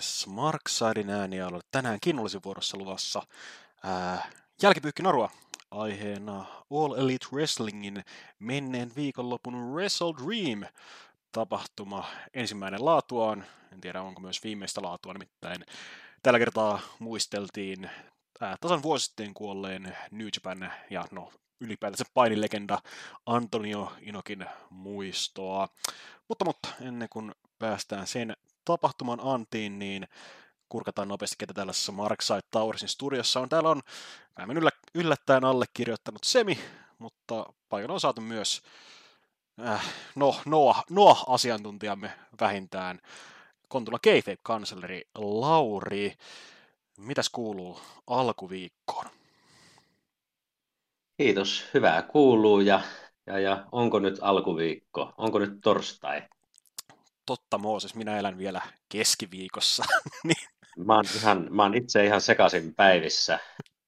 Smarksidein äänialoille. Tänäänkin olisi vuorossa luvassa ää, jälkipyykki Narua aiheena All Elite Wrestlingin menneen viikonlopun Wrestle Dream tapahtuma. Ensimmäinen laatuaan, en tiedä onko myös viimeistä laatua, nimittäin tällä kertaa muisteltiin ää, tasan vuosi sitten kuolleen New Japan ja no ylipäätänsä painilegenda Antonio Inokin muistoa. Mutta, mutta ennen kuin päästään sen tapahtuman antiin, niin kurkataan nopeasti, ketä tällaisessa Markside Towersin studiossa on. Täällä on yllä, yllättäen allekirjoittanut Semi, mutta paikalla on saatu myös äh, no, Noah, Noah, asiantuntijamme vähintään, Kontula Keife-kansleri Lauri. Mitäs kuuluu alkuviikkoon? Kiitos, hyvää kuuluu ja, ja, ja onko nyt alkuviikko, onko nyt torstai? Totta Mooses, minä elän vielä keskiviikossa. niin. mä, oon ihan, mä oon itse ihan sekaisin päivissä.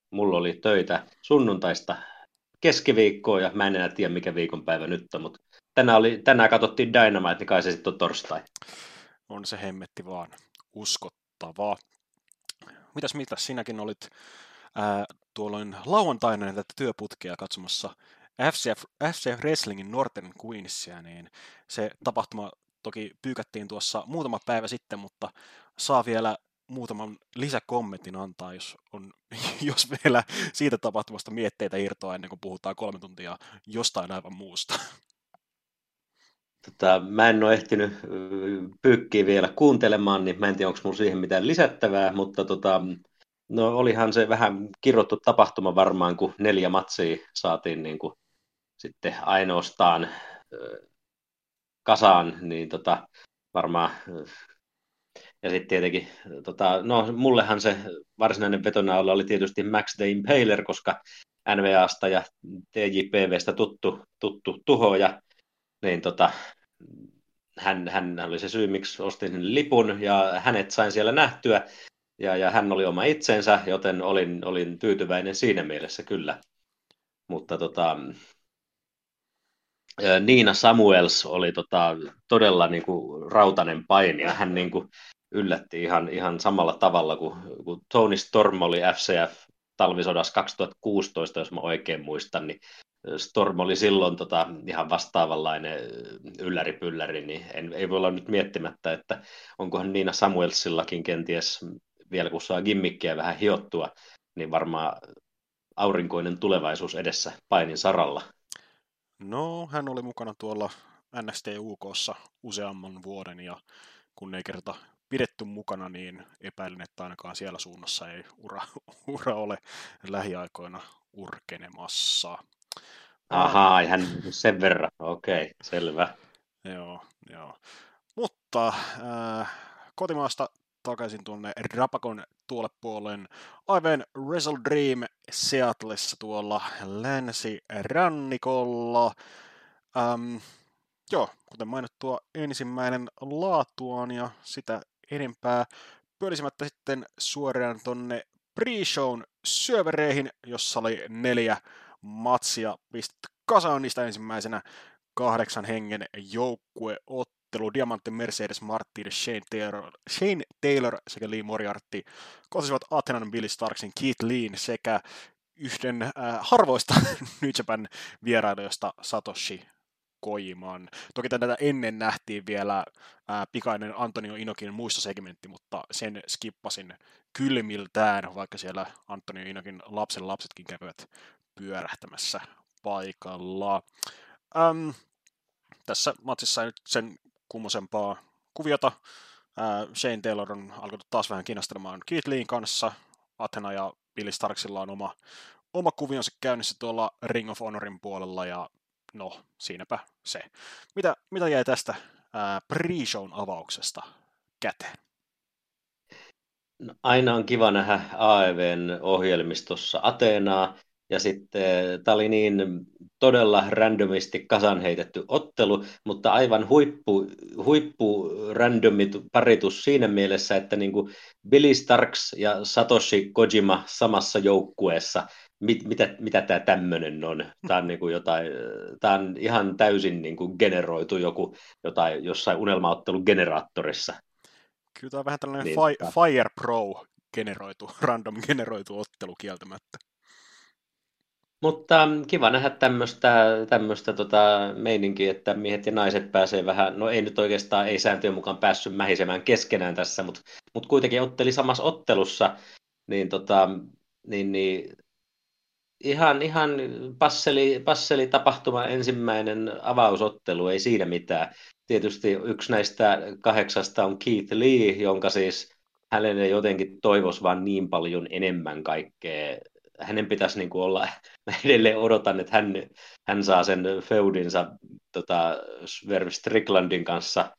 Mulla oli töitä sunnuntaista keskiviikkoa ja mä en enää tiedä mikä viikonpäivä nyt on, mutta tänään, oli, tänään katsottiin Dynamite, niin kai se sitten on torstai. On se hemmetti vaan uskottavaa. Mitäs mitä sinäkin olit ää, tuolloin lauantaina tätä työputkea katsomassa FCF, FCF Wrestlingin Northern Queensia, niin se tapahtuma toki pyykättiin tuossa muutama päivä sitten, mutta saa vielä muutaman lisäkommentin antaa, jos, on, jos vielä siitä tapahtumasta mietteitä irtoa ennen kuin puhutaan kolme tuntia jostain aivan muusta. Tota, mä en ole ehtinyt pyykkiä vielä kuuntelemaan, niin mä en tiedä, onko mun siihen mitään lisättävää, mutta tota, no olihan se vähän kirottu tapahtuma varmaan, kun neljä matsia saatiin niin kuin sitten ainoastaan kasaan, niin tota, varmaan ja sitten tietenkin, tota, no mullehan se varsinainen vetonaula oli tietysti Max the Impaler, koska NVAsta ja TJPVstä tuttu, tuttu tuhoja, niin tota, hän, hän oli se syy, miksi ostin lipun, ja hänet sain siellä nähtyä, ja, ja hän oli oma itsensä, joten olin, olin tyytyväinen siinä mielessä kyllä. Mutta tota, Niina Samuels oli tota, todella niin kuin, rautainen painija. Hän niin kuin, yllätti ihan, ihan samalla tavalla kuin, kuin Tony Storm oli FCF talvisodassa 2016, jos mä oikein muistan, niin Storm oli silloin tota, ihan vastaavanlainen ylläripylläri, niin en, ei voi olla nyt miettimättä, että onkohan Niina Samuelsillakin kenties vielä kun saa gimmikkiä vähän hiottua, niin varmaan aurinkoinen tulevaisuus edessä painin saralla. No, hän oli mukana tuolla NST-UKssa useamman vuoden ja kun ei kerta pidetty mukana, niin epäilen, että ainakaan siellä suunnassa ei ura, ura ole lähiaikoina urkenemassa. Ahaa, ihan sen verran. Okei, okay, selvä. Joo, joo. Mutta äh, kotimaasta takaisin tuonne Rapakon tuolle puolen. Aivan Wrestle Dream Seattleissa tuolla länsirannikolla. Ähm, joo, kuten mainittua, ensimmäinen laatuaan ja sitä enempää pyörisimättä sitten suoraan tonne pre-shown syövereihin, jossa oli neljä matsia pistetty kasaan niistä ensimmäisenä kahdeksan hengen joukkueottelu. Diamantti Mercedes Martin, Shane Taylor, Shane Taylor sekä Lee Moriarty kohtasivat Athenan Billy Starksin Keith Leen sekä yhden äh, harvoista New Japan vierailijoista Satoshi Koiman. Toki tätä ennen nähtiin vielä ää, pikainen Antonio Inokin muistosegmentti, mutta sen skippasin kylmiltään, vaikka siellä Antonio Inokin lapsen lapsetkin kävivät pyörähtämässä paikalla. Äm, tässä matsissa ei nyt sen kummosempaa kuviota. Shane Taylor on alkanut taas vähän kiinnostelemaan Keith Leen kanssa. Athena ja Billy Starksilla on oma, oma kuvionsa käynnissä tuolla Ring of Honorin puolella ja no, siinäpä se. Mitä, mitä jäi tästä ää, pre-shown avauksesta käteen? No, aina on kiva nähdä AEVn ohjelmistossa Ateenaa, ja sitten tämä oli niin todella randomisti kasan heitetty ottelu, mutta aivan huippu, huippu randomit paritus siinä mielessä, että niin kuin Billy Starks ja Satoshi Kojima samassa joukkueessa mit, mitä, mitä tämä tämmöinen on. Tämä on, niin kuin jotain, tämä on ihan täysin niin kuin generoitu joku jotain, jossain unelmaottelun generaattorissa. Kyllä tämä on vähän tällainen niin, fi- Fire Pro generoitu, random generoitu ottelu kieltämättä. Mutta kiva nähdä tämmöistä, tämmöistä tota meininkiä, että miehet ja naiset pääsee vähän, no ei nyt oikeastaan, ei sääntöjen mukaan päässyt mähisemään keskenään tässä, mutta, mutta kuitenkin otteli samassa ottelussa, niin, tota, niin, niin ihan, ihan passeli, passeli tapahtuma ensimmäinen avausottelu, ei siinä mitään. Tietysti yksi näistä kahdeksasta on Keith Lee, jonka siis hänelle jotenkin toivoisi vaan niin paljon enemmän kaikkea. Hänen pitäisi niin kuin olla, mä edelleen odotan, että hän, hän saa sen feudinsa tota, Sverve Stricklandin kanssa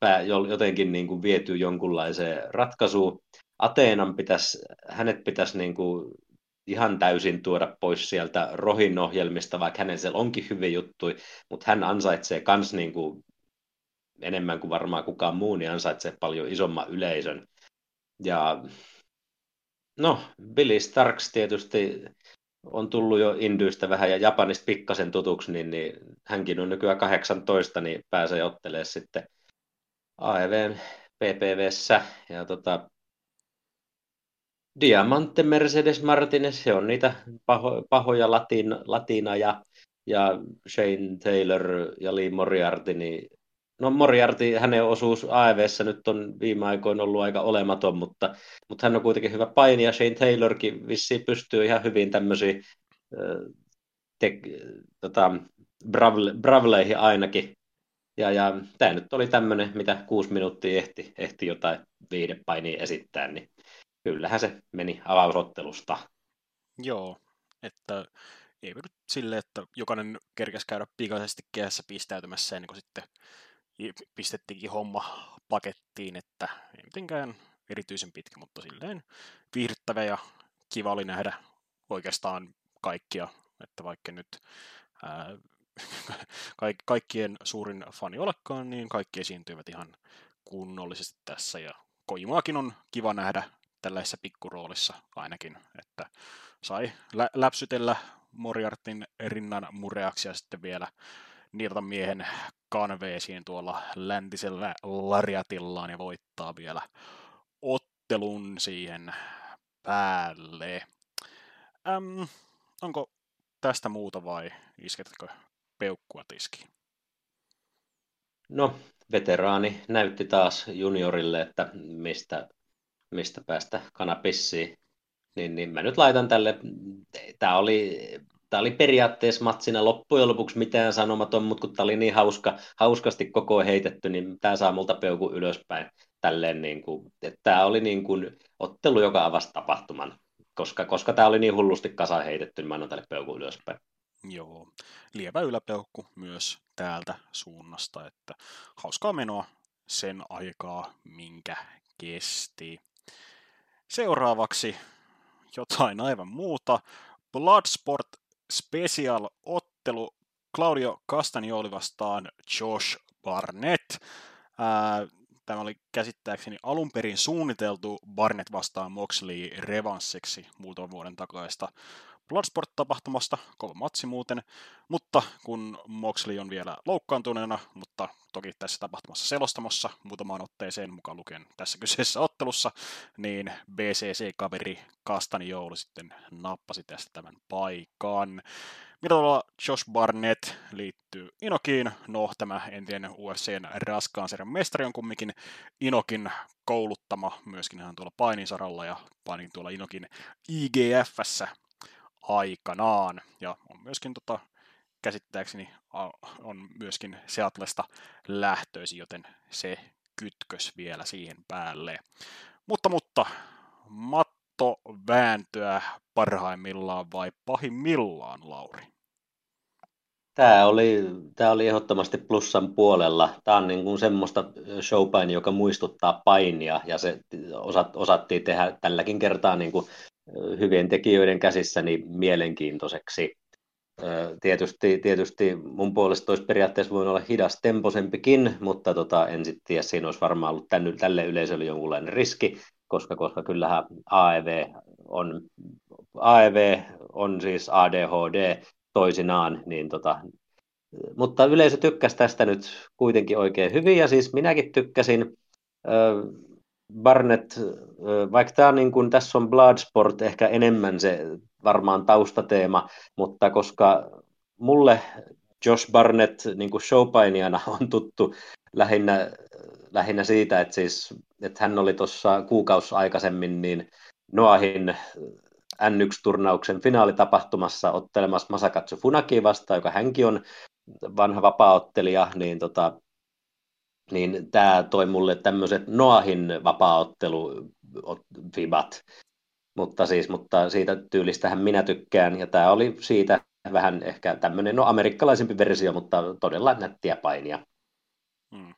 pää, jotenkin niin kuin vietyä jonkunlaiseen ratkaisuun. Ateenan pitäisi, hänet pitäisi niin kuin ihan täysin tuoda pois sieltä Rohin ohjelmista, vaikka hänen siellä onkin hyviä juttuja, mutta hän ansaitsee myös niin kuin enemmän kuin varmaan kukaan muu, niin ansaitsee paljon isomman yleisön. Ja no, Billy Starks tietysti on tullut jo Indyistä vähän ja Japanista pikkasen tutuksi, niin, niin hänkin on nykyään 18, niin pääsee ottelemaan sitten AEVn PPVssä. Ja tota, Diamante Mercedes Martinez, se on niitä paho, pahoja latin, latina ja, ja Shane Taylor ja Lee Moriarty, niin No Moriarty, hänen osuus AEVssä nyt on viime aikoina ollut aika olematon, mutta, mutta hän on kuitenkin hyvä painija. Shane Taylorkin vissiin pystyy ihan hyvin tämmöisiin te, tota, bravle, bravleihin ainakin. Ja, ja tämä nyt oli tämmöinen, mitä kuusi minuuttia ehti, ehti jotain viidepainia esittää, niin kyllähän se meni avausottelusta. Joo, että ei nyt että jokainen kerkäsi käydä pikaisesti kehässä pistäytymässä ennen kuin sitten pistettiinkin homma pakettiin, että ei mitenkään erityisen pitkä, mutta silleen viihdyttävä ja kiva oli nähdä oikeastaan kaikkia, että vaikka nyt ää, kaikkien suurin fani olekaan, niin kaikki esiintyivät ihan kunnollisesti tässä. Ja Koimaakin on kiva nähdä tällaisessa pikkuroolissa ainakin, että sai lä- läpsytellä Moriartin rinnan mureaksi ja sitten vielä nirta miehen kanveesiin tuolla läntisellä lariatillaan ja voittaa vielä ottelun siihen päälle. Äm, onko tästä muuta vai isketkö peukkua tiskiin? No, veteraani näytti taas juniorille, että mistä, mistä päästä kanapissiin. Niin, niin mä nyt laitan tälle, tämä oli tämä oli periaatteessa matsina loppujen lopuksi mitään sanomaton, mutta kun tämä oli niin hauska, hauskasti koko heitetty, niin tämä saa multa peukku ylöspäin. Tälleen niin kuin, että tämä oli niin kuin ottelu, joka avasi tapahtuman. Koska, koska tämä oli niin hullusti kasa heitetty, niin mä annan tälle peukku ylöspäin. Joo, lievä yläpeukku myös täältä suunnasta, että hauskaa menoa sen aikaa, minkä kesti. Seuraavaksi jotain aivan muuta. Bloodsport special-ottelu Claudio Castagnoli vastaan Josh Barnett. Ää, tämä oli käsittääkseni alun perin suunniteltu Barnett vastaan Moxley revanssiksi muutaman vuoden takaista Bloodsport-tapahtumasta, kova matsi muuten, mutta kun Moxley on vielä loukkaantuneena, mutta toki tässä tapahtumassa selostamossa muutamaan otteeseen mukaan lukien tässä kyseessä ottelussa, niin BCC-kaveri Kastani Joulu sitten nappasi tästä tämän paikan. Mitä tavalla Josh Barnett liittyy Inokiin? No, tämä entinen UFCn raskaan serjan mestari on kumminkin Inokin kouluttama myöskin hän tuolla painisaralla ja painin tuolla Inokin IGFssä aikanaan. Ja on myöskin tota, käsittääkseni on myöskin Seatlesta lähtöisin, joten se kytkös vielä siihen päälle. Mutta, mutta matto vääntöä parhaimmillaan vai pahimmillaan, Lauri? Tämä oli, tämä oli ehdottomasti plussan puolella. Tämä on niin kuin semmoista showpain, joka muistuttaa painia, ja se osattiin tehdä tälläkin kertaa niin kuin hyvien tekijöiden käsissä niin mielenkiintoiseksi. Tietysti, tietysti mun puolesta olisi periaatteessa voinut olla hidas temposempikin, mutta tota, en sitten tiedä, siinä olisi varmaan ollut tänne, tälle yleisölle jonkunlainen riski, koska, koska kyllähän AEV on, AEV on siis ADHD toisinaan, niin tota, mutta yleisö tykkäsi tästä nyt kuitenkin oikein hyvin, ja siis minäkin tykkäsin, Barnett, vaikka tämä niin kuin, tässä on Bloodsport ehkä enemmän se varmaan taustateema, mutta koska mulle Josh Barnett niin kuin showpainijana on tuttu lähinnä, lähinnä siitä, että, siis, että hän oli tuossa kuukausi aikaisemmin niin Noahin N1-turnauksen finaalitapahtumassa ottelemassa Masakatsu Funaki vastaan, joka hänkin on vanha vapaaottelija, niin, tota, niin tämä toi mulle tämmöiset Noahin vapaaottelu-fibat. Mutta, siis, mutta siitä tyylistähän minä tykkään, ja tämä oli siitä vähän ehkä tämmöinen no, amerikkalaisempi versio, mutta todella nättiä painia. Hmm.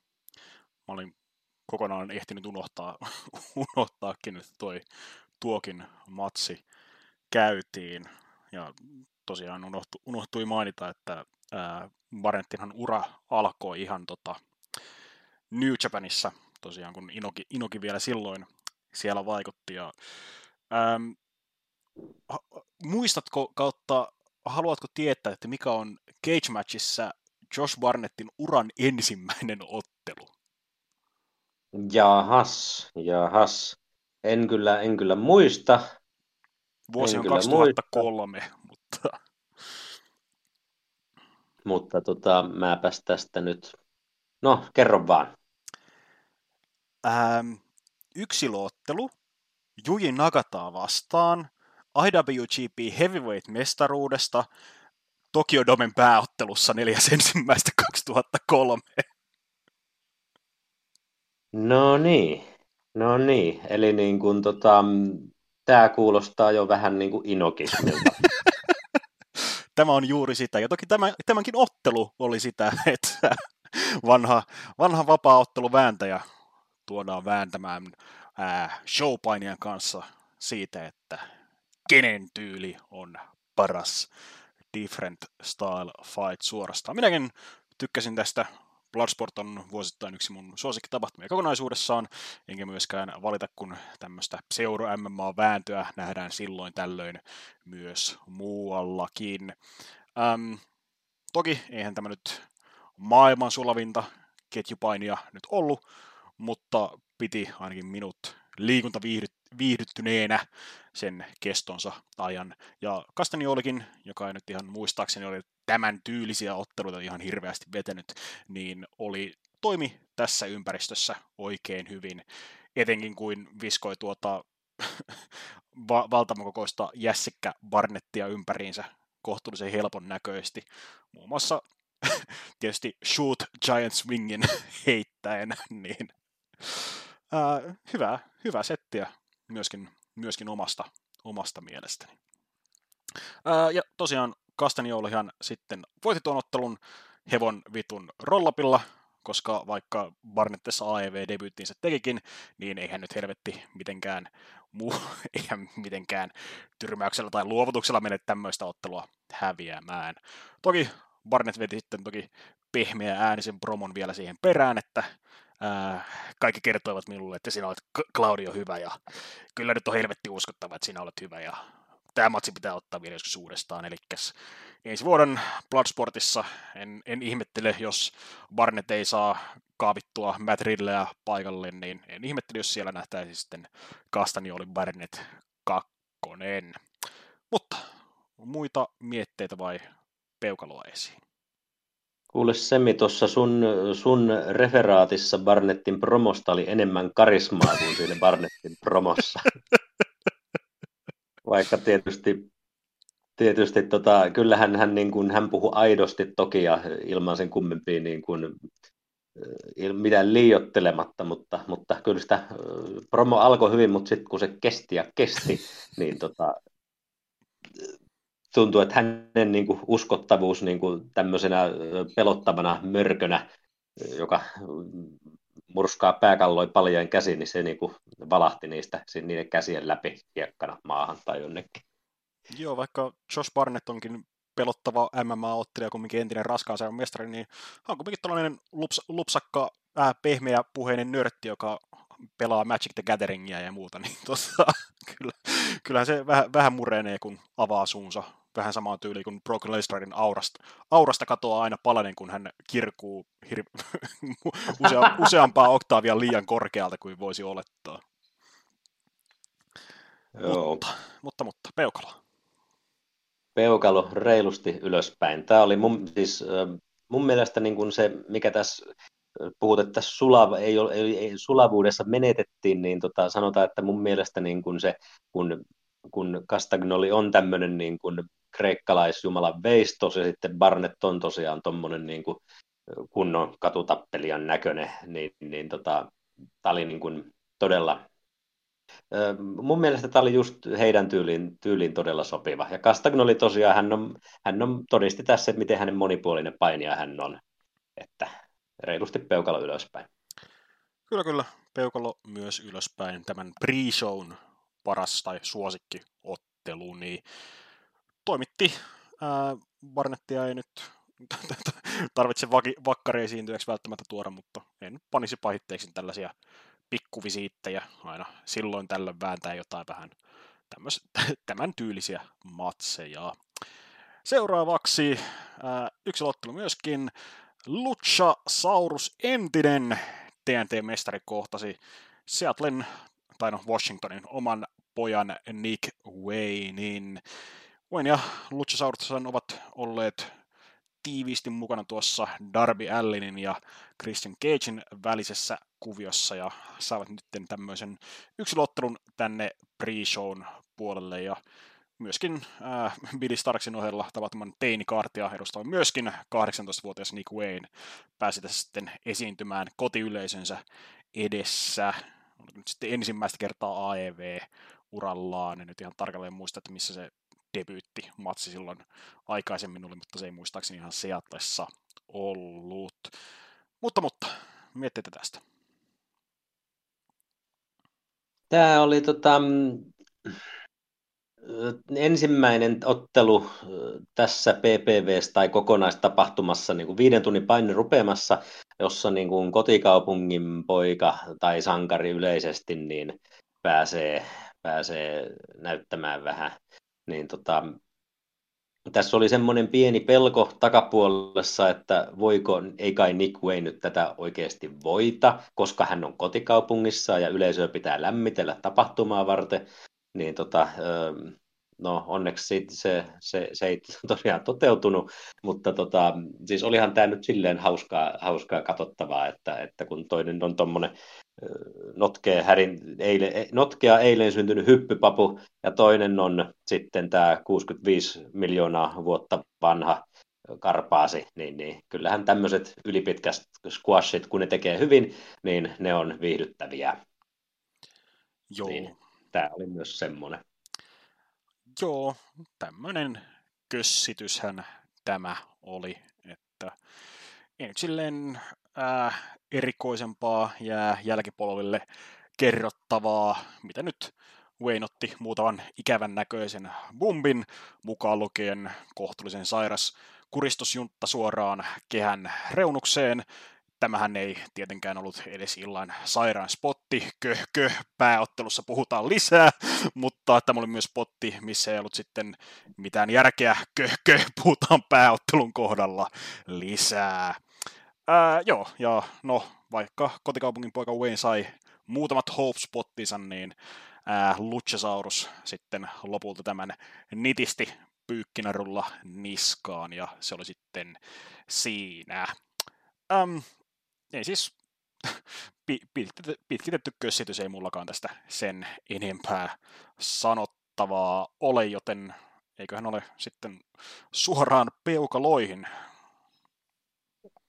Mä olin kokonaan ehtinyt unohtaa, unohtaakin, että toi, tuokin matsi käytiin. Ja tosiaan unohtui, mainita, että ää, Barnettinhan ura alkoi ihan tota New Japanissa, tosiaan kun Inoki, Inoki vielä silloin siellä vaikutti. Ja, ää, muistatko kautta, haluatko tietää, että mikä on Cage Matchissa Josh Barnettin uran ensimmäinen ottelu? Jahas, jahas. En kyllä, en kyllä muista. Vuosi on 2003, muista. mutta... Mutta tota, mäpäs tästä nyt... No, kerro vaan. Ähm, yksilöottelu Juji Nagataa vastaan IWGP Heavyweight-mestaruudesta Tokyo Domen pääottelussa 4.1.2003. No niin, no niin. Eli niin kuin tota, tämä kuulostaa jo vähän niin kuin inokismilta. tämä on juuri sitä. Ja toki tämä, tämänkin ottelu oli sitä, että vanha, vanha vapaa-ottelu vääntäjä tuodaan vääntämään ää, showpainijan kanssa siitä, että kenen tyyli on paras different style fight suorastaan. Minäkin tykkäsin tästä Bloodsport on vuosittain yksi mun suosikkitapahtumia kokonaisuudessaan, enkä myöskään valita, kun tämmöistä seuro-MMA-vääntöä nähdään silloin tällöin myös muuallakin. Ähm, toki eihän tämä nyt maailman sulavinta ketjupainia nyt ollut, mutta piti ainakin minut liikuntaviihdyttyneenä sen kestonsa ajan. Ja Castaniolikin, joka ei nyt ihan muistaakseni oli tämän tyylisiä otteluita ihan hirveästi vetänyt, niin oli toimi tässä ympäristössä oikein hyvin, etenkin kuin viskoi tuota va- valtamakokoista jässikkä Barnettia ympäriinsä kohtuullisen helpon näköisesti. Muun muassa tietysti Shoot Giant Swingin heittäen, niin ää, hyvä, hyvä settiä myöskin, myöskin omasta, omasta mielestäni. Ää, ja tosiaan Castagnolihan sitten voitti tuon ottelun hevon vitun rollapilla, koska vaikka Barnettessa AEV-debyyttiinsä tekikin, niin eihän nyt helvetti mitenkään muu, eihän mitenkään tyrmäyksellä tai luovutuksella mene tämmöistä ottelua häviämään. Toki Barnett veti sitten toki pehmeä äänisen promon vielä siihen perään, että ää, kaikki kertoivat minulle, että sinä olet Claudio hyvä ja kyllä nyt on helvetti uskottava, että sinä olet hyvä ja tämä matsi pitää ottaa vielä joskus uudestaan. Eli ensi vuoden Bloodsportissa en, en ihmettele, jos Barnett ei saa kaavittua Matt Ridleya paikalle, niin en ihmettele, jos siellä nähtäisi sitten oli Barnett kakkonen. Mutta muita mietteitä vai peukaloa esiin? Kuule Semmi, tuossa sun, sun referaatissa Barnettin promosta oli enemmän karismaa kuin siinä Barnettin promossa. Vaikka tietysti, tietysti tota, kyllähän hän, niin kuin, hän puhui aidosti toki ja ilman sen kummempia niin kuin, mitään liiottelematta, mutta, mutta kyllä sitä promo alkoi hyvin, mutta sitten kun se kesti ja kesti, niin tota, tuntuu, että hänen niin kuin, uskottavuus niin kuin, tämmöisenä pelottavana mörkönä, joka murskaa pääkalloin paljon käsin, niin se niin kuin valahti niistä niiden käsien läpi hiekkana maahan tai jonnekin. Joo, vaikka Josh Barnett onkin pelottava MMA-ottelija, kumminkin entinen raskaan mestari, niin hän on kumminkin tällainen lups, lupsakka, äh, pehmeä puheinen nörtti, joka pelaa Magic the Gatheringia ja muuta, niin tossa, kyllä, kyllähän se vähän, vähän murenee, kun avaa suunsa vähän samaan tyyliin kuin Broken Lesnarin aurasta. Aurasta katoaa aina palanen, kun hän kirkuu hir- usea, useampaa oktaavia liian korkealta kuin voisi olettaa. Joo. Mutta, mutta, mutta peukalo. Peukalo reilusti ylöspäin. Tämä oli mun, siis, mun mielestä niin kuin se, mikä tässä puhut, että sulava, ei, ole, ei, ei, sulavuudessa menetettiin, niin tota, sanotaan, että mun mielestä niin kuin se, kun, kun Castagnoli on tämmöinen niin kuin kreikkalaisjumalan veistos ja sitten Barnett on tosiaan tuommoinen niin kunnon katutappelijan näköinen, niin, niin tota, tämä oli niin kuin todella Mun mielestä tämä oli just heidän tyyliin, tyyliin todella sopiva. Ja Castagnoli tosiaan, hän, on, hän on, todisti tässä, että miten hänen monipuolinen painija hän on. Että reilusti peukalo ylöspäin. Kyllä, kyllä. Peukalo myös ylöspäin. Tämän pre-shown paras tai suosikkiottelu, niin toimitti. Ää, Barnettia ei nyt tarvitse vakkari esiintyjäksi välttämättä tuoda, mutta en panisi pahitteeksi tällaisia pikkuvisiittejä aina silloin tällöin vääntää jotain vähän tämmöis, tämän tyylisiä matseja. Seuraavaksi ää, yksi ottelu myöskin Lucha Saurus entinen TNT-mestari kohtasi Seattlein, tai no Washingtonin oman pojan Nick Waynein. Wayne ja Luchasaurus ovat olleet tiiviisti mukana tuossa Darby Allinin ja Christian Cagein välisessä kuviossa ja saavat nyt tämmöisen yksilottelun tänne pre-shown puolelle ja myöskin äh, Billy Starksin ohella tavattoman teinikaartia edustava myöskin 18-vuotias Nick Wayne pääsi tässä sitten esiintymään kotiyleisönsä edessä. Nyt sitten ensimmäistä kertaa AEV-urallaan, en nyt ihan tarkalleen muista, että missä se debyytti matsi silloin aikaisemmin oli, mutta se ei muistaakseni ihan Seatlessa ollut. Mutta, mutta, miettiitä tästä. Tämä oli tota, ensimmäinen ottelu tässä PPVssä tai kokonaistapahtumassa niin kuin viiden tunnin paine rupeamassa, jossa niin kuin kotikaupungin poika tai sankari yleisesti niin pääsee, pääsee näyttämään vähän. Niin tota, tässä oli semmoinen pieni pelko takapuolessa, että voiko, ei kai Nick Wayne nyt tätä oikeasti voita, koska hän on kotikaupungissa ja yleisöä pitää lämmitellä tapahtumaa varten. Niin tota, no onneksi se, se, se ei tosiaan toteutunut, mutta tota, siis olihan tämä nyt silleen hauskaa, hauskaa katsottavaa, että, että kun toinen on tuommoinen notkea, härin, eile, e, notkea eilen syntynyt hyppypapu ja toinen on sitten tämä 65 miljoonaa vuotta vanha karpaasi, niin, niin kyllähän tämmöiset ylipitkät squashit, kun ne tekee hyvin, niin ne on viihdyttäviä. Joo, niin tämä oli myös semmoinen. Joo, tämmöinen kössityshän tämä oli, että ei nyt silleen ää, erikoisempaa jää jälkipolville kerrottavaa, mitä nyt Wayne otti muutaman ikävän näköisen bumbin, mukaan lukien kohtuullisen sairas kuristusjuntta suoraan kehän reunukseen, Tämähän ei tietenkään ollut edes illan sairaan spotti, köh, köh, pääottelussa puhutaan lisää, mutta tämä oli myös spotti, missä ei ollut sitten mitään järkeä, köh, köh, puhutaan pääottelun kohdalla lisää. Ää, joo, ja no, vaikka kotikaupungin poika Wayne sai muutamat hope-spottinsa, niin ää, Luchasaurus sitten lopulta tämän nitisti pyykkinärulla niskaan, ja se oli sitten siinä. Ähm, ei siis pitkitetty kössitys ei mullakaan tästä sen enempää sanottavaa ole, joten eiköhän ole sitten suoraan peukaloihin.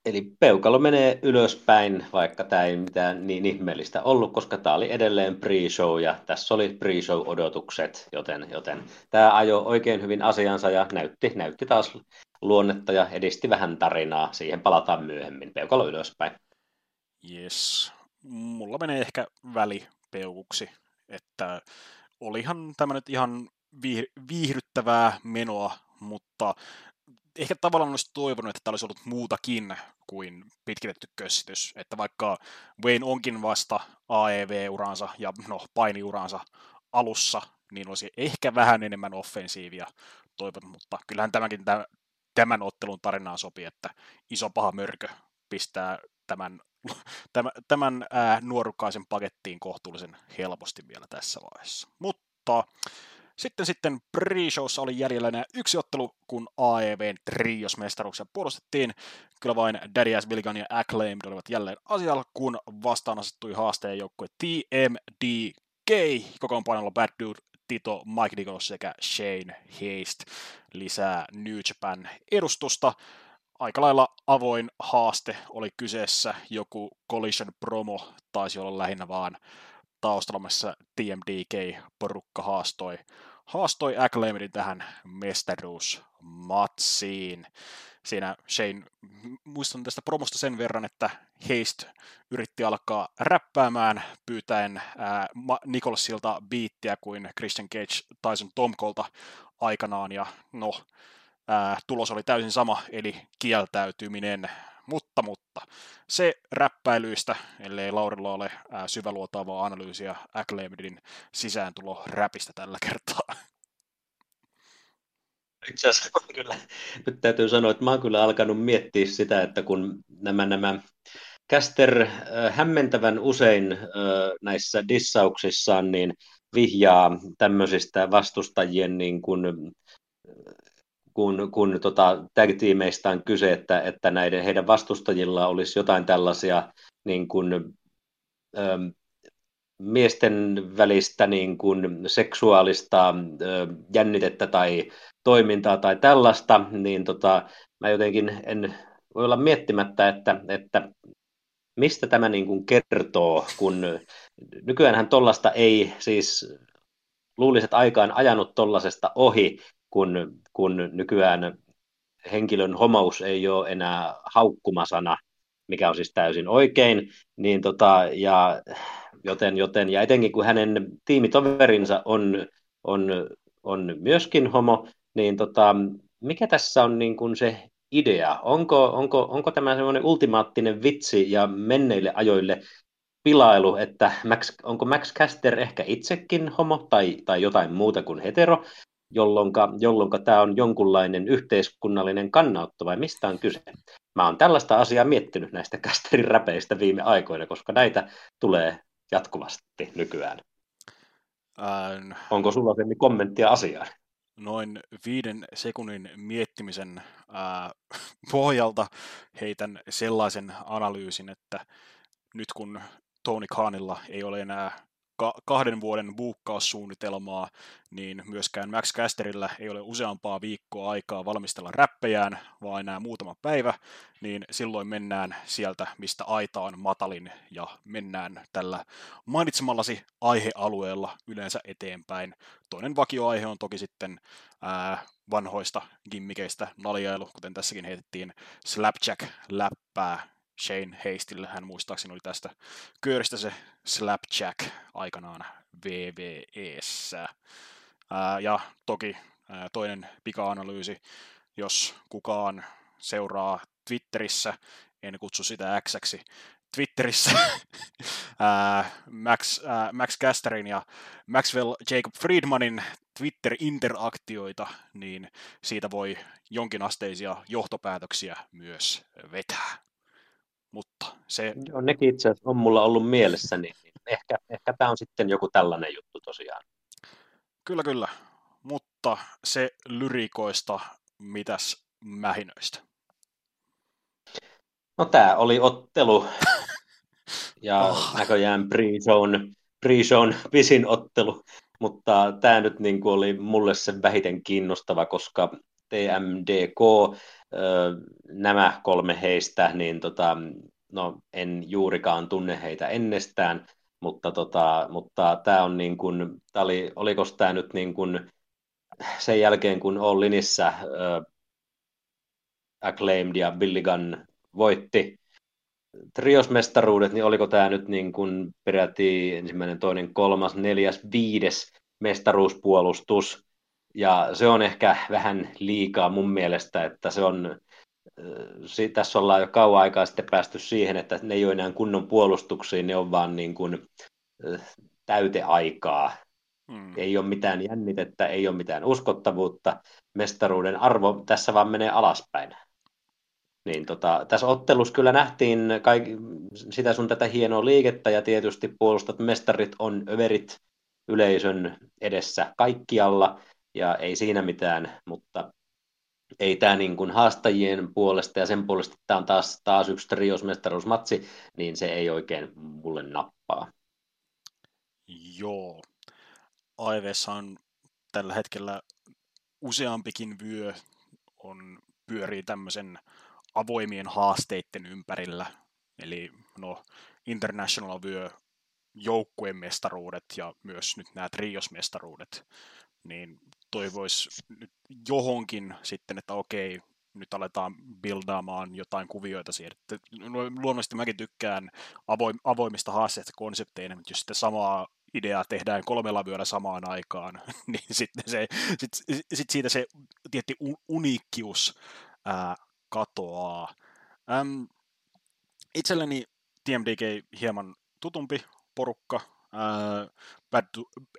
Eli peukalo menee ylöspäin, vaikka tämä ei mitään niin ihmeellistä ollut, koska tämä oli edelleen pre-show ja tässä oli pre-show-odotukset, joten, joten tämä ajo oikein hyvin asiansa ja näytti, näytti taas luonnetta ja edisti vähän tarinaa. Siihen palataan myöhemmin. Peukalo ylöspäin. Yes. Mulla menee ehkä välipeukuksi, että olihan tämä nyt ihan viihdyttävää menoa, mutta ehkä tavallaan olisi toivonut, että tämä olisi ollut muutakin kuin pitkitetty kössitys. Että vaikka Wayne onkin vasta AEV-uransa ja no painiuransa alussa, niin olisi ehkä vähän enemmän offensiivia toivon, mutta kyllähän tämänkin tämän ottelun tarinaan sopii, että iso paha mörkö pistää tämän, tämän, ää, nuorukkaisen pakettiin kohtuullisen helposti vielä tässä vaiheessa. Mutta sitten sitten pre-showssa oli jäljellä enää yksi ottelu, kun AEVn trios-mestaruuksia puolustettiin. Kyllä vain Daddy S. Billigan ja Acclaimed olivat jälleen asialla, kun vastaan asettui haasteen joukkue TMDK, kokoonpanolla Bad Dude, Tito, Mike Nichols sekä Shane Heist lisää New Japan edustusta. Aika lailla avoin haaste oli kyseessä, joku Collision promo taisi olla lähinnä vaan taustalla, missä TMDK-porukka haastoi, haastoi Acclaimedin tähän mestaruusmatsiin. Siinä Shane, muistan tästä promosta sen verran, että Heist yritti alkaa räppäämään pyytäen ää, Nicholsilta biittiä kuin Christian Cage Tyson Tomkolta aikanaan, ja no, ää, tulos oli täysin sama, eli kieltäytyminen mutta, mutta se räppäilyistä, ellei Laurilla ole ää, syväluotaavaa analyysiä Acclaimedin sisääntulo räpistä tällä kertaa. Itse asiassa kyllä, nyt täytyy sanoa, että mä oon kyllä alkanut miettiä sitä, että kun nämä, nämä Käster äh, hämmentävän usein äh, näissä dissauksissaan niin vihjaa tämmöisistä vastustajien niin kuin, kun, kun tota, tag-tiimeistä on kyse, että, että näiden heidän vastustajilla olisi jotain tällaisia niin kuin, ähm, miesten välistä niin kuin seksuaalista äh, jännitettä tai toimintaa tai tällaista, niin tota, mä jotenkin en voi olla miettimättä, että, että mistä tämä niin kuin kertoo, kun nykyäänhän tollasta ei siis luuliset aikaan ajanut tollasesta ohi, kun, kun nykyään henkilön homous ei ole enää haukkumasana, mikä on siis täysin oikein, niin tota, ja, joten, joten, ja etenkin kun hänen tiimitoverinsa on, on, on myöskin homo, niin tota, mikä tässä on niin kuin se idea? Onko, onko, onko tämä semmoinen ultimaattinen vitsi ja menneille ajoille pilailu, että Max, onko Max Caster ehkä itsekin homo tai, tai jotain muuta kuin hetero, jolloin tämä on jonkunlainen yhteiskunnallinen kannanotto vai mistä on kyse? Mä oon tällaista asiaa miettinyt näistä Casterin räpeistä viime aikoina, koska näitä tulee jatkuvasti nykyään. Ähm, Onko sulla sen kommenttia asiaan? Noin viiden sekunnin miettimisen ää, pohjalta heitän sellaisen analyysin, että nyt kun Tony Khanilla ei ole enää ka- kahden vuoden buukkaussuunnitelmaa, niin myöskään Max Casterillä ei ole useampaa viikkoa aikaa valmistella räppejään, vaan enää muutama päivä, niin silloin mennään sieltä, mistä aita on matalin, ja mennään tällä mainitsemallasi aihealueella yleensä eteenpäin. Toinen vakioaihe on toki sitten ää, vanhoista gimmikeistä naljailu, kuten tässäkin heitettiin Slapjack-läppää Shane Hastille, hän muistaakseni oli tästä kööristä se Slapjack aikanaan VVEssä. Ja toki toinen pika-analyysi, jos kukaan seuraa Twitterissä, en kutsu sitä x Twitterissä Max, Max Casterin ja Maxwell Jacob Friedmanin Twitter-interaktioita, niin siitä voi jonkinasteisia johtopäätöksiä myös vetää mutta se... Joo, nekin itse asiassa on mulla ollut mielessä, niin ehkä, ehkä tämä on sitten joku tällainen juttu tosiaan. Kyllä, kyllä. Mutta se lyrikoista, mitäs mähinöistä? No tämä oli ottelu ja oh. näköjään pre-zone, pre-zone pisin ottelu, mutta tämä nyt niin kuin oli mulle se vähiten kiinnostava, koska TMDK nämä kolme heistä, niin tota, no, en juurikaan tunne heitä ennestään, mutta, tota, mutta tämä on niin kuin, oli, oliko tämä nyt niin kuin sen jälkeen, kun All Linissä äh, Acclaimed ja Billy Gunn voitti triosmestaruudet, niin oliko tämä nyt niin kuin peräti ensimmäinen, toinen, kolmas, neljäs, viides mestaruuspuolustus, ja se on ehkä vähän liikaa mun mielestä, että se on, tässä ollaan jo kauan aikaa sitten päästy siihen, että ne ei ole enää kunnon puolustuksiin, ne on vaan niin kuin täyteaikaa. Mm. Ei ole mitään jännitettä, ei ole mitään uskottavuutta. Mestaruuden arvo tässä vaan menee alaspäin. Niin tota, tässä ottelussa kyllä nähtiin kaik- sitä sun tätä hienoa liikettä ja tietysti puolustat mestarit on överit yleisön edessä kaikkialla ja ei siinä mitään, mutta ei tämä niin kuin haastajien puolesta ja sen puolesta, että tämä on taas, taas yksi triosmestaruusmatsi, niin se ei oikein mulle nappaa. Joo. Aivessa on tällä hetkellä useampikin vyö on, pyörii tämmöisen avoimien haasteiden ympärillä. Eli no, International vyö joukkueen mestaruudet ja myös nyt nämä triosmestaruudet, niin toivoisi nyt johonkin sitten, että okei, nyt aletaan buildaamaan jotain kuvioita siihen. Että luonnollisesti mäkin tykkään avoim, avoimista haasteista konsepteina, mutta jos sitten samaa ideaa tehdään kolmella vyöllä samaan aikaan, niin sitten se, sit, sit siitä se tietty uniikkius ää, katoaa. Äm, itselleni TMDK hieman tutumpi porukka. Ää, Bad,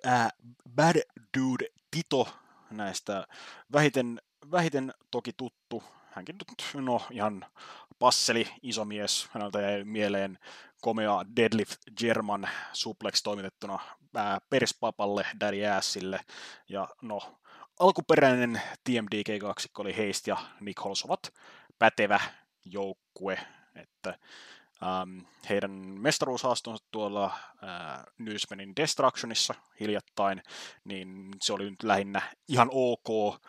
ää, Bad Dude Tito näistä vähiten, vähiten toki tuttu. Hänkin no ihan passeli, iso mies. Häneltä jäi mieleen komea Deadlift German suplex toimitettuna ää, Perspapalle, Daddy Assille. Ja no, alkuperäinen TMDK-kaksikko oli Heist ja Nichols ovat pätevä joukkue, että ähm, heidän mestaruushaastonsa tuolla äh, Newsmanin Destructionissa hiljattain, niin se oli nyt lähinnä ihan ok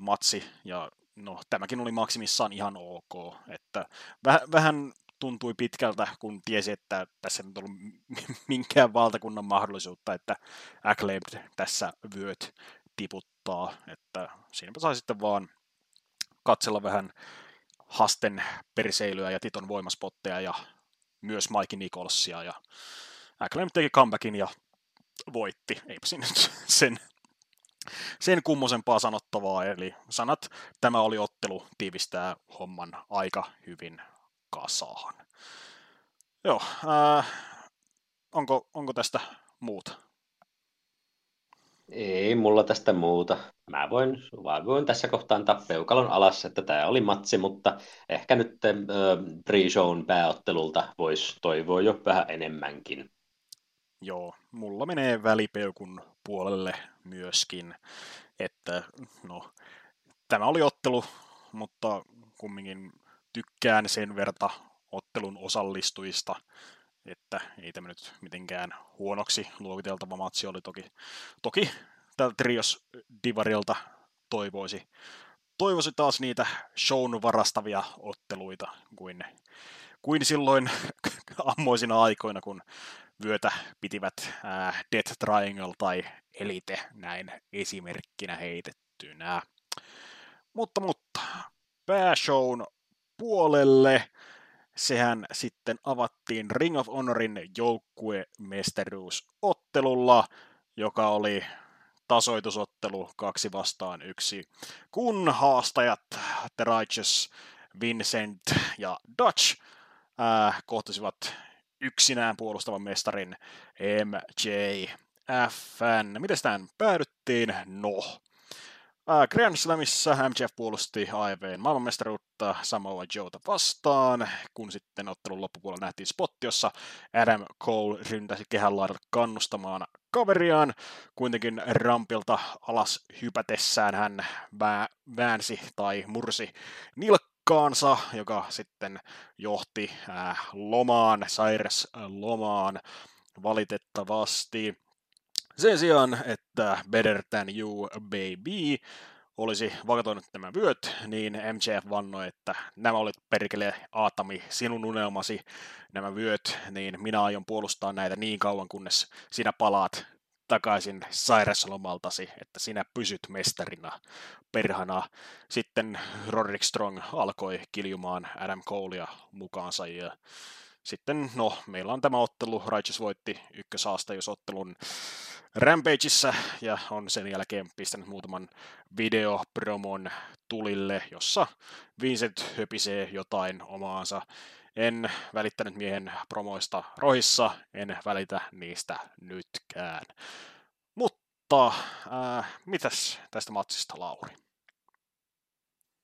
matsi, ja no tämäkin oli maksimissaan ihan ok, että väh- vähän tuntui pitkältä, kun tiesi, että tässä ei ollut minkään valtakunnan mahdollisuutta, että Acclaimed tässä vyöt tiputtaa, että siinäpä sai sitten vaan katsella vähän Hasten perseilyä ja Titon voimaspotteja ja myös Mike Nicholsia ja Acclaim teki comebackin ja voitti. Eipä siinä nyt sen, sen kummosempaa sanottavaa, eli sanat tämä oli ottelu tiivistää homman aika hyvin kasaan. Joo, ää, onko, onko tästä muuta? Ei mulla tästä muuta. Mä voin, vaan voin tässä kohtaa antaa peukalon alas, että tämä oli matsi, mutta ehkä nyt äh, pre-shown pääottelulta voisi toivoa jo vähän enemmänkin. Joo, mulla menee välipeukun puolelle myöskin, että no, tämä oli ottelu, mutta kumminkin tykkään sen verta ottelun osallistujista, että ei tämä nyt mitenkään huonoksi luokiteltava matsi oli toki. Toki tältä Trios Divarilta toivoisi, toivoisi taas niitä shown varastavia otteluita kuin, kuin silloin ammoisina aikoina, kun vyötä pitivät ää, Death Triangle tai Elite näin esimerkkinä heitettynä. Mutta, mutta pääshown puolelle sehän sitten avattiin Ring of Honorin joukkuemestaruusottelulla, joka oli tasoitusottelu kaksi vastaan yksi, kun haastajat The Righteous, Vincent ja Dutch äh, kohtasivat yksinään puolustavan mestarin MJFn. Miten tähän päädyttiin? No, Grand Slamissa MJF puolusti AEVn maailmanmestaruutta Samoa Joeta vastaan, kun sitten ottelun loppupuolella nähtiin spotti, jossa Adam Cole ryntäsi kehän laidalta kannustamaan kaveriaan. Kuitenkin rampilta alas hypätessään hän väänsi tai mursi nilkkaansa, joka sitten johti äh, lomaan, lomaan valitettavasti. Sen sijaan, että Better Than You Baby olisi vakatoinut nämä vyöt, niin MJF vannoi, että nämä olit perkele Aatami, sinun unelmasi, nämä vyöt, niin minä aion puolustaa näitä niin kauan, kunnes sinä palaat takaisin sairaslomaltasi, että sinä pysyt mestarina perhana. Sitten Roderick Strong alkoi kiljumaan Adam Colea mukaansa ja sitten, no, meillä on tämä ottelu, Righteous voitti ottelun Rampageissa ja on sen jälkeen pistänyt muutaman videopromon tulille, jossa Vincent höpisee jotain omaansa. En välittänyt miehen promoista rohissa, en välitä niistä nytkään. Mutta äh, mitäs tästä matsista, Lauri?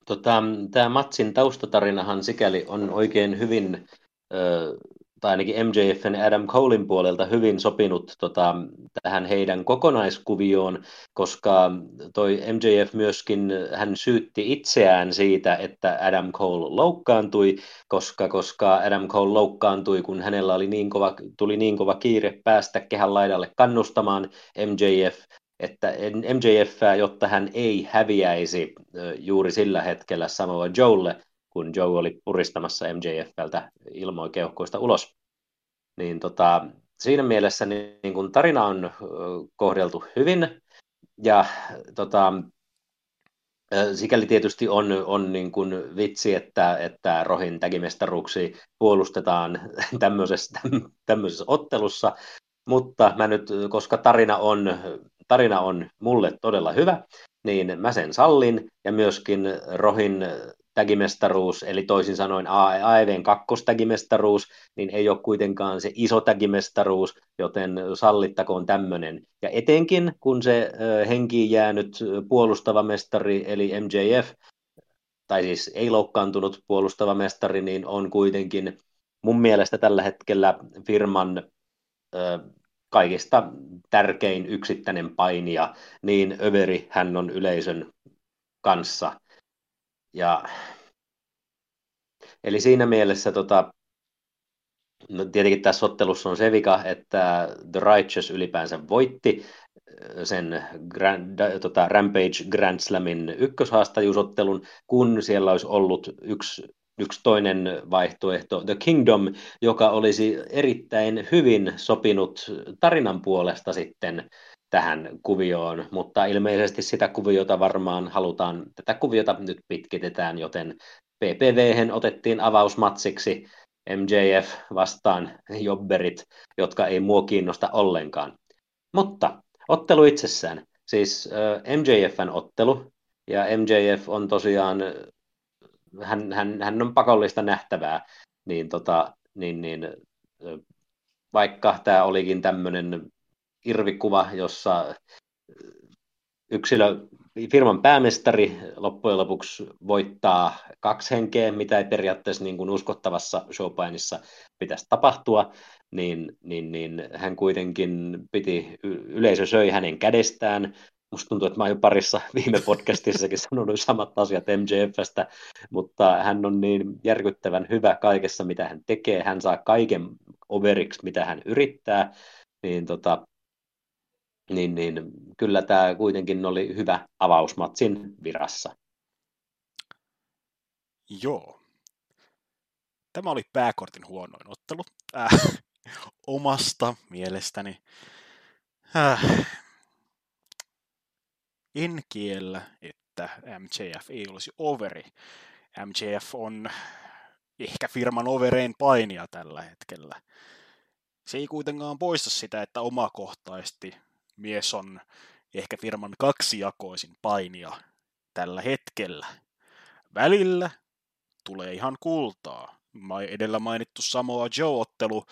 Tota, Tämä matsin taustatarinahan sikäli on oikein hyvin tai ainakin MJFn Adam Colein puolelta hyvin sopinut tota, tähän heidän kokonaiskuvioon, koska toi MJF myöskin, hän syytti itseään siitä, että Adam Cole loukkaantui, koska, koska Adam Cole loukkaantui, kun hänellä oli niin kova, tuli niin kova kiire päästä kehän laidalle kannustamaan MJF, että MJF, jotta hän ei häviäisi juuri sillä hetkellä Samoa Joelle, kun Joe oli puristamassa MJFltä ilmoikeuhkoista ulos. Niin tota, siinä mielessä niin, niin kun tarina on kohdeltu hyvin, ja tota, sikäli tietysti on, on niin kuin vitsi, että, että Rohin tägimestaruuksi puolustetaan tämmöisessä, tämmöisessä ottelussa, mutta mä nyt, koska tarina on, tarina on mulle todella hyvä, niin mä sen sallin, ja myöskin Rohin tägimestaruus, eli toisin sanoen AEVn kakkostägimestaruus, niin ei ole kuitenkaan se iso tägimestaruus, joten sallittakoon tämmöinen. Ja etenkin, kun se henkiin jäänyt puolustava mestari, eli MJF, tai siis ei loukkaantunut puolustava mestari, niin on kuitenkin mun mielestä tällä hetkellä firman kaikista tärkein yksittäinen painija, niin överi hän on yleisön kanssa ja, eli siinä mielessä tota, no tietenkin tässä ottelussa on se vika, että The Righteous ylipäänsä voitti sen Grand, tota, Rampage Grand Slamin ykköshaastajuusottelun, kun siellä olisi ollut yksi yksi toinen vaihtoehto, The Kingdom, joka olisi erittäin hyvin sopinut tarinan puolesta sitten tähän kuvioon, mutta ilmeisesti sitä kuviota varmaan halutaan, tätä kuviota nyt pitkitetään, joten PPV otettiin avausmatsiksi MJF vastaan jobberit, jotka ei mua kiinnosta ollenkaan. Mutta ottelu itsessään, siis MJFn ottelu, ja MJF on tosiaan, hän, hän, hän on pakollista nähtävää, niin, tota, niin, niin vaikka tämä olikin tämmöinen irvikuva, jossa yksilö, firman päämestari loppujen lopuksi voittaa kaksi henkeä, mitä ei periaatteessa niin kuin uskottavassa showpainissa pitäisi tapahtua, niin, niin, niin hän kuitenkin piti, yleisö söi hänen kädestään, Musta tuntuu, että mä oon jo parissa viime podcastissakin sanonut samat asiat MJFstä, mutta hän on niin järkyttävän hyvä kaikessa, mitä hän tekee. Hän saa kaiken overiksi, mitä hän yrittää. Niin tota, niin, niin kyllä tämä kuitenkin oli hyvä avausmatsin virassa. Joo. Tämä oli pääkortin huonoin ottelu. Äh, omasta mielestäni. Äh, en kiellä, että MJF ei olisi overi. MJF on ehkä firman overein painia tällä hetkellä. Se ei kuitenkaan poista sitä, että omakohtaisesti mies on ehkä firman kaksijakoisin painija tällä hetkellä. Välillä tulee ihan kultaa. Edellä mainittu Samoa Joe-ottelu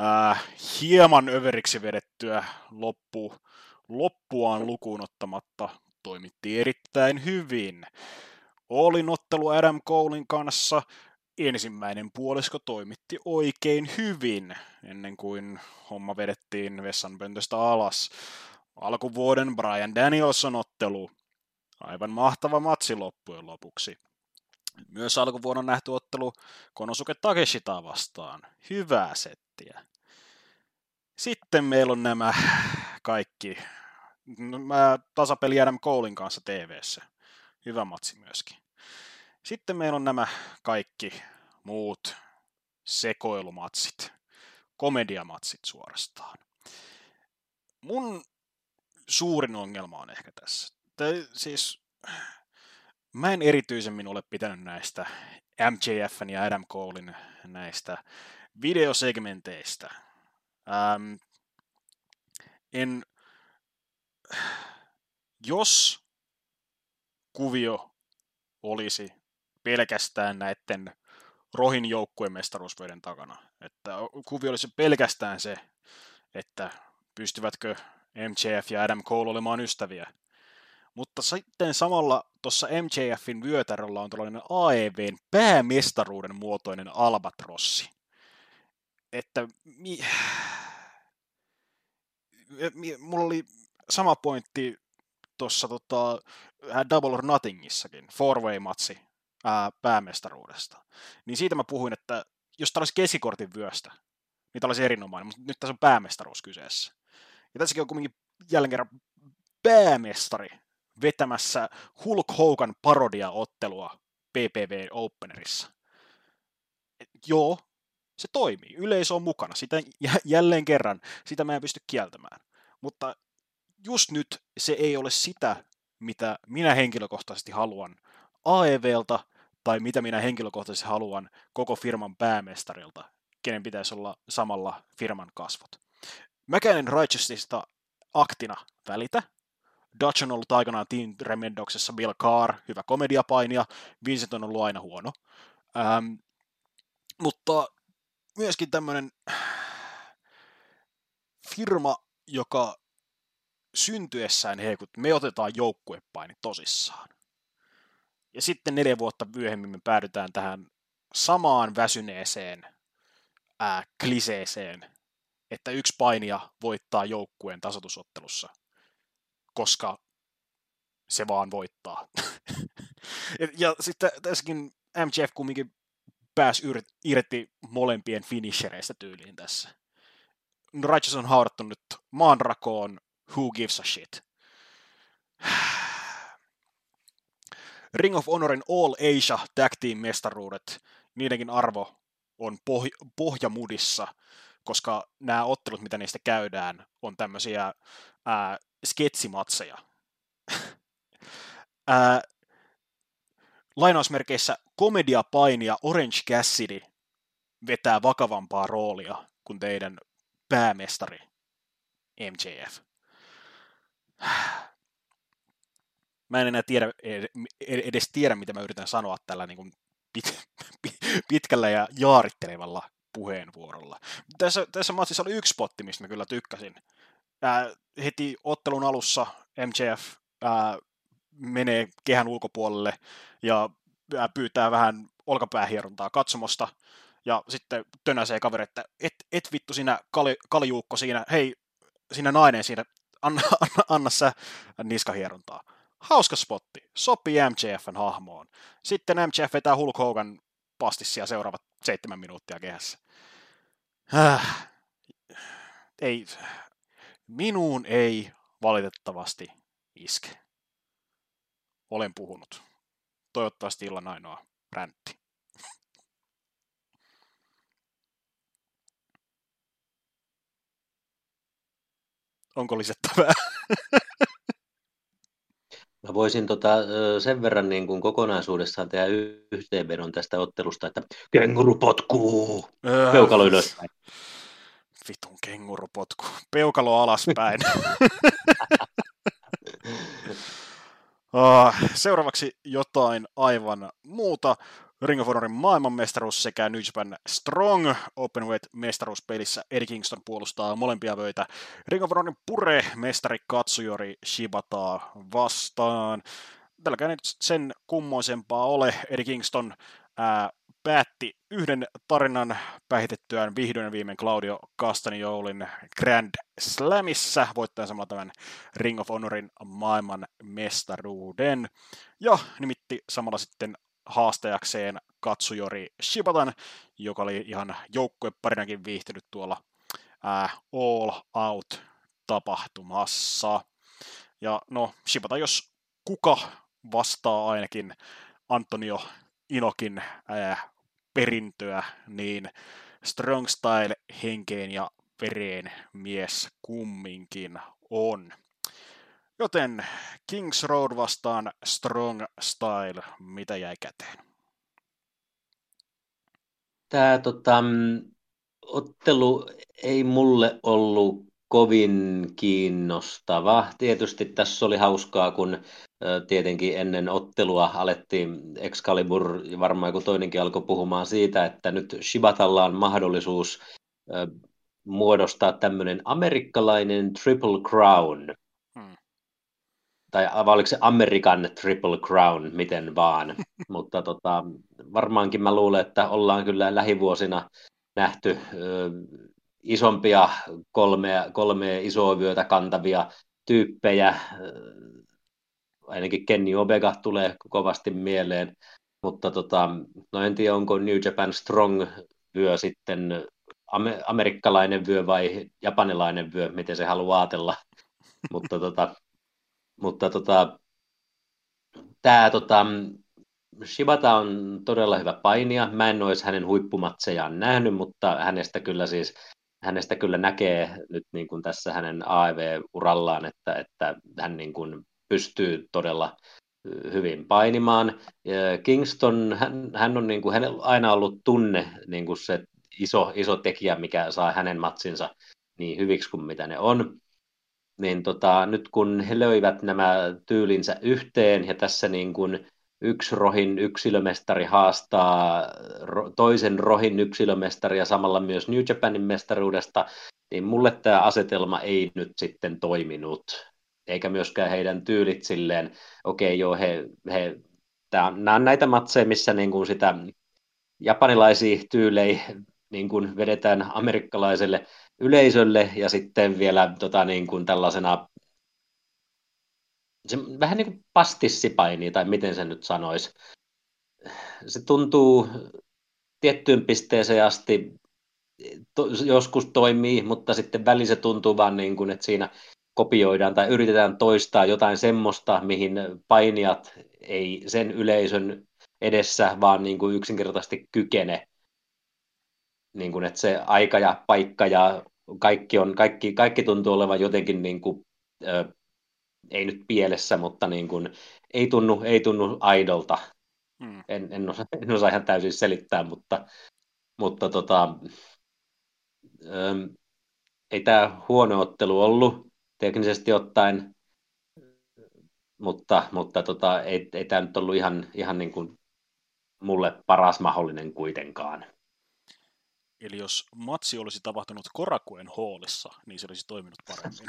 äh, hieman överiksi vedettyä loppu, loppuaan lukuun ottamatta toimitti erittäin hyvin. Olin ottelu Adam Colein kanssa. Ensimmäinen puolisko toimitti oikein hyvin ennen kuin homma vedettiin vessanpöntöstä alas. Alkuvuoden Brian Danielson ottelu. Aivan mahtava matsi loppujen lopuksi. Myös alkuvuonna nähty ottelu Konosuke Takeshita vastaan. Hyvää settiä. Sitten meillä on nämä kaikki. Mä tasapeli Adam Colein kanssa tv Hyvä matsi myöskin. Sitten meillä on nämä kaikki muut sekoilumatsit komediamatsit suorastaan. Mun suurin ongelma on ehkä tässä. Tai siis, mä en erityisemmin ole pitänyt näistä MJFn ja Adam Colein näistä videosegmenteistä. Ähm, en, jos kuvio olisi pelkästään näiden Rohin joukkueen mestaruusvöiden takana. Että kuvio olisi pelkästään se, että pystyvätkö MJF ja Adam Cole olemaan ystäviä. Mutta sitten samalla tuossa MJFin vyötäröllä on tällainen AEVn päämestaruuden muotoinen albatrossi. Että mi... mi... mulla oli sama pointti tuossa tota, Double or Nothingissakin, four-way-matsi ää, päämestaruudesta. Niin siitä mä puhuin, että jos tämä olisi keskikortin vyöstä, niin tämä olisi erinomainen, mutta nyt tässä on päämestaruus kyseessä. Ja tässäkin on kuitenkin jälleen kerran päämestari vetämässä Hulk Hogan parodia-ottelua PPV Openerissa. Et joo, se toimii. Yleisö on mukana. Sitä jälleen kerran, sitä mä en pysty kieltämään. Mutta just nyt se ei ole sitä, mitä minä henkilökohtaisesti haluan AEVltä tai mitä minä henkilökohtaisesti haluan koko firman päämestarilta, kenen pitäisi olla samalla firman kasvot. Mäkään en Righteousista aktina välitä. Dutch on ollut aikanaan Team Remendoksessa Bill Carr, hyvä komediapainia, Vincent on ollut aina huono. Ähm, mutta myöskin tämmöinen firma, joka syntyessään he, kun me otetaan joukkuepaini tosissaan. Ja sitten neljä vuotta myöhemmin me päädytään tähän samaan väsyneeseen ää, kliseeseen, että yksi painija voittaa joukkueen tasotusottelussa, koska se vaan voittaa. ja, ja sitten tässäkin MJF kumminkin pääsi irti molempien finishereistä tyyliin tässä. Righteous on haudattu nyt maanrakoon, who gives a shit. Ring of Honorin All Asia Tag Team mestaruudet, niidenkin arvo on poh- pohjamudissa, koska nämä ottelut, mitä niistä käydään, on tämmöisiä ää, sketsimatseja. ää, lainausmerkeissä komediapainia Orange Cassidy vetää vakavampaa roolia kuin teidän päämestari MJF. Mä en enää tiedä, edes tiedä, mitä mä yritän sanoa tällä niin kuin pit, pitkällä ja jaarittelevalla puheenvuorolla. Tässä, tässä matsissa oli yksi spotti, mistä mä kyllä tykkäsin. Ää, heti ottelun alussa MJF ää, menee kehän ulkopuolelle ja ää, pyytää vähän olkapäähierontaa katsomosta ja sitten tönäsee kaveri, että et, et vittu sinä kali, kalijuukko siinä, hei sinä nainen siinä, anna, anna, anna sä niskahierontaa. Hauska spotti, sopii MJFn hahmoon. Sitten MJF vetää Hulk Hogan pastissia seuraavat seitsemän minuuttia kehässä. Äh, ei, minuun ei valitettavasti iske. Olen puhunut. Toivottavasti illan ainoa räntti. Onko lisättävää? Mä voisin tota, sen verran niin kuin kokonaisuudessaan tehdä yhteenvedon tästä ottelusta, että kenguru potkuu, öö. peukalo ylöspäin. Vitun kenguru potku, peukalo alaspäin. Ah, seuraavaksi jotain aivan muuta. Ring of Honorin maailmanmestaruus sekä New Japan Strong Openweight mestaruuspelissä Eddie Kingston puolustaa molempia vöitä Ring of Honorin pure mestari Katsuyori Shibataa vastaan. Tälläkään nyt sen kummoisempaa ole. Eddie Kingston ää, päätti yhden tarinan päihitettyään vihdoin ja viimein Claudio Castagnolin Grand Slamissa, voittajan samalla tämän Ring of Honorin maailman mestaruuden. Ja nimitti samalla sitten haastajakseen Katsujori Shibatan, joka oli ihan joukkueparinakin viihtynyt tuolla All Out-tapahtumassa. Ja no, Shibata jos kuka vastaa ainakin Antonio Inokin ää, perintöä, niin Strong Style henkeen ja vereen mies kumminkin on. Joten Kings Road vastaan Strong Style, mitä jäi käteen? Tämä tota, ottelu ei mulle ollut kovin kiinnostava. Tietysti tässä oli hauskaa, kun tietenkin ennen ottelua alettiin Excalibur, varmaan joku toinenkin alkoi puhumaan siitä, että nyt Shibatalla on mahdollisuus muodostaa tämmöinen amerikkalainen Triple Crown. Tai oliko se American Triple Crown, miten vaan. Mutta tota, varmaankin mä luulen, että ollaan kyllä lähivuosina nähty ö, isompia kolmea, kolmea isoa vyötä kantavia tyyppejä. Ainakin Kenny Omega tulee kovasti mieleen. Mutta tota, no en tiedä, onko New Japan Strong vyö sitten amerikkalainen vyö vai japanilainen vyö, miten se haluaa ajatella. mutta tota, mutta tota, tämä tota, Shibata on todella hyvä painija. Mä en olisi hänen huippumatsejaan nähnyt, mutta hänestä kyllä siis hänestä kyllä näkee nyt niin kuin tässä hänen AEV-urallaan, että, että hän niin kuin pystyy todella hyvin painimaan. Kingston, hän, hän on niin kuin, hän on aina ollut tunne niin kuin se iso, iso tekijä, mikä saa hänen matsinsa niin hyviksi kuin mitä ne on. Niin tota, nyt kun he löivät nämä tyylinsä yhteen ja tässä niin kuin yksi rohin yksilömestari haastaa toisen rohin yksilömestari ja samalla myös New Japanin mestaruudesta, niin mulle tämä asetelma ei nyt sitten toiminut. Eikä myöskään heidän tyylit silleen, okei okay, joo, he, he tää, nämä on näitä matseja, missä niin kuin sitä japanilaisia tyylejä niin kuin vedetään amerikkalaiselle yleisölle ja sitten vielä tota, niin kuin tällaisena se vähän niin kuin pastissipaini, tai miten se nyt sanoisi. Se tuntuu tiettyyn pisteeseen asti, to, joskus toimii, mutta sitten välissä tuntuu vaan niin kuin, että siinä kopioidaan tai yritetään toistaa jotain semmoista, mihin painijat ei sen yleisön edessä vaan niin kuin yksinkertaisesti kykene niin kuin, että se aika ja paikka ja kaikki, on, kaikki, kaikki tuntuu olevan jotenkin niin kuin, ö, ei nyt pielessä, mutta niin kuin, ei, tunnu, ei tunnu aidolta. Hmm. En, en, osaa, en osaa ihan täysin selittää, mutta, mutta tota, ö, ei tämä huono ottelu ollut teknisesti ottaen, mutta, mutta tota, ei, ei tämä nyt ollut ihan, ihan niin kuin mulle paras mahdollinen kuitenkaan. Eli jos matsi olisi tapahtunut Korakuen hallissa, niin se olisi toiminut paremmin.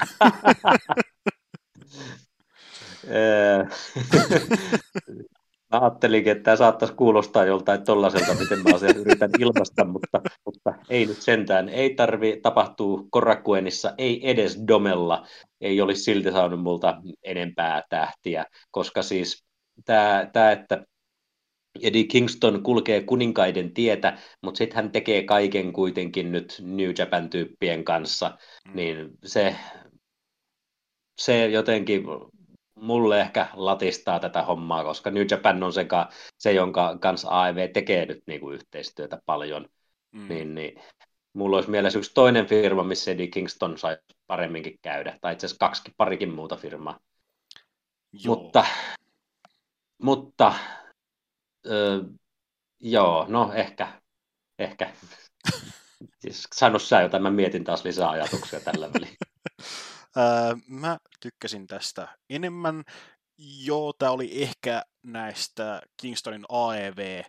mä ajattelinkin, että tämä saattaisi kuulostaa joltain tollaiselta, miten mä asian yritän ilmaista, mutta, mutta ei nyt sentään. Ei tarvi tapahtua Korakuenissa, ei edes Domella. Ei olisi silti saanut multa enempää tähtiä, koska siis tämä, tämä että Eddie Kingston kulkee kuninkaiden tietä, mutta sitten hän tekee kaiken kuitenkin nyt New Japan-tyyppien kanssa, mm. niin se, se jotenkin mulle ehkä latistaa tätä hommaa, koska New Japan on se, se jonka kanssa AEV tekee nyt niinku yhteistyötä paljon. Mm. Niin, niin, mulla olisi mielessä yksi toinen firma, missä Eddie Kingston sai paremminkin käydä, tai itse asiassa kaksi parikin muuta firmaa. Joo. Mutta, mutta Öö, joo, no ehkä. Ehkä. siis sano sä jotain, mä mietin taas lisää ajatuksia tällä välin. öö, mä tykkäsin tästä enemmän. Joo, tämä oli ehkä näistä Kingstonin AEV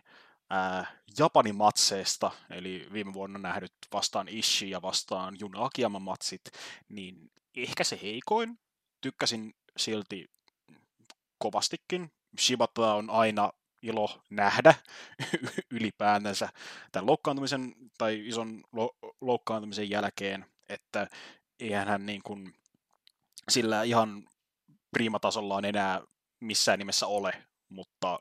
ää, Japanin matseista, eli viime vuonna nähdyt vastaan Ishi ja vastaan Jun Akiyama matsit, niin ehkä se heikoin. Tykkäsin silti kovastikin. Shibata on aina ilo nähdä ylipäätänsä tämän loukkaantumisen tai ison lo- loukkaantumisen jälkeen, että eihän hän niin kuin sillä ihan priimatasollaan enää missään nimessä ole, mutta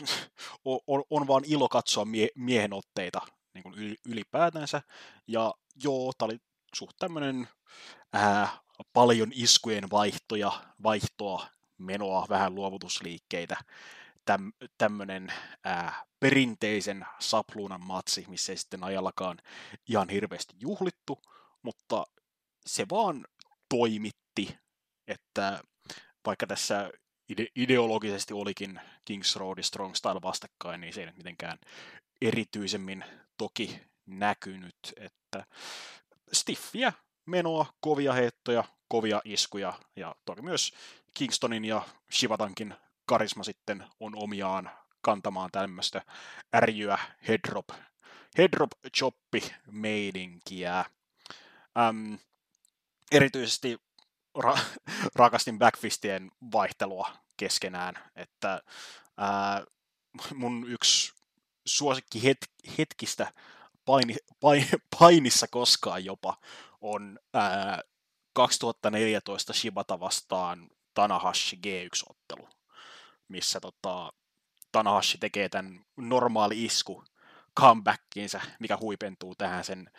on, on vaan ilo katsoa mie- miehen otteita niin kuin ylipäätänsä. Ja joo, tämä oli suht tämmöinen äh, paljon iskujen vaihtoja, vaihtoa, menoa, vähän luovutusliikkeitä täm, tämmöinen ää, perinteisen sapluunan matsi, missä ei sitten ajallakaan ihan hirveästi juhlittu, mutta se vaan toimitti, että vaikka tässä ide- ideologisesti olikin Kings Road ja Strong Style vastakkain, niin se ei nyt mitenkään erityisemmin toki näkynyt, että stiffiä menoa, kovia heittoja, kovia iskuja ja toki myös Kingstonin ja Shivatankin karisma sitten on omiaan kantamaan tämmöistä ärjyä headrop, headrop choppi meidinkiä. äm, erityisesti ra- rakastin backfistien vaihtelua keskenään, että ää, mun yksi suosikki het- hetkistä paini, paini, painissa koskaan jopa on ää, 2014 Shibata vastaan Tanahashi G1-ottelu, missä tota, Tanahashi tekee tämän normaali isku comebackiinsa, mikä huipentuu tähän sen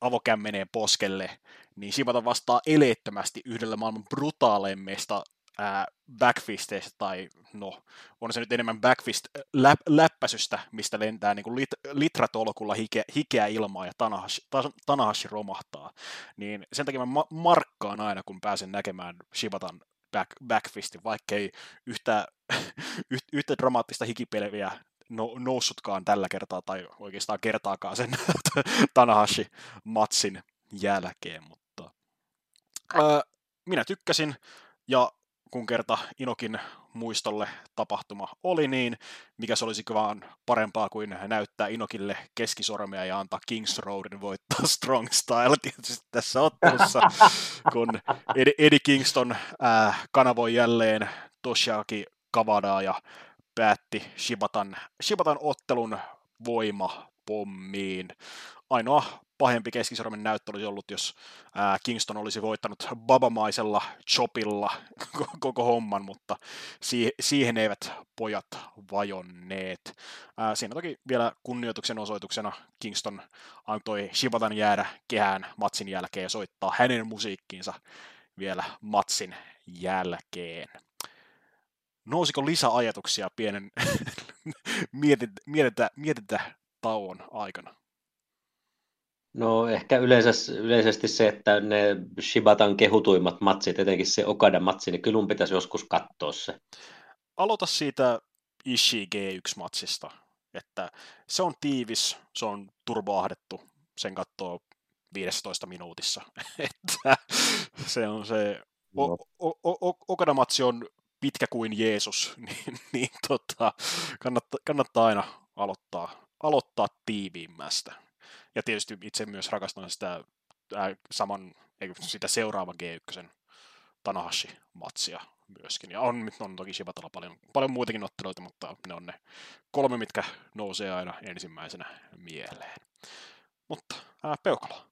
avokämmeneen poskelle, niin Shibata vastaa eleettömästi yhdellä maailman brutaaleimmista backfisteistä, tai no, on se nyt enemmän backfist läp, läppäsystä, mistä lentää niin kuin lit, litratolkulla hike, hikeä ilmaa ja Tanahashi, Tanahashi romahtaa. Niin sen takia mä ma- markkaan aina, kun pääsen näkemään Shibatan back, backfistin, vaikkei yhtä, yhtä dramaattista hikipelviä no, noussutkaan tällä kertaa, tai oikeastaan kertaakaan sen Tanahashi-matsin jälkeen, mutta ää, minä tykkäsin, ja kun kerta Inokin muistolle tapahtuma oli, niin mikä se olisi vaan parempaa kuin näyttää Inokille keskisormea ja antaa Kings Roadin voittaa Strong Style tietysti tässä ottelussa, kun Eddie Kingston äh, kanavoi jälleen Toshiaki Kavadaa ja päätti Shibatan, Shibatan ottelun voima pommiin. Ainoa pahempi keskisormen näyttö olisi ollut, jos ää, Kingston olisi voittanut babamaisella chopilla koko homman, mutta si- siihen eivät pojat vajonneet. Ää, siinä toki vielä kunnioituksen osoituksena Kingston antoi Shibatan jäädä kehään matsin jälkeen ja soittaa hänen musiikkiinsa vielä matsin jälkeen. Nousiko lisäajatuksia pienen mietintä, mietintä, mietintä tauon aikana? No ehkä yleisesti, yleisesti se, että ne Shibatan kehutuimmat matsit, etenkin se Okada-matsi, niin kyllä pitäisi joskus katsoa se. Aloita siitä Ishii G1-matsista, että se on tiivis, se on turboahdettu, sen katsoo 15 minuutissa. että se on se, o- o- o- Okada-matsi on pitkä kuin Jeesus, niin, niin tota, kannattaa, kannattaa aina aloittaa, aloittaa tiiviimmästä. Ja tietysti itse myös rakastan sitä ää, saman, sitä seuraavan G1 Tanahashi-matsia myöskin. Ja on, on toki Shibatalla paljon, paljon muitakin otteluita, mutta ne on ne kolme, mitkä nousee aina ensimmäisenä mieleen. Mutta ää, peukalo.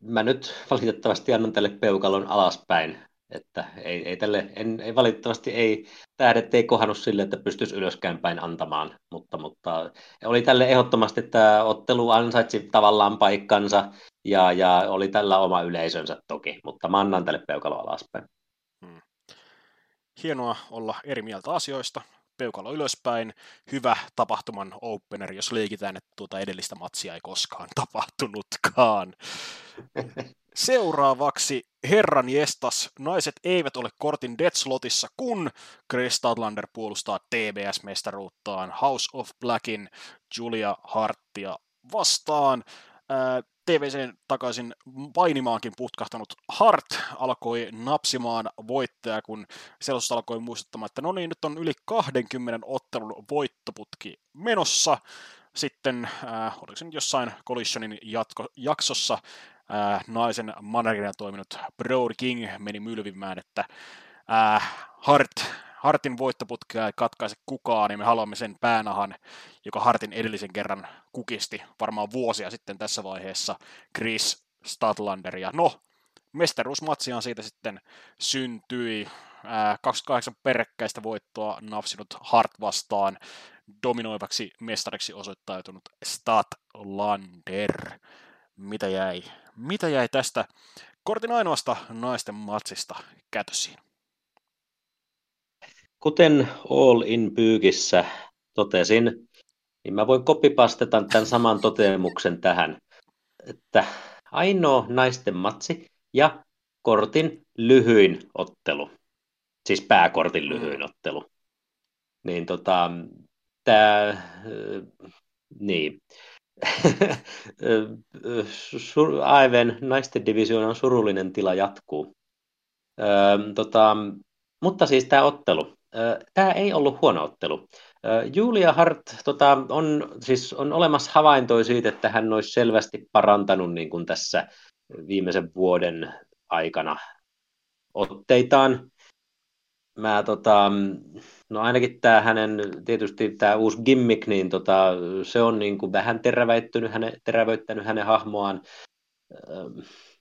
Mä nyt valitettavasti annan tälle peukalon alaspäin että ei, ei, tälle, en, ei valitettavasti ei, tähdet ei kohannut sille, että pystyisi ylöskään päin antamaan, mutta, mutta oli tälle ehdottomasti tämä ottelu ansaitsi tavallaan paikkansa ja, ja oli tällä oma yleisönsä toki, mutta mä annan tälle peukalo alaspäin. Hmm. Hienoa olla eri mieltä asioista. Peukalo ylöspäin, hyvä tapahtuman opener, jos leikitään, että tuota edellistä matsia ei koskaan tapahtunutkaan. Seuraavaksi herran jestas, naiset eivät ole kortin Dead-slotissa, kun Chris Stadlander puolustaa TBS-mestaruuttaan House of Blackin Julia Harttia vastaan. TVCn takaisin painimaankin putkahtanut Hart alkoi napsimaan voittaja, kun selostus alkoi muistuttamaan, että no niin, nyt on yli 20 ottelun voittoputki menossa. Sitten, äh, oliko se nyt jossain Collisionin jatko, jaksossa, äh, naisen managerina toiminut Brody King meni mylvimään, että äh, Hart, Hartin voittoputkea ei katkaise kukaan, niin me haluamme sen päänahan, joka Hartin edellisen kerran kukisti varmaan vuosia sitten tässä vaiheessa Chris Statlander. Ja no, mestaruusmatsiaan siitä sitten syntyi. 28 peräkkäistä voittoa napsinut Hart vastaan dominoivaksi mestariksi osoittautunut Statlander. Mitä jäi mitä jäi tästä kortin ainoasta naisten matsista kätösiin? Kuten All in pyykissä totesin, niin mä voin kopipasteta tämän saman toteamuksen tähän, että ainoa naisten matsi ja kortin lyhyin ottelu, siis pääkortin lyhyin ottelu. Niin tota, tämä, niin, Aiven naisten divisioonan surullinen tila jatkuu. Öö, tota, mutta siis tämä ottelu. Tämä ei ollut huono ottelu. Julia Hart tota, on, siis on olemassa havaintoja siitä, että hän olisi selvästi parantanut niin kuin tässä viimeisen vuoden aikana otteitaan. Mä, tota, no ainakin tämä hänen, tietysti tämä uusi gimmick, niin tota, se on niin kuin vähän terävöittänyt hänen, terävöittänyt hänen hahmoaan,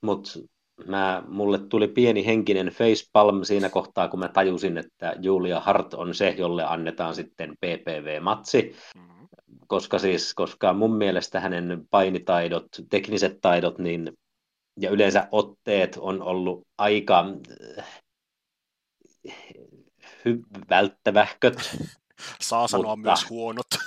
mutta mä, mulle tuli pieni henkinen facepalm siinä kohtaa, kun mä tajusin, että Julia Hart on se, jolle annetaan sitten PPV-matsi, mm-hmm. koska siis, koska mun mielestä hänen painitaidot, tekniset taidot, niin ja yleensä otteet on ollut aika hy- välttävähköt. Saa sanoa mutta... myös huonot.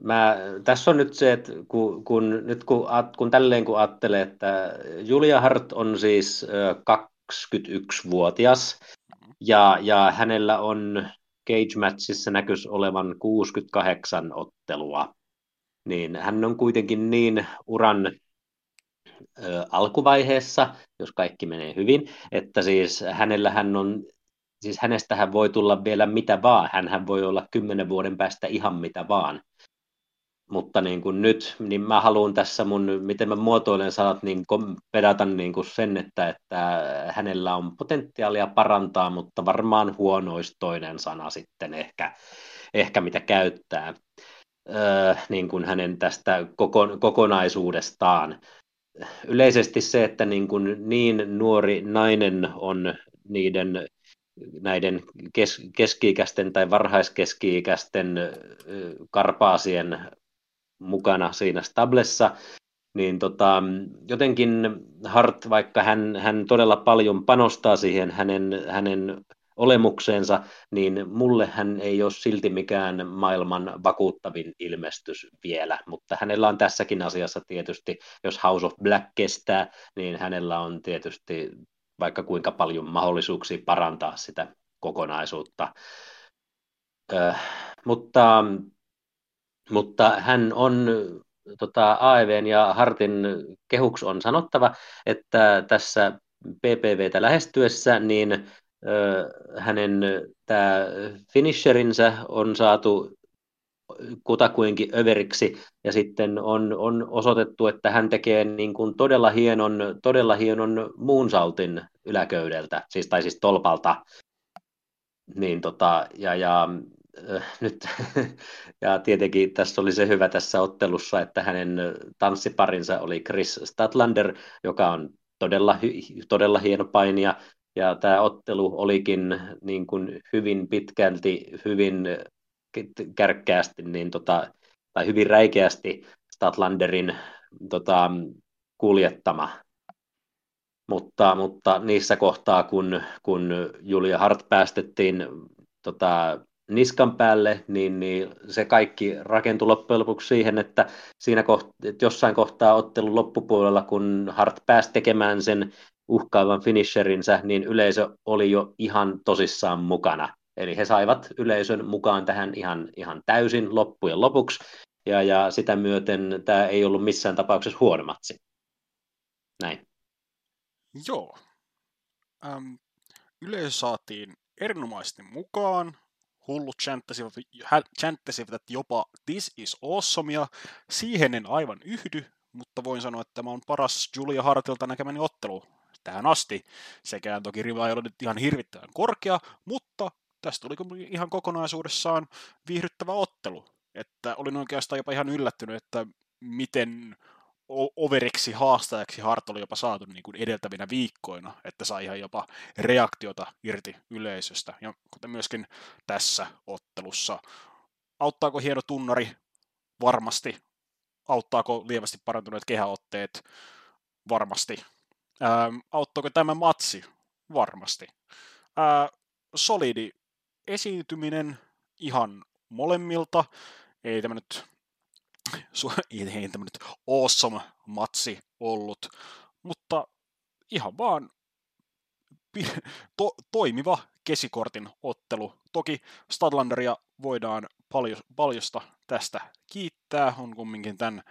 Mä, tässä on nyt se, että kun, kun, nyt kun, kun tälleen kun ajattelee, että Julia Hart on siis 21-vuotias ja, ja hänellä on cage matchissa näkyisi olevan 68 ottelua, niin hän on kuitenkin niin uran alkuvaiheessa, jos kaikki menee hyvin, että siis hänellä hän on siis hänestähän voi tulla vielä mitä vaan, hän voi olla kymmenen vuoden päästä ihan mitä vaan mutta niin kuin nyt, niin mä haluan tässä mun, miten mä muotoilen sanat, niin pedata niin kuin sen, että, että hänellä on potentiaalia parantaa, mutta varmaan huono olisi toinen sana sitten ehkä, ehkä mitä käyttää öö, niin kuin hänen tästä koko, kokonaisuudestaan. Yleisesti se, että niin, kuin niin nuori nainen on niiden näiden kes, keski-ikäisten tai varhaiskeski-ikäisten karpaasien mukana siinä stablessa, niin tota, jotenkin Hart, vaikka hän, hän todella paljon panostaa siihen hänen, hänen olemukseensa, niin mulle hän ei ole silti mikään maailman vakuuttavin ilmestys vielä, mutta hänellä on tässäkin asiassa tietysti, jos House of Black kestää, niin hänellä on tietysti vaikka kuinka paljon mahdollisuuksia parantaa sitä kokonaisuutta. Ö, mutta mutta hän on tota, AEVn ja Hartin kehuks on sanottava, että tässä PPVtä lähestyessä niin hänen tämä finisherinsä on saatu kutakuinkin överiksi ja sitten on, on osoitettu, että hän tekee niin kuin todella hienon, todella hienon moonsaultin yläköydeltä, siis, tai siis tolpalta. Niin tota, ja, ja nyt, ja tietenkin tässä oli se hyvä tässä ottelussa, että hänen tanssiparinsa oli Chris Statlander, joka on todella, todella hieno painija, ja tämä ottelu olikin niin kuin hyvin pitkälti, hyvin kärkkäästi, niin tota, tai hyvin räikeästi Statlanderin tota, kuljettama. Mutta, mutta niissä kohtaa, kun, kun Julia Hart päästettiin tota, niskan päälle, niin, niin se kaikki rakentui loppujen lopuksi siihen, että siinä koht, että jossain kohtaa ottelun loppupuolella, kun Hart pääsi tekemään sen uhkaavan finisherinsä, niin yleisö oli jo ihan tosissaan mukana. Eli he saivat yleisön mukaan tähän ihan, ihan täysin loppujen lopuksi, ja, ja sitä myöten tämä ei ollut missään tapauksessa huono matsi. Näin. Joo. Ähm, yleisö saatiin erinomaisesti mukaan, hullut chanttasivat, chanttasivat jopa this is awesome, ja siihen en aivan yhdy, mutta voin sanoa, että tämä on paras Julia Hartilta näkemäni ottelu tähän asti. Sekään toki riva ei ole nyt ihan hirvittävän korkea, mutta tästä tuli ihan kokonaisuudessaan viihdyttävä ottelu. Että olin oikeastaan jopa ihan yllättynyt, että miten overiksi haastajaksi Hart oli jopa saatu niin kuin edeltävinä viikkoina, että sai ihan jopa reaktiota irti yleisöstä. Ja kuten myöskin tässä ottelussa. Auttaako hieno tunnari? Varmasti. Auttaako lievästi parantuneet kehäotteet? Varmasti. Ähm, auttaako tämä matsi? Varmasti. Äh, solidi esiintyminen ihan molemmilta. Ei tämä nyt ei tämä nyt awesome matsi ollut, mutta ihan vaan to, toimiva kesikortin ottelu. Toki Stadlanderia voidaan paljon, paljosta tästä kiittää, on kumminkin tämän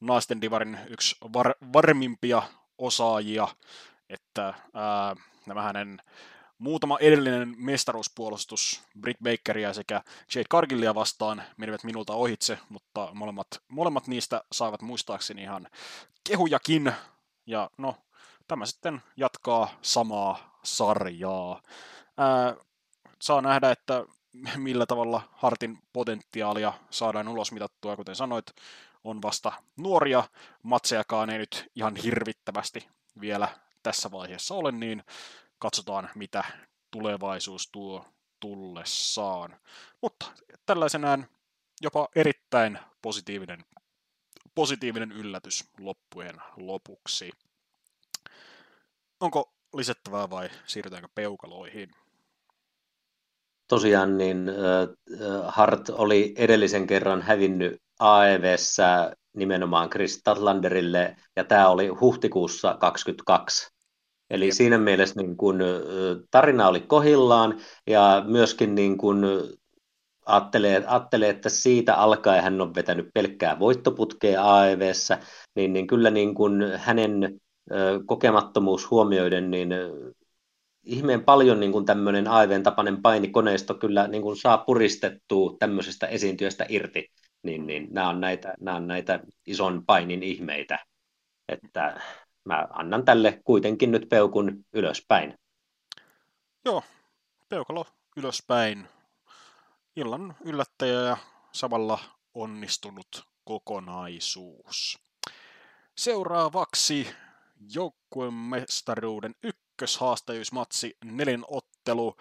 naisten divarin yksi var, varmimpia osaajia, että ää, nämä hänen muutama edellinen mestaruuspuolustus Britt Bakeria sekä Jade Cargillia vastaan menivät minulta ohitse, mutta molemmat, molemmat niistä saivat muistaakseni ihan kehujakin. Ja no, tämä sitten jatkaa samaa sarjaa. Ää, saa nähdä, että millä tavalla Hartin potentiaalia saadaan ulos mitattua, kuten sanoit, on vasta nuoria, matsejakaan ei nyt ihan hirvittävästi vielä tässä vaiheessa ole, niin katsotaan mitä tulevaisuus tuo tullessaan. Mutta tällaisenään jopa erittäin positiivinen, positiivinen yllätys loppujen lopuksi. Onko lisättävää vai siirrytäänkö peukaloihin? Tosiaan niin Hart oli edellisen kerran hävinnyt AEVssä nimenomaan Chris Statlanderille, ja tämä oli huhtikuussa 22. Eli Jep. siinä mielessä niin kun, tarina oli kohillaan, ja myöskin niin kun, ajattelee, ajattelee, että siitä alkaen hän on vetänyt pelkkää voittoputkea AEVssä, niin, niin kyllä niin kun hänen kokemattomuus huomioiden, niin ihmeen paljon niin kuin tämmöinen AEVn tapainen painikoneisto kyllä niin kuin saa puristettua tämmöisestä esiintyöstä irti niin, niin nämä, on näitä, nämä on näitä ison painin ihmeitä, että mä annan tälle kuitenkin nyt peukun ylöspäin. Joo, peukalo ylöspäin. Illan yllättäjä ja samalla onnistunut kokonaisuus. Seuraavaksi joukkueen mestaruuden ykköshaastajuusmatsi nelin ottelu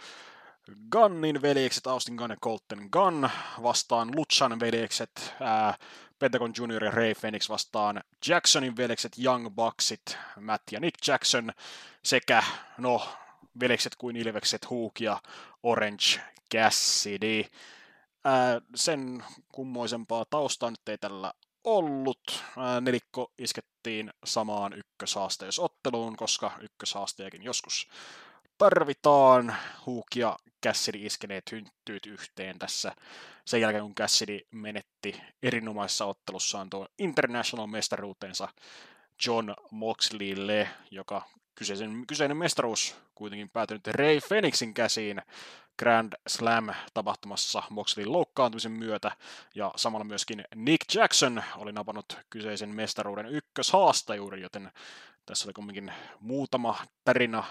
Gunnin veljekset, Austin Gunn ja Colton Gunn vastaan Luchan veljekset, ää, Pentagon Junior ja Ray Phoenix vastaan Jacksonin veljekset, Young Bucksit, Matt ja Nick Jackson sekä, no, veljekset kuin Ilvekset, Hook ja Orange Cassidy. Ää, sen kummoisempaa taustaa nyt ei tällä ollut. Ää, nelikko iskettiin samaan ykköshaasteusotteluun, koska ykköshaastejakin joskus tarvitaan. Hook ja Cassidy iskeneet hynttyyt yhteen tässä sen jälkeen, kun Cassidy menetti erinomaisessa ottelussaan tuo International-mestaruutensa John Moxleylle, joka kyseisen, kyseinen mestaruus kuitenkin päätynyt Ray Phoenixin käsiin Grand Slam-tapahtumassa Moxleyin loukkaantumisen myötä, ja samalla myöskin Nick Jackson oli napannut kyseisen mestaruuden ykköshaastajuuden, joten tässä oli kumminkin muutama tarina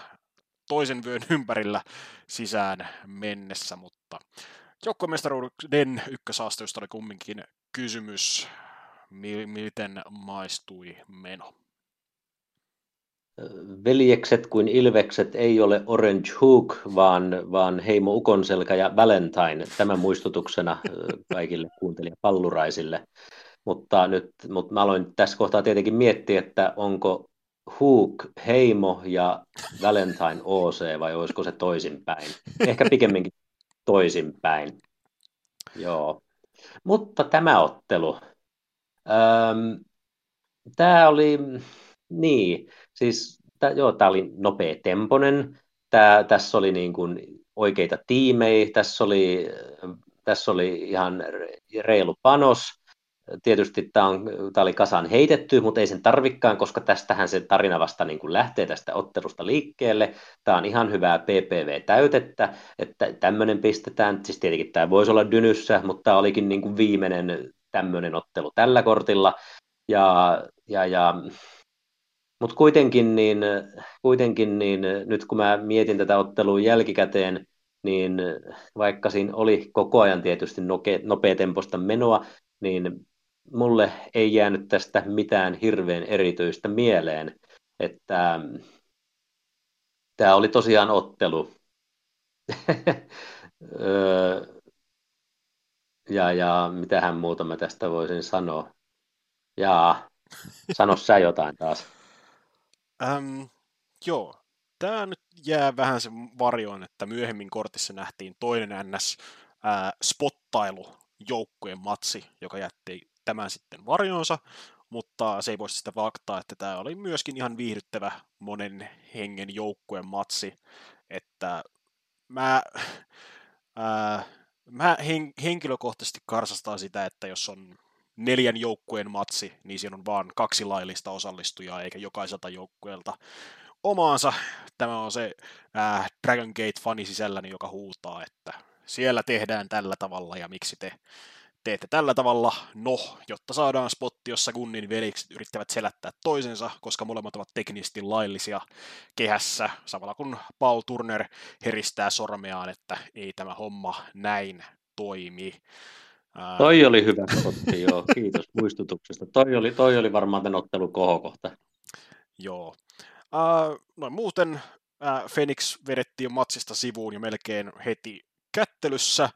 toisen vyön ympärillä sisään mennessä, mutta joukkuemestaruuden ykkösaasteista oli kumminkin kysymys, miten maistui meno. Veljekset kuin Ilvekset ei ole Orange Hook, vaan, vaan Heimo Ukonselkä ja Valentine. Tämä muistutuksena kaikille kuuntelijapalluraisille. Mutta nyt mutta mä aloin tässä kohtaa tietenkin miettiä, että onko Hook, Heimo ja Valentine OC, vai olisiko se toisinpäin? Ehkä pikemminkin toisinpäin. Joo. Mutta tämä ottelu. Öm, tämä oli, niin, siis tää, joo, tämä oli nopea temponen. Tää, tässä oli niin kuin oikeita tiimejä, tässä oli, tässä oli ihan reilu panos tietysti tämä, on, tämä oli kasan heitetty, mutta ei sen tarvikkaan, koska tästähän se tarina vasta niin kuin lähtee tästä ottelusta liikkeelle. Tämä on ihan hyvää PPV-täytettä, että tämmöinen pistetään. Siis tietenkin tämä voisi olla Dynyssä, mutta tämä olikin niin kuin viimeinen tämmöinen ottelu tällä kortilla. Ja, ja, ja mutta kuitenkin, niin, kuitenkin niin, nyt kun mä mietin tätä ottelua jälkikäteen, niin vaikka siinä oli koko ajan tietysti nopeatempoista menoa, niin mulle ei jäänyt tästä mitään hirveän erityistä mieleen, että tämä oli tosiaan ottelu. ja, ja mitähän muuta mä tästä voisin sanoa. Jaa, sano sä jotain taas. Ähm, joo, tämä nyt jää vähän sen varjoon, että myöhemmin kortissa nähtiin toinen NS ää, spottailu joukkueen matsi, joka jätti tämän sitten varjonsa, mutta se ei voisi sitä faktaa, että tämä oli myöskin ihan viihdyttävä monen hengen joukkueen matsi, että mä, ää, mä hen, henkilökohtaisesti karsastan sitä, että jos on neljän joukkueen matsi, niin siinä on vaan kaksi laillista osallistujaa, eikä jokaiselta joukkueelta omaansa. Tämä on se äh, Dragon Gate-fani sisälläni, joka huutaa, että siellä tehdään tällä tavalla ja miksi te teette tällä tavalla, no, jotta saadaan spotti, jossa Gunnin velikset yrittävät selättää toisensa, koska molemmat ovat teknisesti laillisia kehässä, samalla kun Paul Turner heristää sormeaan, että ei tämä homma näin toimi. Toi oli hyvä spotti, joo. Kiitos muistutuksesta. Toi oli, toi oli varmaan tämän ottelun kohokohta. Joo. Uh, noin muuten uh, Phoenix vedettiin matsista sivuun jo melkein heti kättelyssä.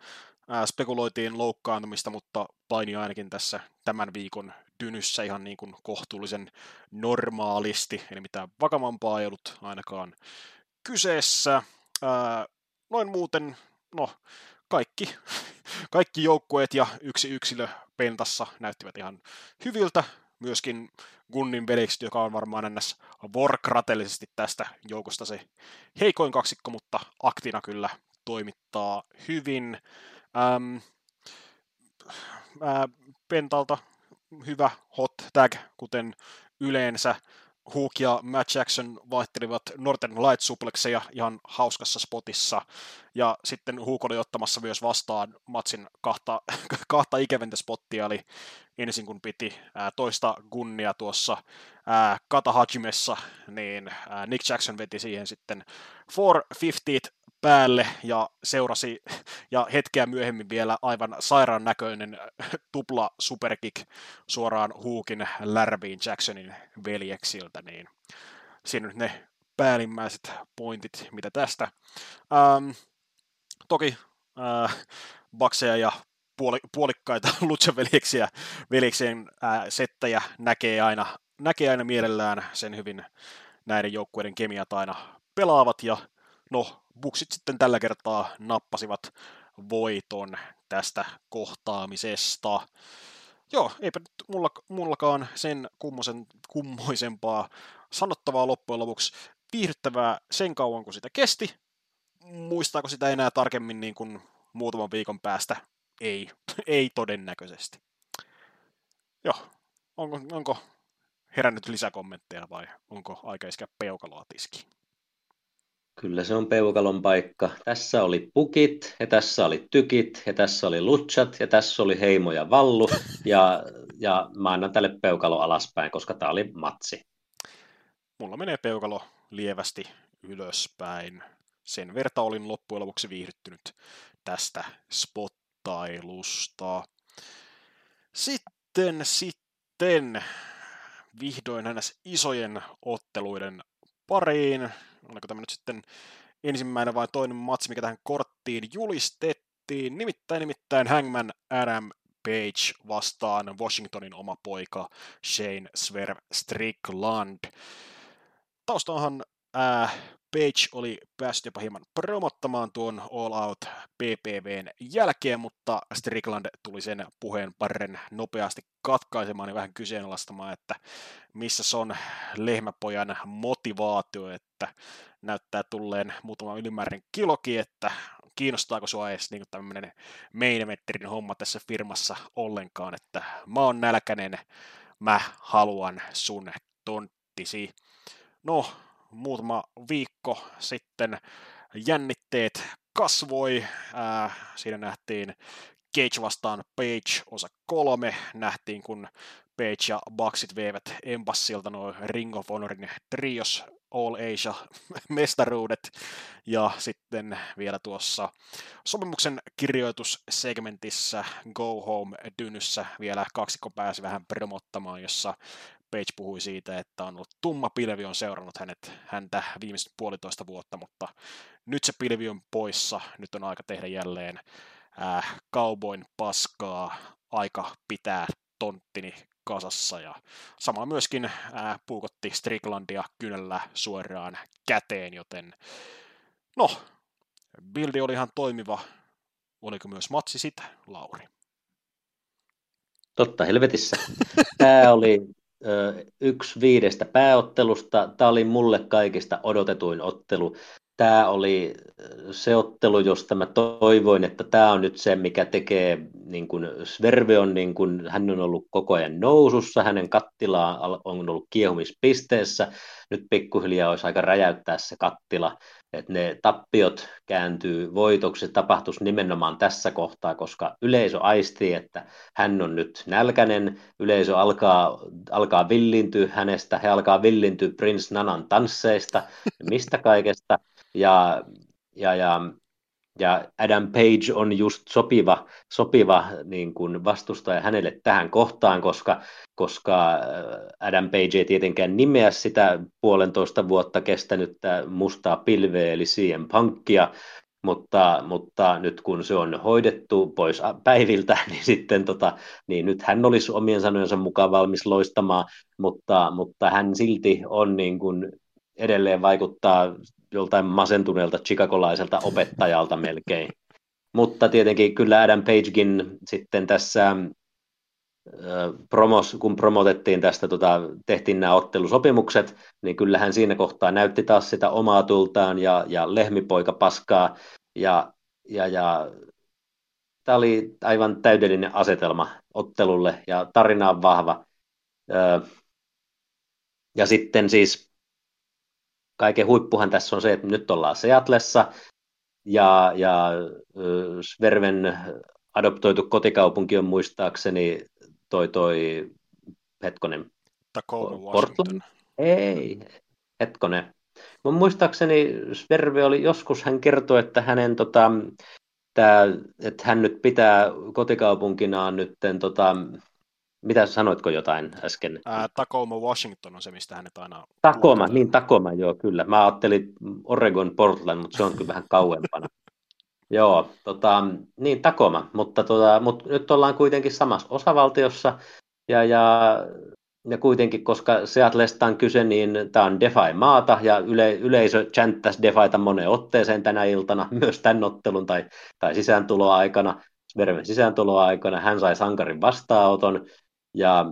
Uh, spekuloitiin loukkaantumista, mutta paini ainakin tässä tämän viikon dynyssä ihan niin kuin kohtuullisen normaalisti, eli mitään vakavampaa ei ollut ainakaan kyseessä. Uh, noin muuten, no, kaikki, kaikki joukkueet ja yksi yksilö pentassa näyttivät ihan hyviltä. Myöskin Gunnin velikset, joka on varmaan ennäs vorkratellisesti tästä joukosta se heikoin kaksikko, mutta aktina kyllä toimittaa hyvin. Ähm, äh, pentalta hyvä hot tag, kuten yleensä. Hook ja Matt Jackson vaihtelivat Northern Light suplexeja ihan hauskassa spotissa. Ja sitten Hook oli ottamassa myös vastaan matsin kahta, kahta ikävintä spottia, eli ensin kun piti ää, toista gunnia tuossa ää, Kata Hajimessa, niin ää, Nick Jackson veti siihen sitten 450 päälle ja seurasi ja hetkeä myöhemmin vielä aivan sairaan näköinen tupla superkick suoraan Hookin lärviin Jacksonin veljeksiltä, niin siinä nyt ne päällimmäiset pointit, mitä tästä. Ähm, toki äh, bakseja ja puoli, puolikkaita Lucha-veljeksiä veljeksien äh, settäjä näkee aina, näkee aina mielellään sen hyvin näiden joukkueiden kemiat aina pelaavat ja no Buksit sitten tällä kertaa nappasivat voiton tästä kohtaamisesta. Joo, eipä nyt mulla, mullakaan sen kummosen, kummoisempaa sanottavaa loppujen lopuksi. Viihdyttävää sen kauan kuin sitä kesti. Muistaako sitä enää tarkemmin niin kuin muutaman viikon päästä? Ei, ei todennäköisesti. Joo, onko, onko herännyt lisäkommentteja vai onko aika iskeä peukaloa tiskiin? Kyllä se on peukalon paikka. Tässä oli pukit, ja tässä oli tykit, ja tässä oli lutsat, ja tässä oli heimo ja vallu, ja, ja mä annan tälle peukalo alaspäin, koska tämä oli matsi. Mulla menee peukalo lievästi ylöspäin. Sen verta olin loppujen lopuksi viihdyttynyt tästä spottailusta. Sitten, sitten vihdoin näissä isojen otteluiden pariin oliko tämä nyt sitten ensimmäinen vai toinen matsi, mikä tähän korttiin julistettiin. Nimittäin, nimittäin Hangman Adam Page vastaan Washingtonin oma poika Shane Swerve Strickland. Taustahan äh, Page oli päässyt jopa hieman promottamaan tuon All Out PPVn jälkeen, mutta Strickland tuli sen puheen parren nopeasti katkaisemaan ja vähän kyseenalaistamaan, että missä on lehmäpojan motivaatio, että näyttää tulleen muutama ylimääräinen kiloki, että kiinnostaako sua edes niin tämmöinen main homma tässä firmassa ollenkaan, että mä oon nälkäinen, mä haluan sun tonttisi. No, muutama viikko sitten jännitteet kasvoi. Äh, siinä nähtiin Cage vastaan Page osa kolme. Nähtiin, kun Page ja Bucksit veivät Embassilta noin Ring of Honorin trios All Asia mestaruudet ja sitten vielä tuossa sopimuksen kirjoitussegmentissä Go Home Dynyssä vielä kaksikko pääsi vähän promottamaan, jossa Page puhui siitä, että on ollut tumma pilvi on seurannut hänet, häntä viimeiset puolitoista vuotta, mutta nyt se pilvi on poissa, nyt on aika tehdä jälleen äh, cowboyn paskaa, aika pitää tonttini kasassa ja sama myöskin äh, puukotti Stricklandia kynällä suoraan käteen, joten no, bildi oli ihan toimiva. Oliko myös matsi sitä, Lauri? Totta helvetissä. Tämä oli yksi viidestä pääottelusta. Tämä oli mulle kaikista odotetuin ottelu. Tämä oli se ottelu, josta mä toivoin, että tämä on nyt se, mikä tekee, niin kuin Sverve on, niin kuin, hän on ollut koko ajan nousussa, hänen kattila on ollut kiehumispisteessä, nyt pikkuhiljaa olisi aika räjäyttää se kattila, että ne tappiot kääntyy voitoksi, tapahtuisi nimenomaan tässä kohtaa, koska yleisö aistii, että hän on nyt nälkäinen, yleisö alkaa, alkaa villintyä hänestä, he alkaa villintyä Prince Nanan tansseista, mistä kaikesta, ja, ja, ja, ja Adam Page on just sopiva, sopiva niin kuin vastustaja hänelle tähän kohtaan, koska, koska äh, Adam Page ei tietenkään nimeä sitä puolentoista vuotta kestänyttä mustaa pilveä, eli CM Punkia, mutta, mutta nyt kun se on hoidettu pois päiviltä, niin sitten tota, niin nyt hän olisi omien sanojensa mukaan valmis loistamaan, mutta, mutta hän silti on niin kuin edelleen vaikuttaa joltain masentuneelta chicakolaiselta opettajalta melkein. Mutta tietenkin kyllä Adam Pagekin sitten tässä promos, kun promotettiin tästä, tota, tehtiin nämä ottelusopimukset, niin kyllähän siinä kohtaa näytti taas sitä omaa tultaan ja, ja lehmipoika paskaa. Ja, ja, ja tämä oli aivan täydellinen asetelma ottelulle ja tarina on vahva. Ja sitten siis kaiken huippuhan tässä on se, että nyt ollaan Seatlessa ja, ja Sverven adoptoitu kotikaupunki on muistaakseni toi, toi hetkonen. Tacoma, Washington. Ei, hetkonen. Mun muistaakseni Sverve oli joskus, hän kertoi, että hänen tota, tää, että hän nyt pitää kotikaupunkinaan nyt tota, mitä sanoitko jotain äsken? Ää, Tacoma, Washington on se, mistä hänet aina... Tacoma, niin Tacoma, joo, kyllä. Mä ajattelin Oregon, Portland, mutta se on kyllä vähän kauempana. joo, tota, niin Tacoma, mutta, tota, mutta nyt ollaan kuitenkin samassa osavaltiossa, ja, ja, ja kuitenkin, koska Seatlesta on kyse, niin tämä on DeFi-maata, ja yle, yleisö chanttäisi DeFita moneen otteeseen tänä iltana, myös tämän ottelun tai, tai sisääntuloaikana, Verven sisääntuloaikana, hän sai sankarin vastaanoton, ja,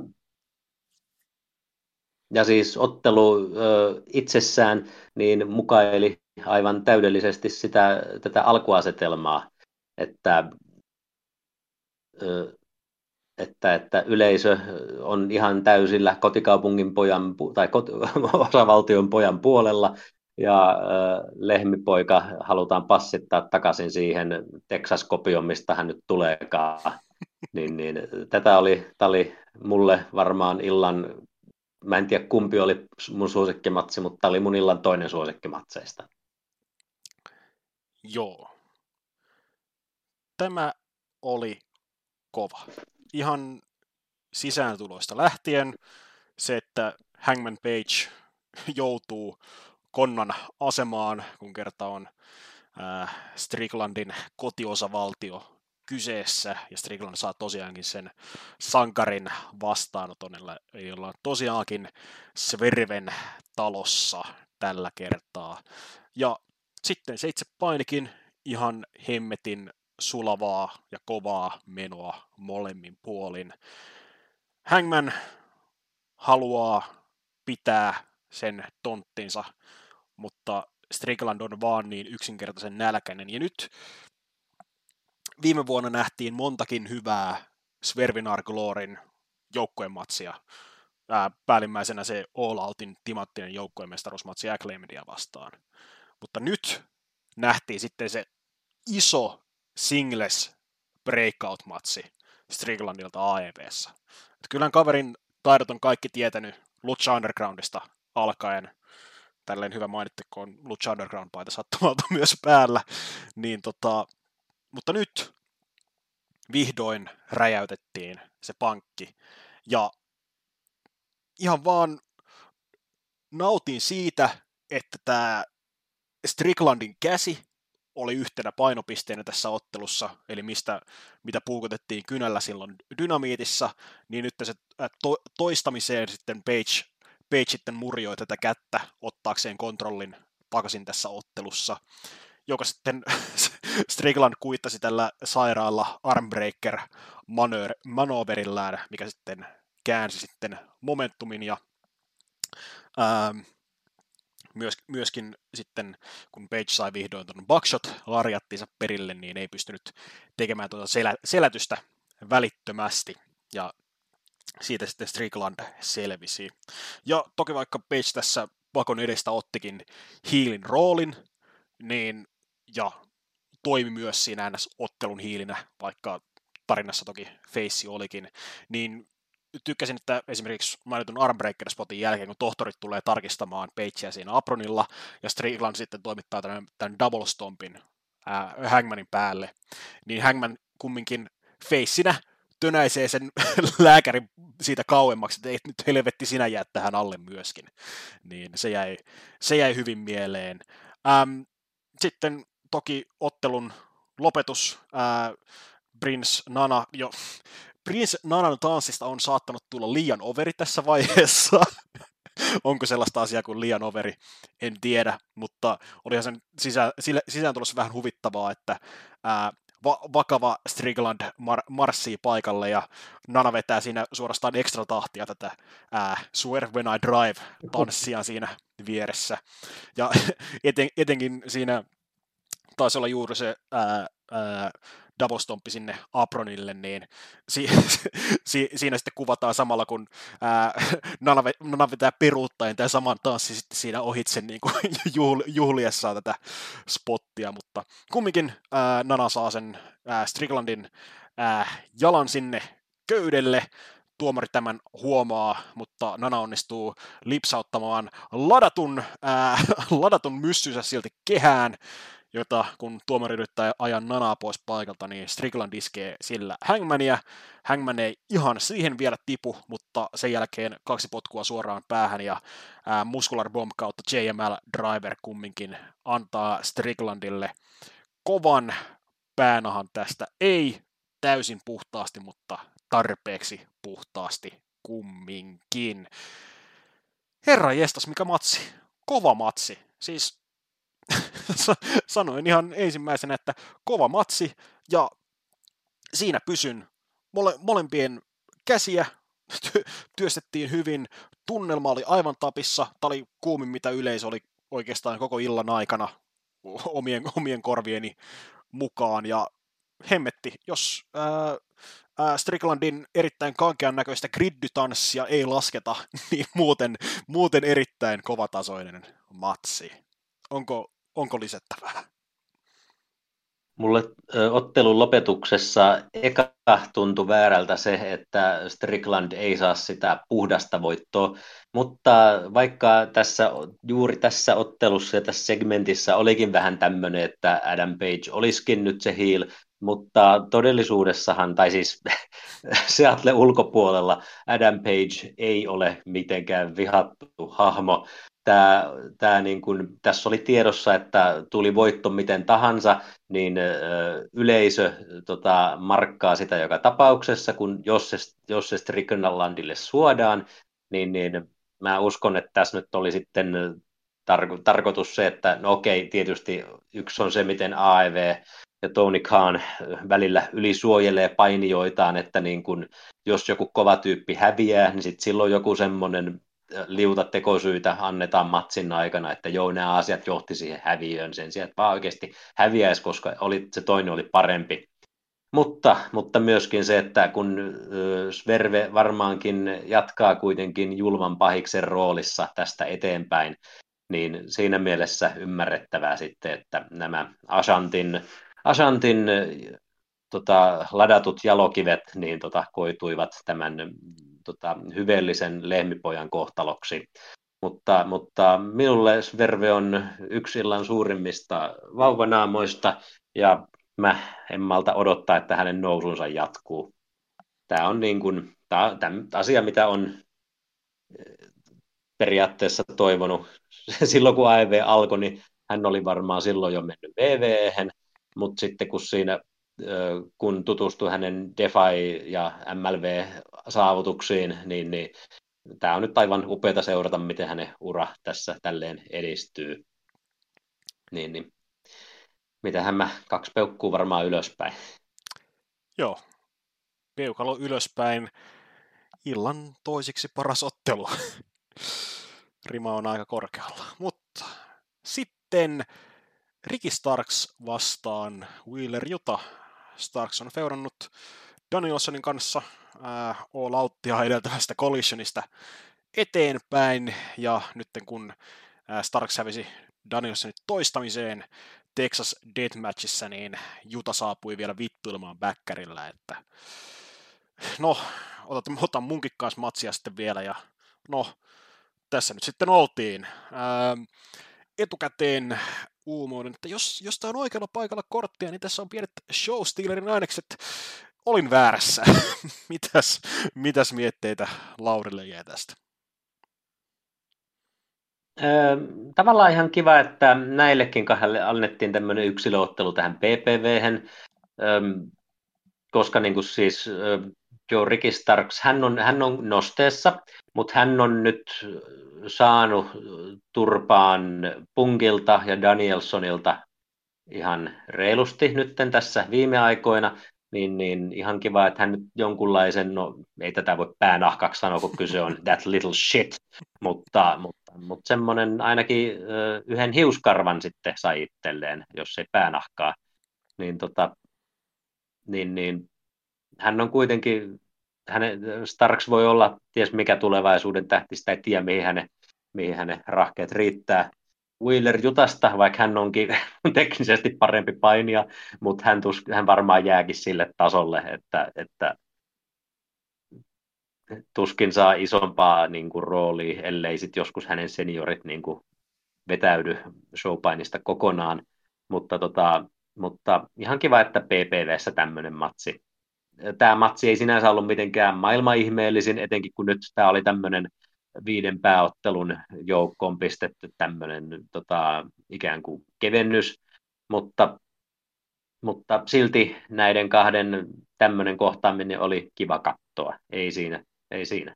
ja siis ottelu ö, itsessään niin mukaili aivan täydellisesti sitä, tätä alkuasetelmaa, että, ö, että, että yleisö on ihan täysillä kotikaupungin pojan tai kot, osavaltion pojan puolella ja ö, lehmipoika halutaan passittaa takaisin siihen Texas-kopioon, mistä hän nyt tuleekaan. Niin, niin, tätä oli, tämä oli mulle varmaan illan, mä en tiedä kumpi oli mun suosikkimatsi, mutta tämä oli mun illan toinen suosikkimatseista. Joo. Tämä oli kova. Ihan sisääntuloista lähtien se, että Hangman Page joutuu konnan asemaan, kun kerta on äh, Stricklandin kotiosavaltio kyseessä, ja Strickland saa tosiaankin sen sankarin vastaanoton, jolla on tosiaankin Sverven talossa tällä kertaa. Ja sitten se itse painikin ihan hemmetin sulavaa ja kovaa menoa molemmin puolin. Hangman haluaa pitää sen tonttinsa, mutta Strickland on vaan niin yksinkertaisen nälkäinen. Ja nyt viime vuonna nähtiin montakin hyvää Svervinar Glorin joukkojen matsia. Ää, päällimmäisenä se All Outin timanttinen joukkojen mestaruusmatsi Acclaimedia vastaan. Mutta nyt nähtiin sitten se iso singles breakout-matsi Stricklandilta AEVssä. Kyllähän kaverin taidot on kaikki tietänyt Lucha Undergroundista alkaen. Tälleen hyvä mainittakoon on Lucha Underground-paita sattumalta myös päällä. Niin tota, mutta nyt vihdoin räjäytettiin se pankki. Ja ihan vaan nautin siitä, että tämä Stricklandin käsi oli yhtenä painopisteenä tässä ottelussa, eli mistä, mitä puukotettiin kynällä silloin dynamiitissa, niin nyt se to, toistamiseen sitten Page, Page sitten murjoi tätä kättä ottaakseen kontrollin takaisin tässä ottelussa joka sitten Strickland kuittasi tällä sairaalla armbreaker manoverillään, mikä sitten käänsi sitten momentumin ja ää, ähm, Myös, myöskin sitten, kun Page sai vihdoin tuon Buckshot larjattinsa perille, niin ei pystynyt tekemään tuota selä, selätystä välittömästi. Ja siitä sitten Strickland selvisi. Ja toki vaikka Page tässä pakon edestä ottikin hiilin roolin, niin ja toimi myös siinä NS-ottelun hiilinä, vaikka tarinassa toki Face olikin, niin tykkäsin, että esimerkiksi mainitun Armbreaker spotin jälkeen, kun tohtorit tulee tarkistamaan Pagea siinä apronilla, ja Strickland sitten toimittaa tämän, tämän double stompin ää, Hangmanin päälle, niin Hangman kumminkin feissinä tönäisee sen lääkärin siitä kauemmaksi, että ei nyt helvetti sinä jää tähän alle myöskin. Niin se jäi, se jäi hyvin mieleen. Ähm, sitten toki ottelun lopetus, ää, Prince Nana jo Prince Nanan tanssista on saattanut tulla liian overi tässä vaiheessa. Onko sellaista asiaa kuin liian overi, en tiedä, mutta olihan sen sisä, sisään tulossa vähän huvittavaa, että ää, va- vakava Strickland mar- marssii paikalle ja Nana vetää siinä suorastaan ekstra tahtia tätä ää, Swear When I Drive tanssia siinä vieressä. Ja eten, etenkin siinä taisi olla juuri se ää, ää, double stomppi sinne apronille, niin si- si- siinä sitten kuvataan samalla, kun ää, Nana, vetää peruuttaen tämä saman tanssi sitten siinä ohitse niin kuin juhl- juhliessaan tätä spottia, mutta kumminkin ää, Nana saa sen ää, Stricklandin ää, jalan sinne köydelle, tuomari tämän huomaa, mutta Nana onnistuu lipsauttamaan ladatun, ää, ladatun myssynsä silti kehään, jota kun tuomari yrittää ajaa nanaa pois paikalta, niin Strickland iskee sillä Hangmania. Hangman ei ihan siihen vielä tipu, mutta sen jälkeen kaksi potkua suoraan päähän ja ää, Muscular Bomb kautta JML Driver kumminkin antaa Stricklandille kovan päänahan tästä. Ei täysin puhtaasti, mutta tarpeeksi puhtaasti kumminkin. Herra jestas, mikä matsi. Kova matsi. Siis sanoin ihan ensimmäisenä, että kova matsi ja siinä pysyn. Mole, molempien käsiä työstettiin hyvin, tunnelma oli aivan tapissa, tämä oli kuumin mitä yleisö oli oikeastaan koko illan aikana omien, omien korvieni mukaan. Ja hemmetti, jos ää, ää, Stricklandin erittäin kankean näköistä griddytanssia ei lasketa, niin muuten, muuten erittäin kovatasoinen matsi. Onko onko lisättävää? Mulle ottelun lopetuksessa eka tuntui väärältä se, että Strickland ei saa sitä puhdasta voittoa, mutta vaikka tässä, juuri tässä ottelussa ja tässä segmentissä olikin vähän tämmöinen, että Adam Page olisikin nyt se heel, mutta todellisuudessahan, tai siis Seattle ulkopuolella Adam Page ei ole mitenkään vihattu hahmo, tämä, tämä niin kuin, tässä oli tiedossa, että tuli voitto miten tahansa, niin ö, yleisö tota, markkaa sitä joka tapauksessa, kun jos se, jos se Strickenlandille suodaan, niin, niin mä uskon, että tässä nyt oli sitten tar- tarkoitus se, että no okei, tietysti yksi on se, miten AEV ja Tony Khan välillä ylisuojelee painijoitaan, että niin kun, jos joku kova tyyppi häviää, niin sitten silloin joku semmoinen liuta tekosyitä annetaan matsin aikana, että joo, nämä asiat johti siihen häviöön sen sijaan, että vaan oikeasti häviäisi, koska oli, se toinen oli parempi. Mutta, mutta myöskin se, että kun Sverve varmaankin jatkaa kuitenkin julman pahiksen roolissa tästä eteenpäin, niin siinä mielessä ymmärrettävää sitten, että nämä Ashantin, Ashantin tota, ladatut jalokivet niin tota, koituivat tämän tota, hyveellisen lehmipojan kohtaloksi. Mutta, mutta minulle Sverve on yksi illan suurimmista vauvanaamoista ja mä en malta odottaa, että hänen nousunsa jatkuu. Tämä on niin kuin, tämä, tämä asia, mitä on eh, periaatteessa toivonut. Silloin kun AEV alkoi, niin hän oli varmaan silloin jo mennyt VV:hen, mutta sitten kun siinä kun tutustui hänen DeFi- ja MLV-saavutuksiin, niin, niin tämä on nyt aivan upeata seurata, miten hänen ura tässä tälleen edistyy. Niin, niin. Mitähän mä, kaksi peukkuu varmaan ylöspäin. Joo, peukalo ylöspäin. Illan toisiksi paras ottelu. Rima on aika korkealla. Mutta Sitten Ricky Starks vastaan Wheeler Juta. Starks on feudannut Danielsonin kanssa äh, All Outtia edeltävästä collisionista eteenpäin, ja nyt kun äh, Starks hävisi Danielsonin toistamiseen Texas Deathmatchissa, niin Juta saapui vielä vittuilmaan backerillä, että no, otan, otan munkin kanssa matsia sitten vielä, ja no, tässä nyt sitten oltiin. Ää, etukäteen uumoinen, että jos, jos tämä on oikealla paikalla korttia, niin tässä on pienet showstealerin ainekset. Olin väärässä. mitäs, mitäs mietteitä Laurille jäi tästä? Tavallaan ihan kiva, että näillekin kahdelle annettiin tämmöinen yksilöottelu tähän PPV, koska niin kuin siis Joe Ricky Starks, hän on, hän on nosteessa, mutta hän on nyt saanut turpaan Punkilta ja Danielsonilta ihan reilusti nyt tässä viime aikoina, niin, niin ihan kiva, että hän nyt jonkunlaisen, no ei tätä voi päänahkaksi sanoa, kun kyse on that little shit, mutta, mutta, mutta semmoinen ainakin yhden hiuskarvan sitten sai itselleen, jos ei päänahkaa, niin, tota, niin, niin hän on kuitenkin, hänen, Starks voi olla ties mikä tulevaisuuden tähti, sitä ei tiedä mihin hänen, mihin hänen rahkeet riittää. Wheeler Jutasta, vaikka hän onkin teknisesti parempi painija, mutta hän, tus, hän varmaan jääkin sille tasolle, että, että tuskin saa isompaa niin kuin, roolia, ellei sitten joskus hänen seniorit niin kuin, vetäydy showpainista kokonaan. Mutta, tota, mutta ihan kiva, että PPVssä tämmöinen matsi tämä matsi ei sinänsä ollut mitenkään maailman ihmeellisin, etenkin kun nyt tämä oli tämmöinen viiden pääottelun joukkoon pistetty tämmöinen tota, ikään kuin kevennys, mutta, mutta silti näiden kahden tämmöinen kohtaaminen oli kiva katsoa, ei siinä, ei siinä.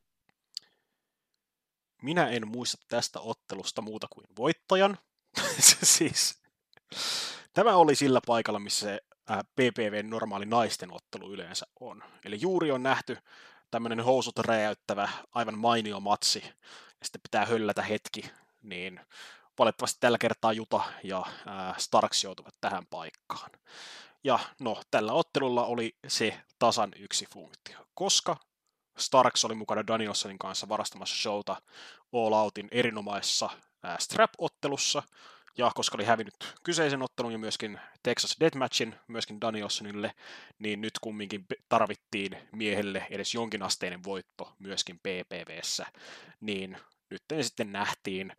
Minä en muista tästä ottelusta muuta kuin voittajan. siis, tämä oli sillä paikalla, missä se PPV normaali naisten ottelu yleensä on. Eli juuri on nähty tämmöinen housut räjäyttävä, aivan mainio matsi, ja sitten pitää höllätä hetki, niin valitettavasti tällä kertaa Juta ja Starks joutuvat tähän paikkaan. Ja no, tällä ottelulla oli se tasan yksi funktio, koska Starks oli mukana Danielsonin kanssa varastamassa showta All Outin erinomaisessa strap-ottelussa, ja koska oli hävinnyt kyseisen ottelun ja myöskin Texas Deathmatchin myöskin Danielsonille, niin nyt kumminkin tarvittiin miehelle edes jonkinasteinen voitto myöskin PPVssä, niin nyt sitten nähtiin.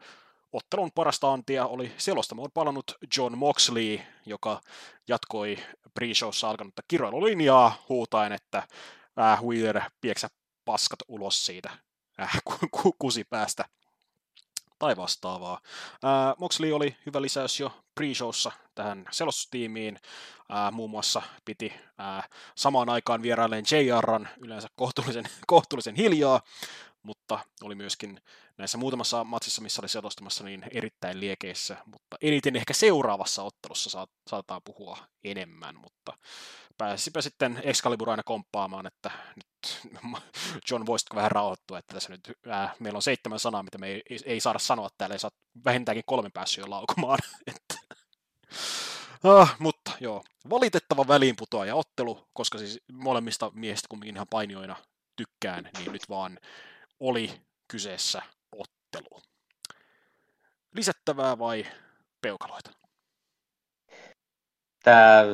Ottelun parasta antia oli selostamoon palannut John Moxley, joka jatkoi pre-showssa alkanutta kiroilulinjaa huutaen, että äh, Wheeler pieksä paskat ulos siitä äh, kusipäästä tai vastaavaa. Ää, Moxley oli hyvä lisäys jo pre-showssa tähän selostustiimiin. Ää, muun muassa piti ää, samaan aikaan vierailleen JRan yleensä kohtuullisen, kohtuullisen hiljaa, mutta oli myöskin näissä muutamassa matsissa, missä oli selostamassa, niin erittäin liekeissä, mutta eniten ehkä seuraavassa ottelussa saat, saatetaan puhua enemmän, mutta pääsipä sitten Excalibur aina komppaamaan, että nyt John voisitko vähän rauhoittua, että tässä nyt ää, meillä on seitsemän sanaa, mitä me ei, ei saada sanoa täällä, ei saa vähintäänkin kolmen päässyt jo laukumaan. ah, mutta joo, valitettava ja ottelu, koska siis molemmista miehistä kun ihan painioina tykkään, niin nyt vaan oli kyseessä ottelu. Lisättävää vai peukaloita? Tämä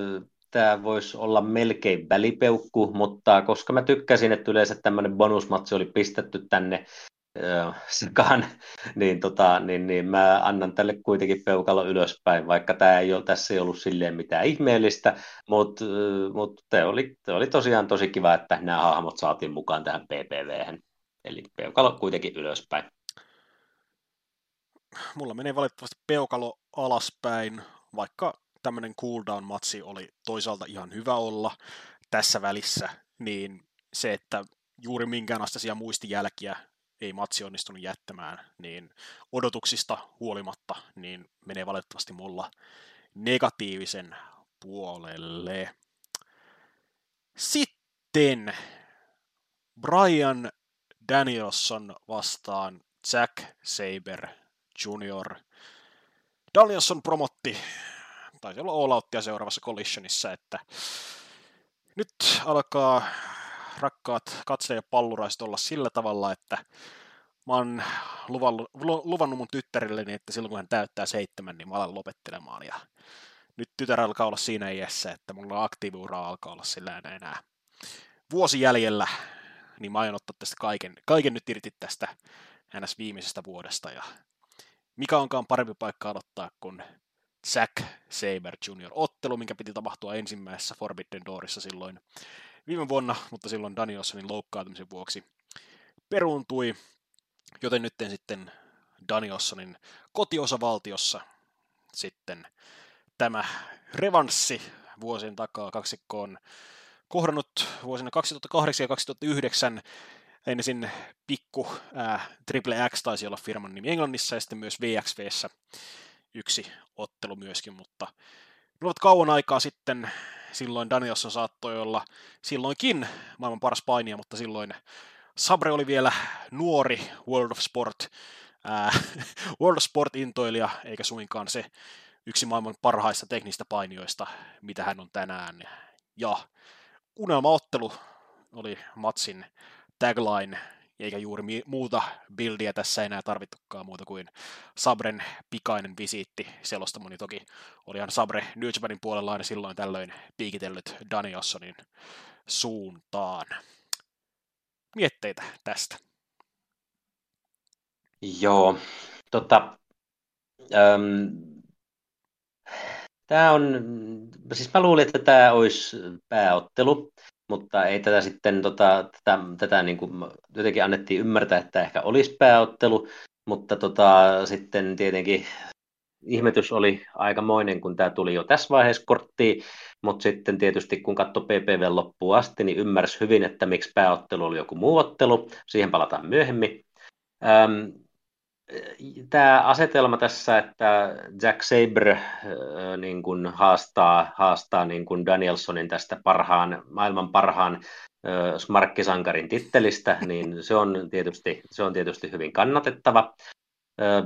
tämä voisi olla melkein välipeukku, mutta koska mä tykkäsin, että yleensä tämmöinen bonusmatsi oli pistetty tänne sekaan, niin, tota, niin, niin mä annan tälle kuitenkin peukalo ylöspäin, vaikka tämä ei ole, tässä ei ollut silleen mitään ihmeellistä, mutta mut te oli, te oli tosiaan tosi kiva, että nämä hahmot saatiin mukaan tähän PPV. Eli peukalo kuitenkin ylöspäin. Mulla menee valitettavasti peukalo alaspäin, vaikka tämmöinen cooldown-matsi oli toisaalta ihan hyvä olla tässä välissä, niin se, että juuri minkään asteisia muistijälkiä ei matsi onnistunut jättämään, niin odotuksista huolimatta, niin menee valitettavasti mulla negatiivisen puolelle. Sitten Brian Danielson vastaan Jack Saber Jr. Danielson promotti, taisi olla All Outia seuraavassa Collisionissa, että nyt alkaa rakkaat katse- ja palluraiset olla sillä tavalla, että mä oon luvannut, luvannut mun tyttärilleni, että silloin kun hän täyttää seitsemän, niin mä alan lopettelemaan. Ja nyt tytär alkaa olla siinä iässä, että mulla aktiiviura alkaa olla sillä enää vuosi jäljellä, niin mä aion ottaa tästä kaiken, kaiken nyt irti tästä ns. viimeisestä vuodesta. Ja mikä onkaan parempi paikka aloittaa kuin Zack Saber Jr. ottelu, minkä piti tapahtua ensimmäisessä Forbidden Doorissa silloin viime vuonna, mutta silloin Danielsonin loukkaantumisen vuoksi peruuntui, joten nyt sitten Danielsonin kotiosavaltiossa sitten tämä revanssi vuosien takaa kaksikkoon kohdannut vuosina 2008 ja 2009 ensin pikku ää, Triple X taisi olla firman nimi Englannissa ja sitten myös VXVssä yksi ottelu myöskin, mutta ne ovat kauan aikaa sitten, silloin Danielson saattoi olla silloinkin maailman paras painija, mutta silloin Sabre oli vielä nuori World of Sport, ää, World of Sport-intoilija, eikä suinkaan se yksi maailman parhaista teknistä painijoista, mitä hän on tänään. Ja unelmaottelu oli Matsin tagline, eikä juuri muuta buildia tässä enää tarvittukaan muuta kuin Sabren pikainen visiitti. Selostamoni toki olihan Sabre New Japanin puolella aina silloin tällöin piikitellyt Danielsonin suuntaan. Mietteitä tästä? Joo, tota, Tämä on, siis mä luulin, että tämä olisi pääottelu, mutta ei tätä sitten, tota, tätä, tätä niin kuin, jotenkin annettiin ymmärtää, että ehkä olisi pääottelu, mutta tota, sitten tietenkin ihmetys oli aikamoinen, kun tämä tuli jo tässä vaiheessa korttiin, mutta sitten tietysti kun katsoi PPV loppuun asti, niin ymmärsi hyvin, että miksi pääottelu oli joku muu ottelu, siihen palataan myöhemmin. Tämä asetelma tässä, että Jack Sabre äh, niin kuin haastaa, haastaa niin kuin Danielsonin tästä parhaan, maailman parhaan äh, smarkkisankarin tittelistä, niin se on tietysti, se on tietysti hyvin kannatettava. Äh,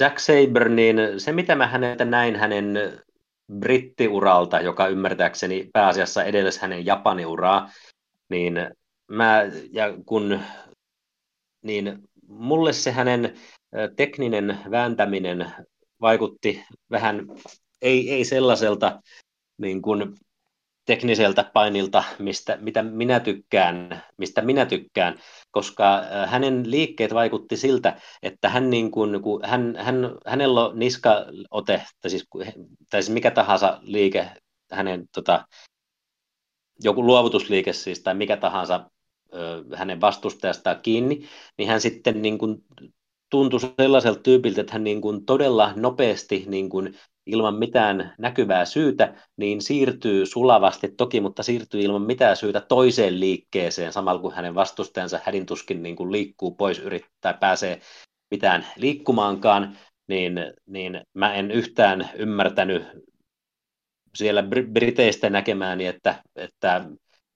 Jack Sabre, niin se mitä mä häneltä näin hänen brittiuralta, joka ymmärtääkseni pääasiassa edellis hänen Japaniuraa, niin mä, ja kun niin mulle se hänen tekninen vääntäminen vaikutti vähän, ei, ei sellaiselta niin kuin tekniseltä painilta, mistä, mitä minä tykkään, mistä minä tykkään, koska hänen liikkeet vaikutti siltä, että hän, niin kuin, kun hän, hän, hänellä on niskaote, tai siis, tai siis mikä tahansa liike, hänen tota, joku luovutusliike siis, tai mikä tahansa hänen vastustajastaan kiinni, niin hän sitten niin kuin tuntui sellaiselta tyypiltä, että hän niin kuin todella nopeasti niin kuin ilman mitään näkyvää syytä, niin siirtyy sulavasti toki, mutta siirtyy ilman mitään syytä toiseen liikkeeseen, samalla kun hänen vastustajansa hädintuskin niin kuin liikkuu pois yrittää pääsee mitään liikkumaankaan, niin, niin mä en yhtään ymmärtänyt siellä Briteistä näkemääni, että, että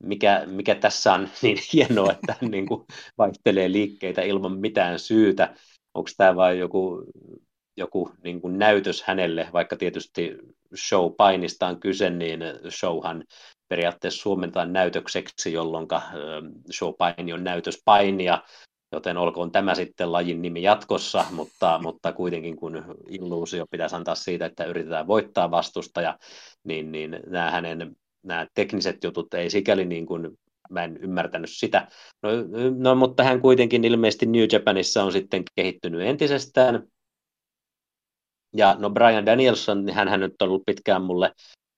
mikä, mikä tässä on niin hienoa, että hän niin kuin vaihtelee liikkeitä ilman mitään syytä. Onko tämä vain joku, joku niin kuin näytös hänelle, vaikka tietysti show-painista on kyse, niin showhan periaatteessa suomentaan näytökseksi, jolloin show-paini on näytöspainia, joten olkoon tämä sitten lajin nimi jatkossa, mutta, mutta kuitenkin kun illuusio pitäisi antaa siitä, että yritetään voittaa vastustaja, niin, niin nämä hänen nämä tekniset jutut ei sikäli niin kuin, mä en ymmärtänyt sitä. No, no, mutta hän kuitenkin ilmeisesti New Japanissa on sitten kehittynyt entisestään. Ja no Brian Danielson, hän, hän nyt on ollut pitkään mulle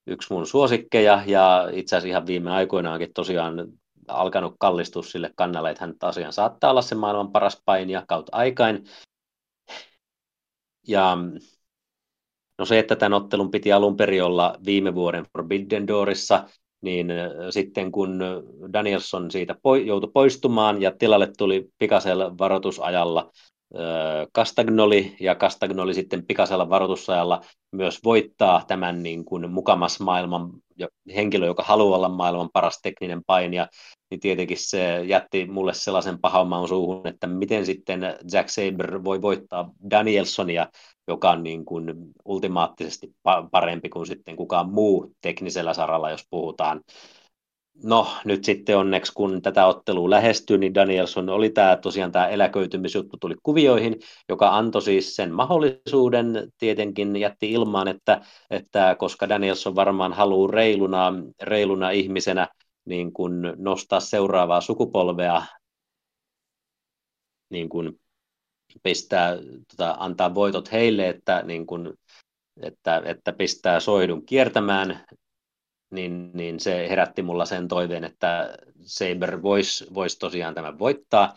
yksi mun suosikkeja, ja itse asiassa ihan viime aikoinaankin tosiaan alkanut kallistua sille kannalle, että hän tosiaan saattaa olla se maailman paras painija kautta aikain. Ja No se, että tämän ottelun piti alun perin olla viime vuoden Forbidden Doorissa, niin sitten kun Danielson siitä joutui poistumaan ja tilalle tuli pikaisella varoitusajalla Castagnoli, ja Castagnoli sitten pikaisella varoitusajalla myös voittaa tämän niin kuin mukamas maailman henkilö, joka haluaa olla maailman paras tekninen painija, niin tietenkin se jätti mulle sellaisen pahan maun suuhun, että miten sitten Jack Saber voi voittaa Danielsonia, joka on niin kuin ultimaattisesti parempi kuin sitten kukaan muu teknisellä saralla, jos puhutaan. No nyt sitten onneksi, kun tätä ottelua lähestyi, niin Danielson oli tämä tosiaan tämä eläköitymisjuttu tuli kuvioihin, joka antoi siis sen mahdollisuuden, tietenkin jätti ilmaan, että, että koska Danielson varmaan haluaa reiluna, reiluna ihmisenä niin kuin nostaa seuraavaa sukupolvea, niin kuin pistää, tota, antaa voitot heille, että, niin kuin, että, että pistää soidun kiertämään, niin, niin se herätti mulla sen toiveen, että Saber voisi vois tosiaan tämän voittaa.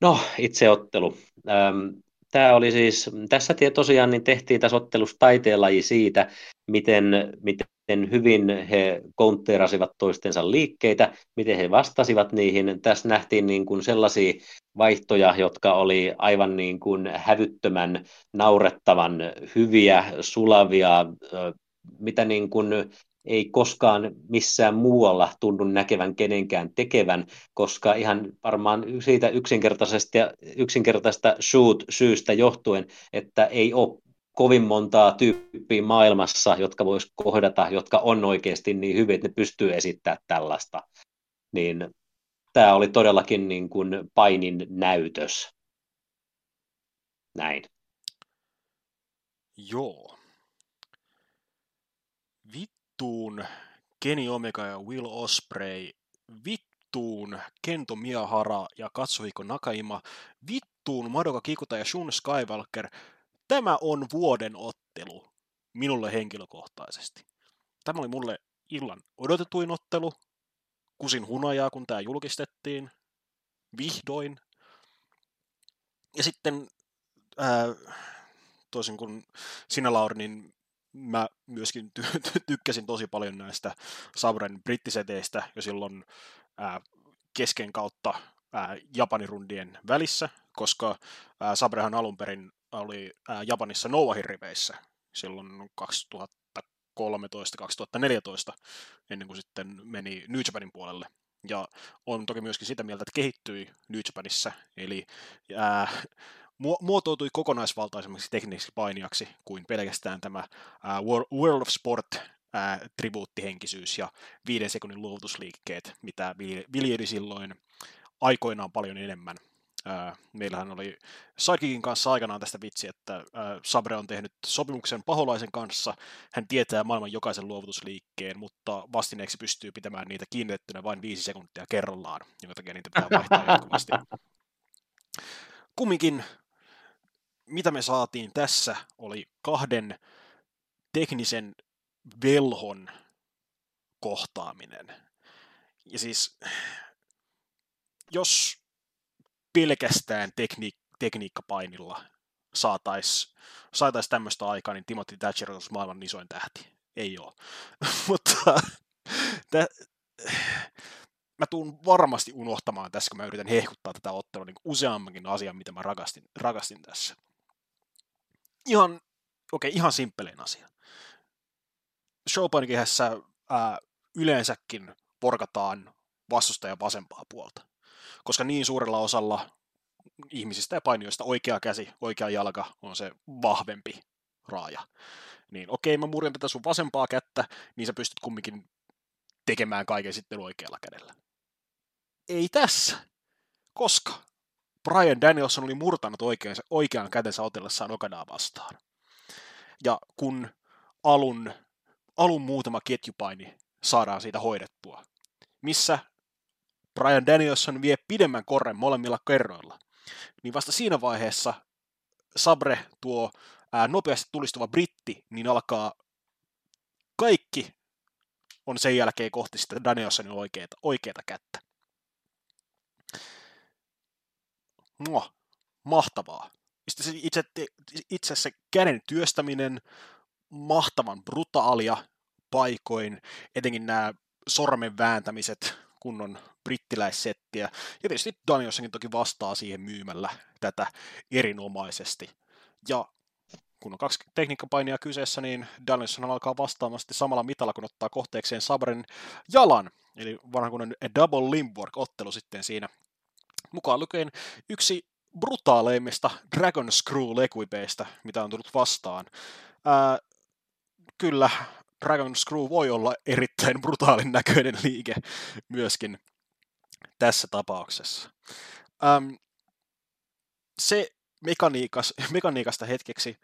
No, itse ottelu. Tämä oli siis, tässä tosiaan niin tehtiin tässä ottelussa taiteenlaji siitä, miten, miten hyvin he kontteerasivat toistensa liikkeitä, miten he vastasivat niihin. Tässä nähtiin niin kuin sellaisia vaihtoja, jotka oli aivan niin kuin hävyttömän naurettavan hyviä, sulavia, mitä niin kuin ei koskaan missään muualla tunnu näkevän kenenkään tekevän, koska ihan varmaan siitä yksinkertaisesta, yksinkertaista shoot-syystä johtuen, että ei ole kovin montaa tyyppiä maailmassa, jotka vois kohdata, jotka on oikeasti niin hyvin, että ne pystyy esittämään tällaista. Niin tämä oli todellakin niin kuin painin näytös. Näin. Joo. Vittuun Kenny Omega ja Will Osprey. Vittuun Kento Miyahara ja Katsuhiko Nakaima. Vittuun Madoka Kikuta ja Shun Skywalker tämä on vuoden ottelu minulle henkilökohtaisesti. Tämä oli mulle illan odotetuin ottelu. Kusin hunajaa, kun tämä julkistettiin. Vihdoin. Ja sitten ää, toisin kuin sinä, Lauri, niin mä myöskin ty- ty- tykkäsin tosi paljon näistä Sabren brittiseteistä jo silloin ää, kesken kautta ää, Japanin rundien välissä, koska ää, Sabrehan alun perin oli ää, Japanissa Noahin riveissä silloin 2013-2014, ennen kuin sitten meni New Japanin puolelle. Ja on toki myöskin sitä mieltä, että kehittyi New Japanissa, eli ää, muotoutui kokonaisvaltaisemmaksi tekniseksi painijaksi kuin pelkästään tämä World of Sport tribuuttihenkisyys ja viiden sekunnin luovutusliikkeet, mitä viljeli silloin aikoinaan paljon enemmän meillähän oli Sidekickin kanssa aikanaan tästä vitsi, että Sabre on tehnyt sopimuksen paholaisen kanssa. Hän tietää maailman jokaisen luovutusliikkeen, mutta vastineeksi pystyy pitämään niitä kiinnitettynä vain viisi sekuntia kerrallaan, jonka takia niitä pitää vaihtaa jatkuvasti. Kumminkin, mitä me saatiin tässä, oli kahden teknisen velhon kohtaaminen. Ja siis, jos pelkästään tekniik- tekniikkapainilla saataisiin saatais tämmöistä aikaa, niin Timothy Thatcher olisi maailman isoin tähti. Ei ole. Mutta tä- mä tuun varmasti unohtamaan tässä, kun mä yritän hehkuttaa tätä ottelua niin useammankin asian, mitä mä rakastin, rakastin tässä. Ihan, okei, okay, ihan simppelein asia. Showpainikehässä kehässä yleensäkin porkataan vastustajan vasempaa puolta koska niin suurella osalla ihmisistä ja painijoista oikea käsi, oikea jalka on se vahvempi raaja. Niin okei, mä murjan tätä sun vasempaa kättä, niin sä pystyt kumminkin tekemään kaiken sitten oikealla kädellä. Ei tässä, koska Brian Danielson oli murtanut oikean, oikean kätensä otellessaan Okadaa vastaan. Ja kun alun, alun muutama ketjupaini saadaan siitä hoidettua, missä Brian Danielson vie pidemmän korren molemmilla kerroilla, niin vasta siinä vaiheessa Sabre, tuo ää, nopeasti tulistuva britti, niin alkaa kaikki on sen jälkeen kohti sitä Danielsonin oikeata, oikeata kättä. Mua, mahtavaa. Sitten se itse, itse se käden työstäminen, mahtavan brutaalia paikoin, etenkin nämä sormen vääntämiset, kunnon brittiläissettiä. Ja tietysti Danielsonkin toki vastaa siihen myymällä tätä erinomaisesti. Ja kun on kaksi tekniikkapainia kyseessä, niin Danielson alkaa vastaamasti samalla mitalla, kun ottaa kohteekseen Sabren jalan. Eli vanhankunnan double limwork-ottelu sitten siinä. Mukaan lukien yksi brutaaleimmista Dragon Screw lekuipeistä, mitä on tullut vastaan. Ää, kyllä, Dragon Screw voi olla erittäin brutaalin näköinen liike myöskin tässä tapauksessa. Ähm, se mekaniikas, mekaniikasta hetkeksi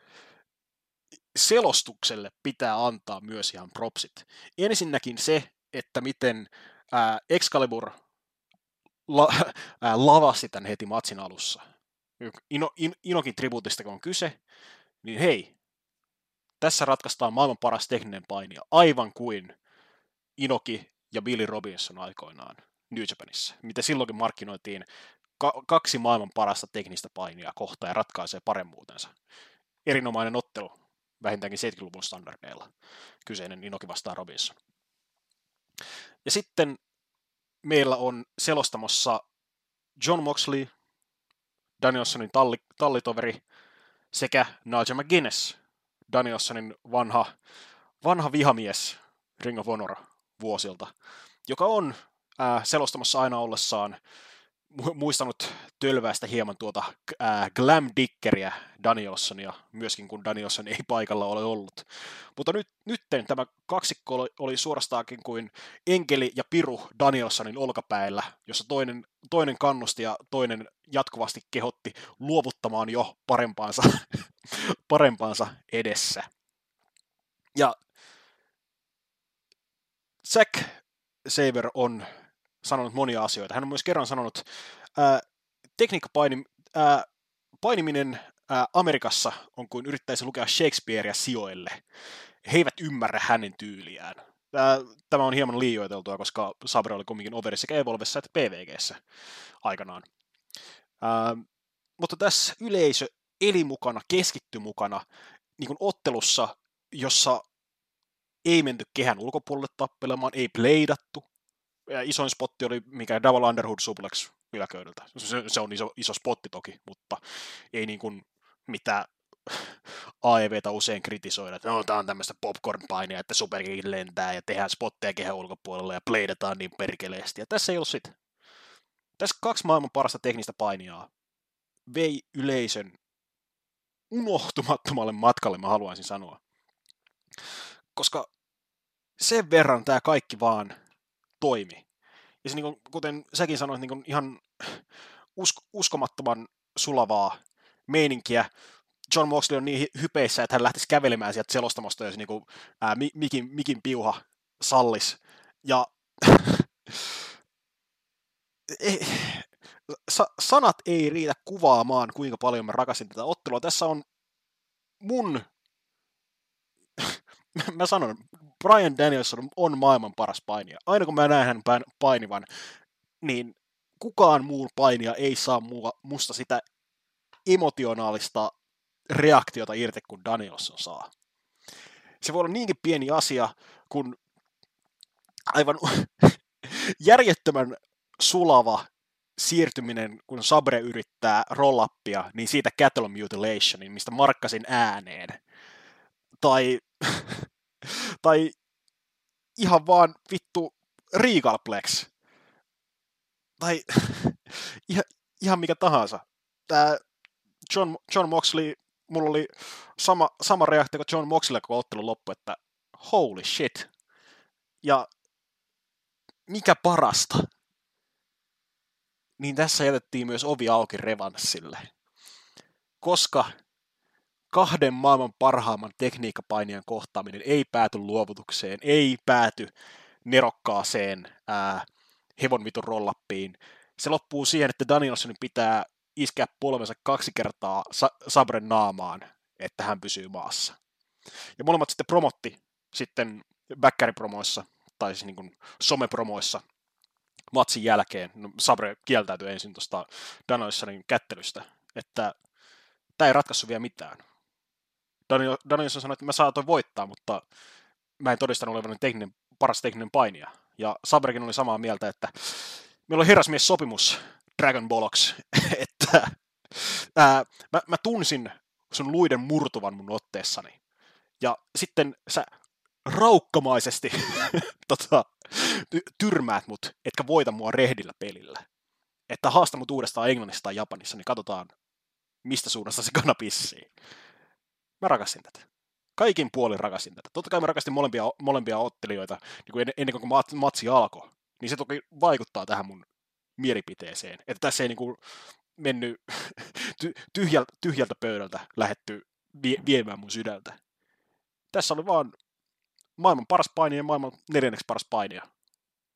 selostukselle pitää antaa myös ihan propsit. Ensinnäkin se, että miten ää, Excalibur la, ää, lavasi tämän heti matsin alussa. Ino, in, Inokin tribuutista kun on kyse, niin hei, tässä ratkaistaan maailman paras tekninen painija, aivan kuin Inoki ja Billy Robinson aikoinaan New Japanissa, mitä silloinkin markkinoitiin ka- kaksi maailman parasta teknistä painia kohta ja ratkaisee paremmuutensa. Erinomainen ottelu, vähintäänkin 70-luvun standardeilla, kyseinen Inoki vastaan Robinson. Ja sitten meillä on selostamossa John Moxley, Danielsonin talli, tallitoveri, sekä Nigel McGuinness, Danielsonin vanha, vanha vihamies Ring of Honor vuosilta, joka on ää, selostamassa aina ollessaan muistanut tölväistä hieman tuota ää, Glam Dickeriä Danielsonia, myöskin kun Danielson ei paikalla ole ollut. Mutta nyt, nytten tämä kaksikko oli, oli suorastaankin kuin enkeli ja piru Danielsonin olkapäillä, jossa toinen, toinen kannusti ja toinen jatkuvasti kehotti luovuttamaan jo parempaansa, parempaansa edessä. Ja Zack Saber on sanonut monia asioita. Hän on myös kerran sanonut, ää, tekniikkapaini, ää, painiminen ää, Amerikassa on kuin yrittäisi lukea Shakespearea sijoille. He eivät ymmärrä hänen tyyliään. Tämä on hieman liioiteltua, koska Sabre oli kumminkin overissa sekä Evolvessa että PVGssä aikanaan. Ää, mutta tässä yleisö eli mukana, keskitty mukana niin kuin ottelussa, jossa ei menty kehän ulkopuolelle tappelemaan, ei playdattu, ja isoin spotti oli mikä Double Underhood Suplex yläköydältä. Se, se on iso, iso spotti toki, mutta ei niin kuin mitä AEVtä usein kritisoida, että no, tämä on tämmöistä popcorn-painia, että superkin lentää ja tehdään spotteja kehän ulkopuolella ja playdataan niin perkeleesti. Ja tässä ei ole sitä. Tässä kaksi maailman parasta teknistä painiaa vei yleisön unohtumattomalle matkalle, mä haluaisin sanoa. Koska sen verran tämä kaikki vaan toimi. Ja se, niin kuin, kuten säkin sanoit, niin kuin ihan usk- uskomattoman sulavaa meininkiä. John Moxley on niin hypeissä, että hän lähtisi kävelemään sieltä selostamosta, jos niin kuin, ää, mikin, mikin piuha sallis. Ja ei, sa- sanat ei riitä kuvaamaan, kuinka paljon mä rakasin tätä ottelua. Tässä on mun, mä sanon, Brian Danielson on maailman paras painija. Aina kun mä näen hän painivan, niin kukaan muu painija ei saa mua, musta sitä emotionaalista reaktiota irti kuin Danielson saa. Se voi olla niinkin pieni asia, kun aivan järjettömän sulava siirtyminen, kun Sabre yrittää rollappia, niin siitä cattle mutilationin, mistä markkasin ääneen. Tai tai ihan vaan vittu Regalplex. Tai ihan, ihan mikä tahansa. Tää John, John Moxley, mulla oli sama, sama reaktio kuin John Moxley, kun ottelu loppu, että holy shit. Ja mikä parasta, niin tässä jätettiin myös ovi auki revanssille. Koska kahden maailman parhaimman tekniikkapainijan kohtaaminen ei pääty luovutukseen, ei pääty nerokkaaseen ää, hevonvitun rollappiin. Se loppuu siihen, että Danielsonin pitää iskeä polvensa kaksi kertaa Sa- Sabren naamaan, että hän pysyy maassa. Ja molemmat sitten promotti sitten backeripromoissa, tai siis niin kuin somepromoissa matsin jälkeen. No, Sabre kieltäytyi ensin tuosta Danielsonin kättelystä, että tämä ei ratkaissut vielä mitään. Daniel, Danielson sanoi, että mä saatoin voittaa, mutta mä en todistanut olevani tekninen, paras tekninen painija. Ja Sabrekin oli samaa mieltä, että meillä on herrasmies sopimus Dragon Bollocks, että ää, mä, mä tunsin sun luiden murtuvan mun otteessani. Ja sitten sä raukkamaisesti tota, tyrmäät mut, etkä voita mua rehdillä pelillä. Että haasta mut uudestaan Englannissa tai Japanissa, niin katsotaan, mistä suunnasta se kana pissii. Mä rakastin tätä. Kaikin puolin rakastin tätä. Totta kai mä rakastin molempia, molempia ottelijoita niin kuin ennen kuin matsi alkoi. Niin se toki vaikuttaa tähän mun mielipiteeseen. Että tässä ei niin kuin mennyt tyhjältä, tyhjältä pöydältä lähetty vie, viemään mun sydältä. Tässä oli vaan maailman paras painija ja maailman neljänneksi paras painija.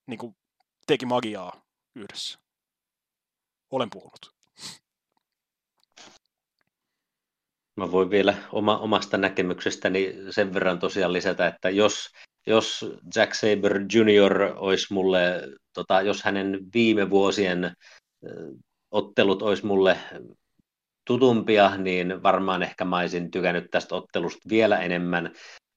Niin kuin teki magiaa yhdessä. Olen puhunut. Mä voin vielä oma, omasta näkemyksestäni sen verran tosiaan lisätä, että jos, jos Jack Saber Jr. olisi mulle, tota, jos hänen viime vuosien ottelut olisi mulle tutumpia, niin varmaan ehkä mä olisin tykännyt tästä ottelusta vielä enemmän.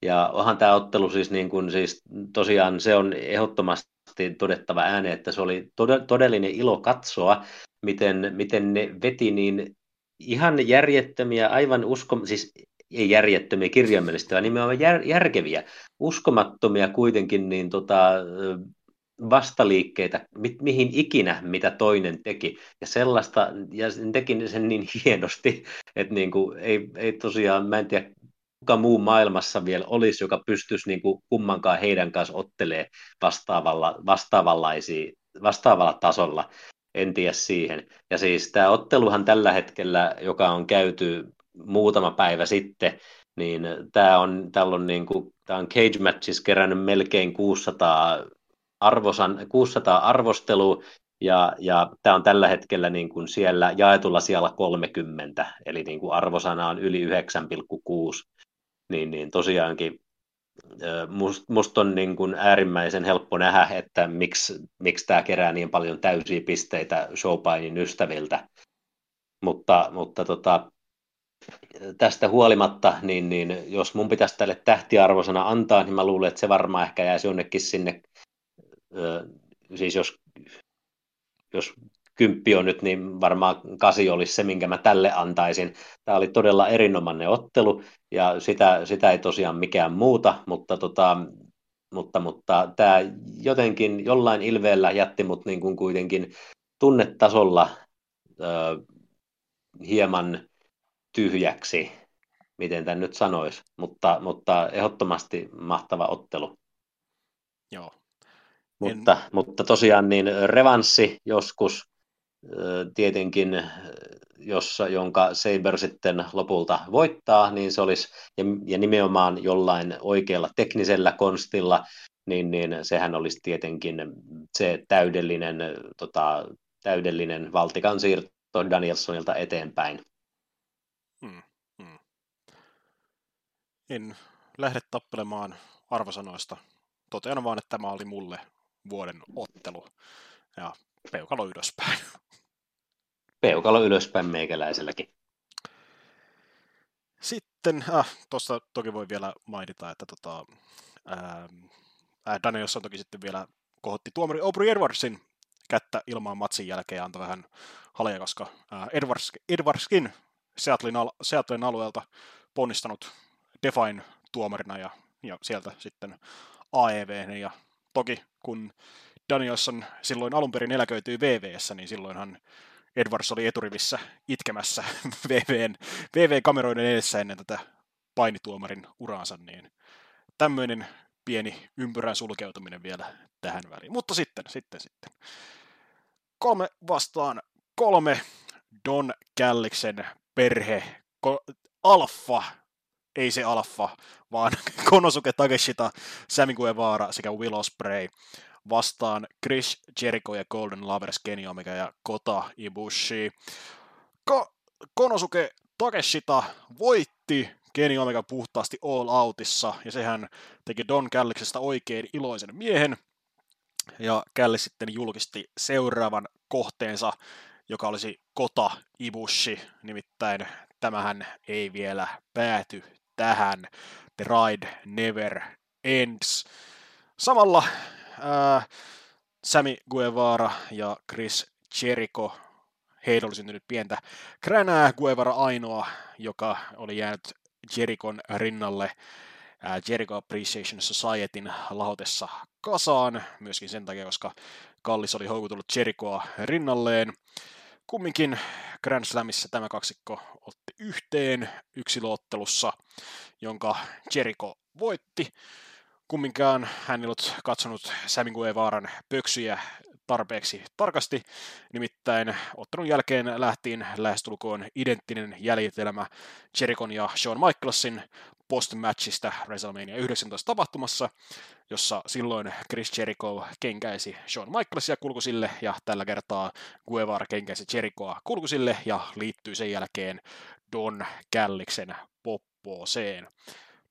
Ja onhan tämä ottelu siis, niin kuin, siis tosiaan se on ehdottomasti todettava ääne, että se oli todellinen ilo katsoa, miten, miten ne veti niin ihan järjettömiä, aivan usko, siis ei järjettömiä kirjaimellisesti, vaan nimenomaan jär, järkeviä, uskomattomia kuitenkin niin tota, vastaliikkeitä, mi, mihin ikinä, mitä toinen teki. Ja sellaista, ja teki sen niin hienosti, että niin kuin, ei, ei tosiaan, mä en tiedä, kuka muu maailmassa vielä olisi, joka pystyisi niin kuin kummankaan heidän kanssa ottelee vastaavalla, vastaavalla tasolla. En tiedä siihen. Ja siis tämä otteluhan tällä hetkellä, joka on käyty muutama päivä sitten, niin tämä on, on, niin kuin, on Cage Matches kerännyt melkein 600 arvosan, 600 arvostelua, ja, ja tämä on tällä hetkellä niin kuin siellä jaetulla siellä 30, eli niin kuin arvosana on yli 9,6, niin, niin tosiaankin musta must on niin kuin äärimmäisen helppo nähdä, että miksi, miksi tämä kerää niin paljon täysiä pisteitä Showpainin ystäviltä, mutta, mutta tota, tästä huolimatta, niin, niin jos mun pitäisi tälle tähtiarvosana antaa, niin mä luulen, että se varmaan ehkä jäisi jonnekin sinne siis jos, jos kymppi on nyt, niin varmaan kasi olisi se, minkä mä tälle antaisin. Tämä oli todella erinomainen ottelu, ja sitä, sitä ei tosiaan mikään muuta, mutta, tota, mutta, mutta tämä jotenkin jollain ilveellä jätti mut niin kuin kuitenkin tunnetasolla ö, hieman tyhjäksi, miten tämän nyt sanoisi, mutta, mutta ehdottomasti mahtava ottelu. Joo, mutta, en... mutta tosiaan niin revanssi joskus tietenkin, jossa, jonka Saber sitten lopulta voittaa, niin se olisi, ja, ja nimenomaan jollain oikealla teknisellä konstilla, niin, niin sehän olisi tietenkin se täydellinen, tota, täydellinen valtikan siirto Danielsonilta eteenpäin. Hmm, hmm. En lähde tappelemaan arvosanoista. Totean vaan, että tämä oli mulle vuoden ottelu. Ja peukalo ylöspäin. Peukalo ylöspäin meikäläiselläkin. Sitten, äh, tuossa toki voi vielä mainita, että tota, ää, Daniels on toki sitten vielä kohotti tuomari Aubrey Edwardsin kättä ilmaan matsin jälkeen ja antoi vähän haleja, koska ää, Edwards, Edwardskin Seattlein, al- Seattlein alueelta ponnistanut Define tuomarina ja, ja sieltä sitten AEV ja Toki kun Danielson silloin alun perin eläköityi VVssä, niin silloinhan Edwards oli eturivissä itkemässä VVn, VV-kameroiden edessä ennen tätä painituomarin uraansa, niin tämmöinen pieni ympyrän sulkeutuminen vielä tähän väliin. Mutta sitten, sitten, sitten. Kolme vastaan kolme Don Calliksen perhe, ko- alfa ei se alfa, vaan Konosuke Takeshita, Sami Guevara sekä Will Ospreay vastaan Chris Jericho ja Golden Lovers Kenny Omega ja Kota Ibushi. Ko- Konosuke Takeshita voitti Kenny Omega puhtaasti All Outissa, ja sehän teki Don Calliksesta oikein iloisen miehen. Ja Källi sitten julkisti seuraavan kohteensa, joka olisi Kota Ibushi, nimittäin tämähän ei vielä pääty tähän. The Ride Never Ends. Samalla äh, Sammy Guevara ja Chris Jericho heillä oli syntynyt pientä kränää, Guevara ainoa, joka oli jäänyt Jerikon rinnalle Jericho Appreciation Societyn lahotessa kasaan, myöskin sen takia, koska Kallis oli houkutellut Jerichoa rinnalleen. Kumminkin Grand Slamissa tämä kaksikko otti yhteen yksilöottelussa, jonka Jericho voitti. Kumminkaan hän ei ollut katsonut Sammy Guevaran pöksyjä tarpeeksi tarkasti, nimittäin ottelun jälkeen lähtiin lähestulkoon identtinen jäljitelmä Jerichon ja Shawn Michaelsin post-matchista WrestleMania 19 tapahtumassa, jossa silloin Chris Jericho kenkäisi Shawn Michaelsia kulkusille ja tällä kertaa Guevara kenkäisi Jerichoa kulkusille ja liittyy sen jälkeen Don Calliksen poppooseen.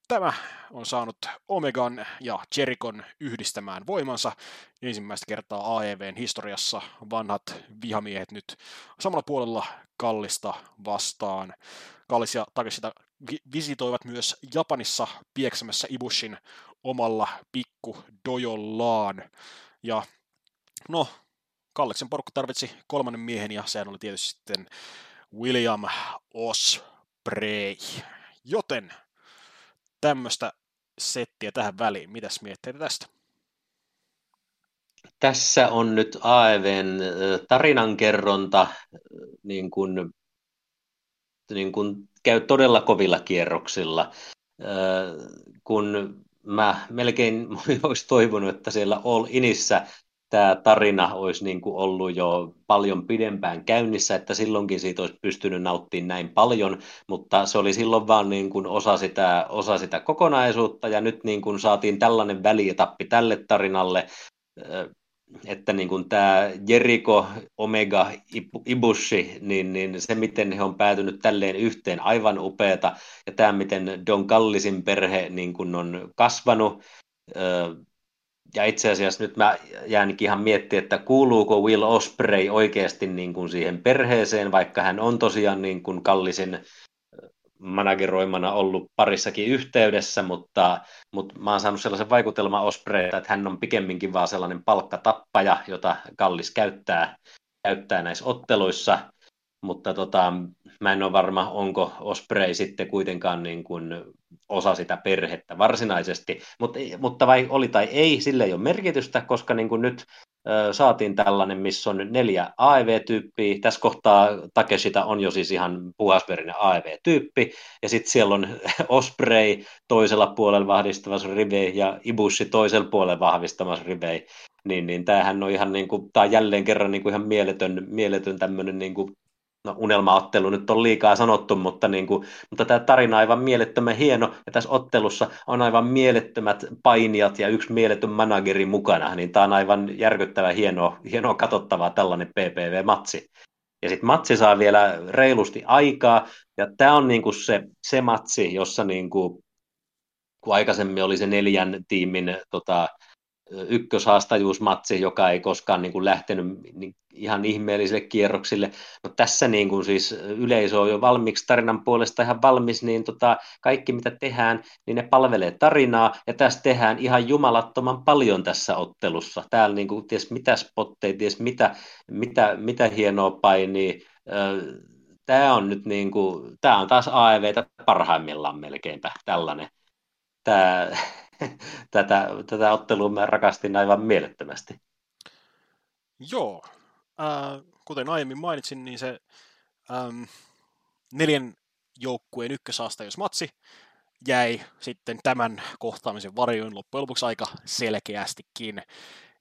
Tämä on saanut Omegan ja Jerikon yhdistämään voimansa ensimmäistä kertaa AEVn historiassa vanhat vihamiehet nyt samalla puolella Kallista vastaan. Kallis ja Takeshita visitoivat myös Japanissa pieksämässä Ibushin omalla pikku dojollaan. Ja no, Kalliksen porukka tarvitsi kolmannen miehen ja sehän oli tietysti sitten William Osprey. Joten tämmöistä settiä tähän väliin. Mitäs mietteitä tästä? Tässä on nyt AEVn tarinankerronta, niin kuin, niin kuin käy todella kovilla kierroksilla, kun mä melkein olisi toivonut, että siellä All Inissä tämä tarina olisi niin kuin ollut jo paljon pidempään käynnissä, että silloinkin siitä olisi pystynyt nauttimaan näin paljon, mutta se oli silloin vaan niin kuin osa, sitä, osa sitä kokonaisuutta, ja nyt niin kuin saatiin tällainen välietappi tälle tarinalle, että niin kuin tämä Jeriko, Omega, Ibushi, niin, niin se miten he on päätynyt tälleen yhteen, aivan upeata, ja tämä miten Don Kallisin perhe niin kuin on kasvanut, ja itse asiassa nyt mä jäänkin ihan miettimään, että kuuluuko Will Osprey oikeasti niin kuin siihen perheeseen, vaikka hän on tosiaan niin kuin Kallisin manageroimana ollut parissakin yhteydessä, mutta, mutta mä oon saanut sellaisen vaikutelman Ospreyta, että hän on pikemminkin vaan sellainen palkkatappaja, jota Kallis käyttää, käyttää näissä otteluissa, mutta tota, mä en ole varma, onko Osprey sitten kuitenkaan niin kuin osa sitä perhettä varsinaisesti, mutta, mutta vai oli tai ei, sille ei ole merkitystä, koska niin kuin nyt saatiin tällainen, missä on neljä AEV-tyyppiä. Tässä kohtaa Takeshita on jo siis ihan puhasverinen AEV-tyyppi, ja sitten siellä on Osprey toisella puolella vahvistamassa rivei ja Ibushi toisella puolella vahvistamassa rivei. Niin, niin tämähän on ihan niin kuin, tämä on jälleen kerran niin kuin ihan mieletön, mieletön tämmöinen niin kuin no unelmaottelu nyt on liikaa sanottu, mutta, niin kuin, mutta tämä tarina on aivan mielettömän hieno, ja tässä ottelussa on aivan mielettömät painijat ja yksi mieletön manageri mukana, niin tämä on aivan järkyttävä hienoa, hienoa katsottavaa tällainen PPV-matsi. Ja sitten matsi saa vielä reilusti aikaa, ja tämä on niinku se, se matsi, jossa niinku, kun aikaisemmin oli se neljän tiimin tota, ykköshaastajuusmatsi, joka ei koskaan niin kuin lähtenyt niin ihan ihmeellisille kierroksille. No tässä niin kuin siis yleisö on jo valmiiksi tarinan puolesta ihan valmis, niin tota, kaikki mitä tehdään, niin ne palvelee tarinaa, ja tässä tehdään ihan jumalattoman paljon tässä ottelussa. Täällä niin kuin, ties mitä spotteja, ties mitä, mitä, mitä hienoa painia. Tämä on nyt niin kuin, tämä on taas AEVtä parhaimmillaan melkeinpä tällainen. Tämä, tätä, tätä ottelua mä rakastin aivan mielettömästi. Joo, kuten aiemmin mainitsin, niin se ähm, neljän joukkueen matsi jäi sitten tämän kohtaamisen varjoin loppujen lopuksi aika selkeästikin,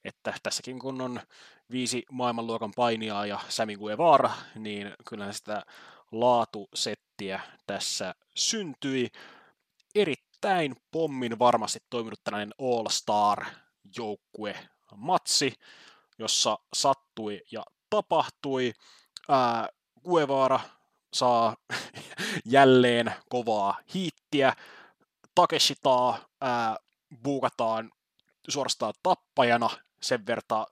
että tässäkin kun on viisi maailmanluokan painia ja Sami Guevara, niin kyllä sitä laatusettiä tässä syntyi. Eri, erittäin pommin varmasti toiminut tällainen All-Star-joukkue matsi, jossa sattui ja tapahtui. Ää, saa jälleen kovaa hiittiä. Takeshitaa ää, buukataan suorastaan tappajana sen verta,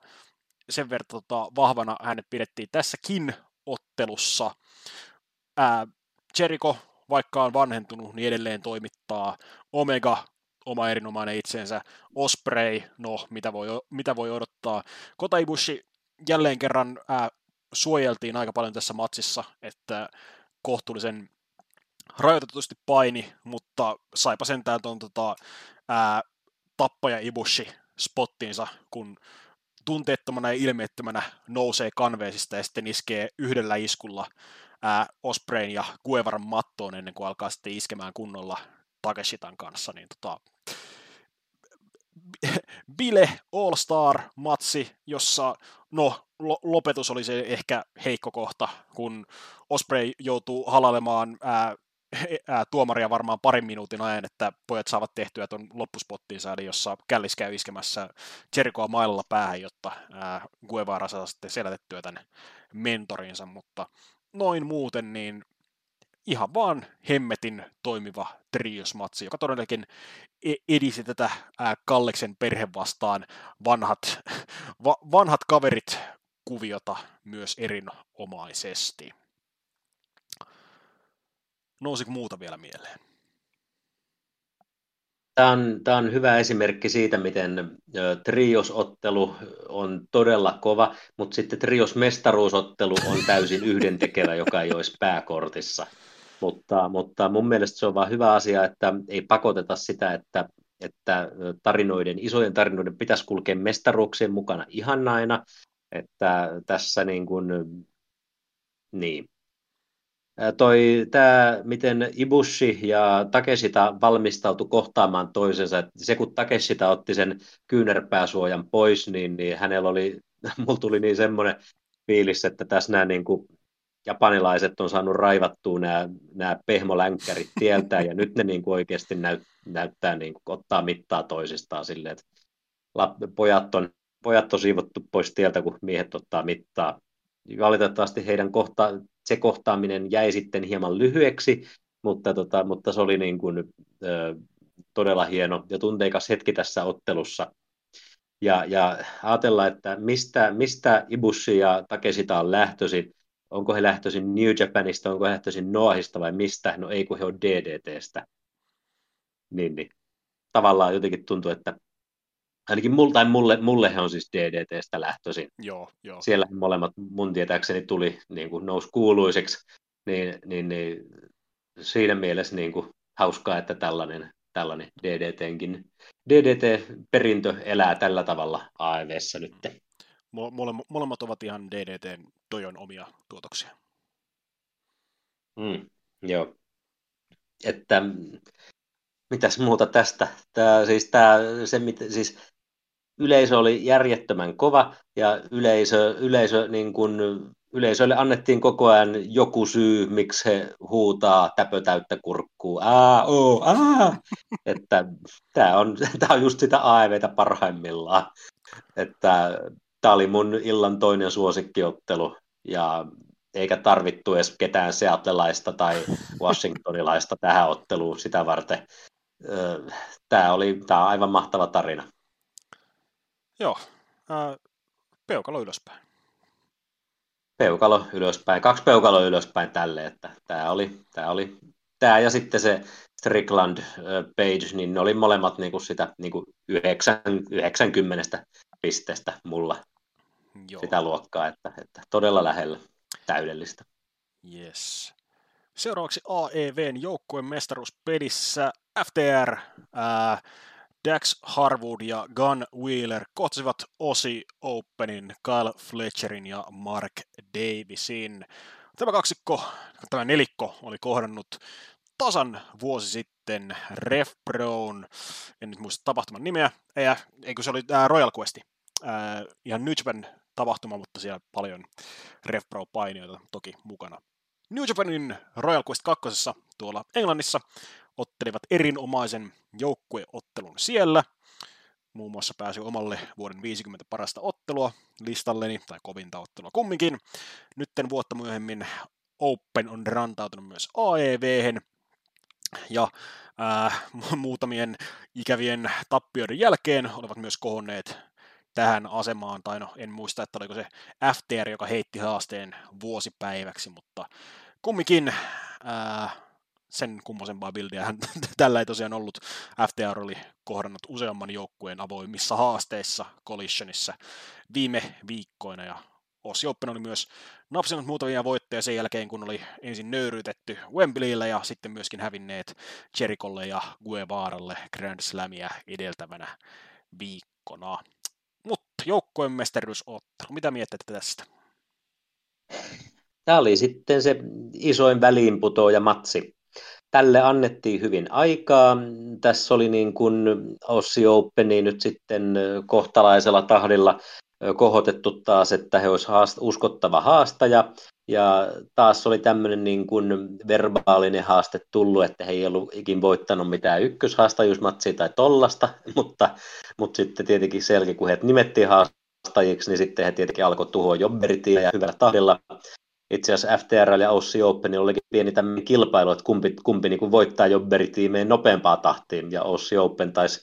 sen verta tota, vahvana hänet pidettiin tässäkin ottelussa. Ää, Jericho vaikka on vanhentunut, niin edelleen toimittaa. Omega, oma erinomainen itsensä. Osprey, no mitä voi, mitä voi odottaa. Kotaibushi jälleen kerran ää, suojeltiin aika paljon tässä matsissa, että kohtuullisen rajoitetusti paini, mutta saipa sentään tuon tota, ää, tappaja Ibushi spottiinsa, kun tunteettomana ja ilmeettömänä nousee kanveesista ja sitten iskee yhdellä iskulla ää, Ospreyn ja Guevaran mattoon ennen kuin alkaa sitten iskemään kunnolla Takeshitan kanssa, niin tota, Bile All-Star-matsi, jossa no, lopetus oli se ehkä heikko kohta, kun Osprey joutuu halailemaan ää, ää, tuomaria varmaan parin minuutin ajan, että pojat saavat tehtyä tuon loppuspottiinsa, eli jossa Källis käy iskemässä Jerichoa mailalla päähän, jotta ää, Guevara saa sitten selätettyä tänne mentorinsa, mutta noin muuten niin ihan vaan hemmetin toimiva triosmatsi, joka todellakin e-, edisi tätä Kalleksen perhe vastaan vanhat, va, vanhat kaverit kuviota myös erinomaisesti. Nousiko muuta vielä mieleen? Tämä on, tämä on hyvä esimerkki siitä, miten triosottelu on todella kova, mutta sitten trios-mestaruusottelu on täysin yhdentekevä, joka ei olisi pääkortissa. Mutta, mutta mun mielestä se on vaan hyvä asia, että ei pakoteta sitä, että, että tarinoiden, isojen tarinoiden pitäisi kulkea mestaruuksien mukana ihan aina, että tässä niin kuin, niin, toi, tämä, miten Ibushi ja Takeshita valmistautui kohtaamaan toisensa, että se kun Takeshita otti sen kyynärpääsuojan pois, niin, niin hänellä oli, mulla tuli niin semmoinen fiilis, että tässä nämä niin kuin, japanilaiset on saanut raivattua nämä, nämä pehmolänkkärit tieltä, ja nyt ne niin kuin oikeasti näyt, näyttää niin kuin, ottaa mittaa toisistaan silleen, että pojat on, pojat on siivottu pois tieltä, kun miehet ottaa mittaa. Valitettavasti heidän kohta, se kohtaaminen jäi sitten hieman lyhyeksi, mutta, tota, mutta se oli niin kuin, ö, todella hieno ja tunteikas hetki tässä ottelussa. Ja, ja ajatella, että mistä, mistä Ibushi ja Takesita on lähtöisin, onko he lähtöisin New Japanista, onko he lähtöisin Noahista vai mistä, no ei kun he on DDTstä. Niin, niin. Tavallaan jotenkin tuntuu, että ainakin mulle, tai mulle, mulle he on siis DDTstä lähtöisin. Joo, joo. Siellä molemmat mun tietääkseni tuli niin kuin nousi kuuluiseksi, niin, niin, niin siinä mielessä niin kuin hauskaa, että tällainen, tällainen DDTnkin, DDT-perintö elää tällä tavalla AEVssä nyt. Mole, molemmat ovat ihan DDTn Tojon omia tuotoksia. Mm, joo. Että mitäs muuta tästä? Tää, siis tää, se, mit, siis yleisö oli järjettömän kova ja yleisö, yleisö niin kun, yleisölle annettiin koko ajan joku syy, miksi he huutaa täpötäyttä kurkkuu. Aa, oo, että tämä on, tää on just sitä AEVtä parhaimmillaan. Että tämä oli mun illan toinen suosikkiottelu ja eikä tarvittu edes ketään seattelaista tai washingtonilaista tähän otteluun sitä varten. Tämä oli tämä on aivan mahtava tarina. Joo, peukalo ylöspäin. Peukalo ylöspäin, kaksi peukaloa ylöspäin tälle, että tämä oli, tämä oli tämä ja sitten se Strickland Page, niin ne oli molemmat niin kuin sitä niin kuin 90 pisteestä mulla Joo. sitä luokkaa, että, että todella lähellä täydellistä. Yes. Seuraavaksi AEVn joukkueen mestaruuspelissä FTR, ää, Dax Harwood ja Gun Wheeler kohtasivat Osi Openin, Kyle Fletcherin ja Mark Davisin. Tämä kaksikko, tämä nelikko oli kohdannut tasan vuosi sitten RefProon, en nyt muista tapahtuman nimeä, ei, eikö se oli ää, Royal Questi, ää, ihan New Japan tapahtuma, mutta siellä paljon RefPro-painijoita toki mukana. New Japanin Royal Quest 2 tuolla Englannissa ottelivat erinomaisen joukkueottelun siellä. Muun muassa pääsi omalle vuoden 50 parasta ottelua listalleni, tai kovinta ottelua kumminkin. Nytten vuotta myöhemmin Open on rantautunut myös aev ja äh, muutamien ikävien tappioiden jälkeen olivat myös kohonneet tähän asemaan, tai no en muista, että oliko se FTR, joka heitti haasteen vuosipäiväksi, mutta kumminkin ää, sen kummosempaa bildiä tällä ei tosiaan ollut. FTR oli kohdannut useamman joukkueen avoimissa haasteissa Collisionissa viime viikkoina ja Ossi Open oli myös napsinut muutamia voittoja sen jälkeen, kun oli ensin nöyryytetty Wembleyllä ja sitten myöskin hävinneet Jericholle ja Guevaralle Grand Slamia edeltävänä viikkona. Mutta joukkojen mestaruusottelu, mitä mietitte tästä? Tämä oli sitten se isoin väliinputoja matsi. Tälle annettiin hyvin aikaa. Tässä oli niin kuin Ossi Openi nyt sitten kohtalaisella tahdilla kohotettu taas, että he olisivat haast- uskottava haastaja. Ja taas oli tämmöinen niin kuin verbaalinen haaste tullut, että he ei ollut ikin voittanut mitään ykköshaastajuusmatsia tai tollasta, mutta, mutta sitten tietenkin selkeä, kun he nimettiin haastajiksi, niin sitten he tietenkin alkoi tuhoa Jobberitia ja hyvällä tahdilla. Itse asiassa FTR ja Ossi Open olikin pieni tämmöinen kilpailu, että kumpi, kumpi niin kuin voittaa Jobberitiimeen nopeampaa tahtiin, ja Ossi Open taisi,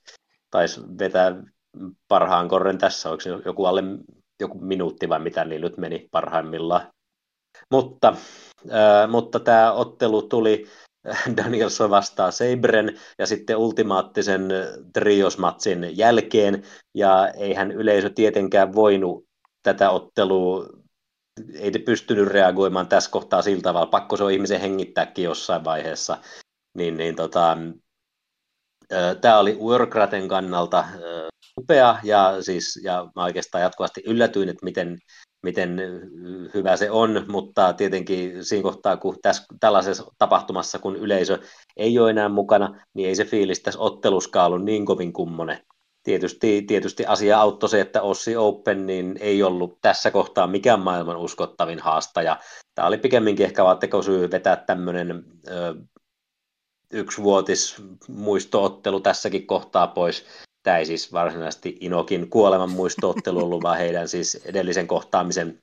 taisi vetää parhaan korren tässä, se joku alle joku minuutti vai mitä niin nyt meni parhaimmillaan. Mutta, äh, mutta tämä ottelu tuli Danielson vastaa Seibren ja sitten ultimaattisen triosmatsin jälkeen, ja eihän yleisö tietenkään voinut tätä ottelua, ei te pystynyt reagoimaan tässä kohtaa sillä tavalla, pakko se on ihmisen hengittääkin jossain vaiheessa, niin, niin tota, tämä oli Workraten kannalta upea ja, siis, ja mä oikeastaan jatkuvasti yllätyin, että miten, miten hyvä se on, mutta tietenkin siinä kohtaa, kun tässä, tällaisessa tapahtumassa, kun yleisö ei ole enää mukana, niin ei se fiilis tässä otteluskaan ollut niin kovin kummonen. Tietysti, tietysti asia auttoi se, että Ossi Open niin ei ollut tässä kohtaa mikään maailman uskottavin haastaja. Tämä oli pikemminkin ehkä vaan tekosyy vetää tämmöinen yksivuotis muistoottelu tässäkin kohtaa pois. Tämä ei siis varsinaisesti Inokin kuoleman muistoottelu ollut, vaan heidän siis edellisen kohtaamisen,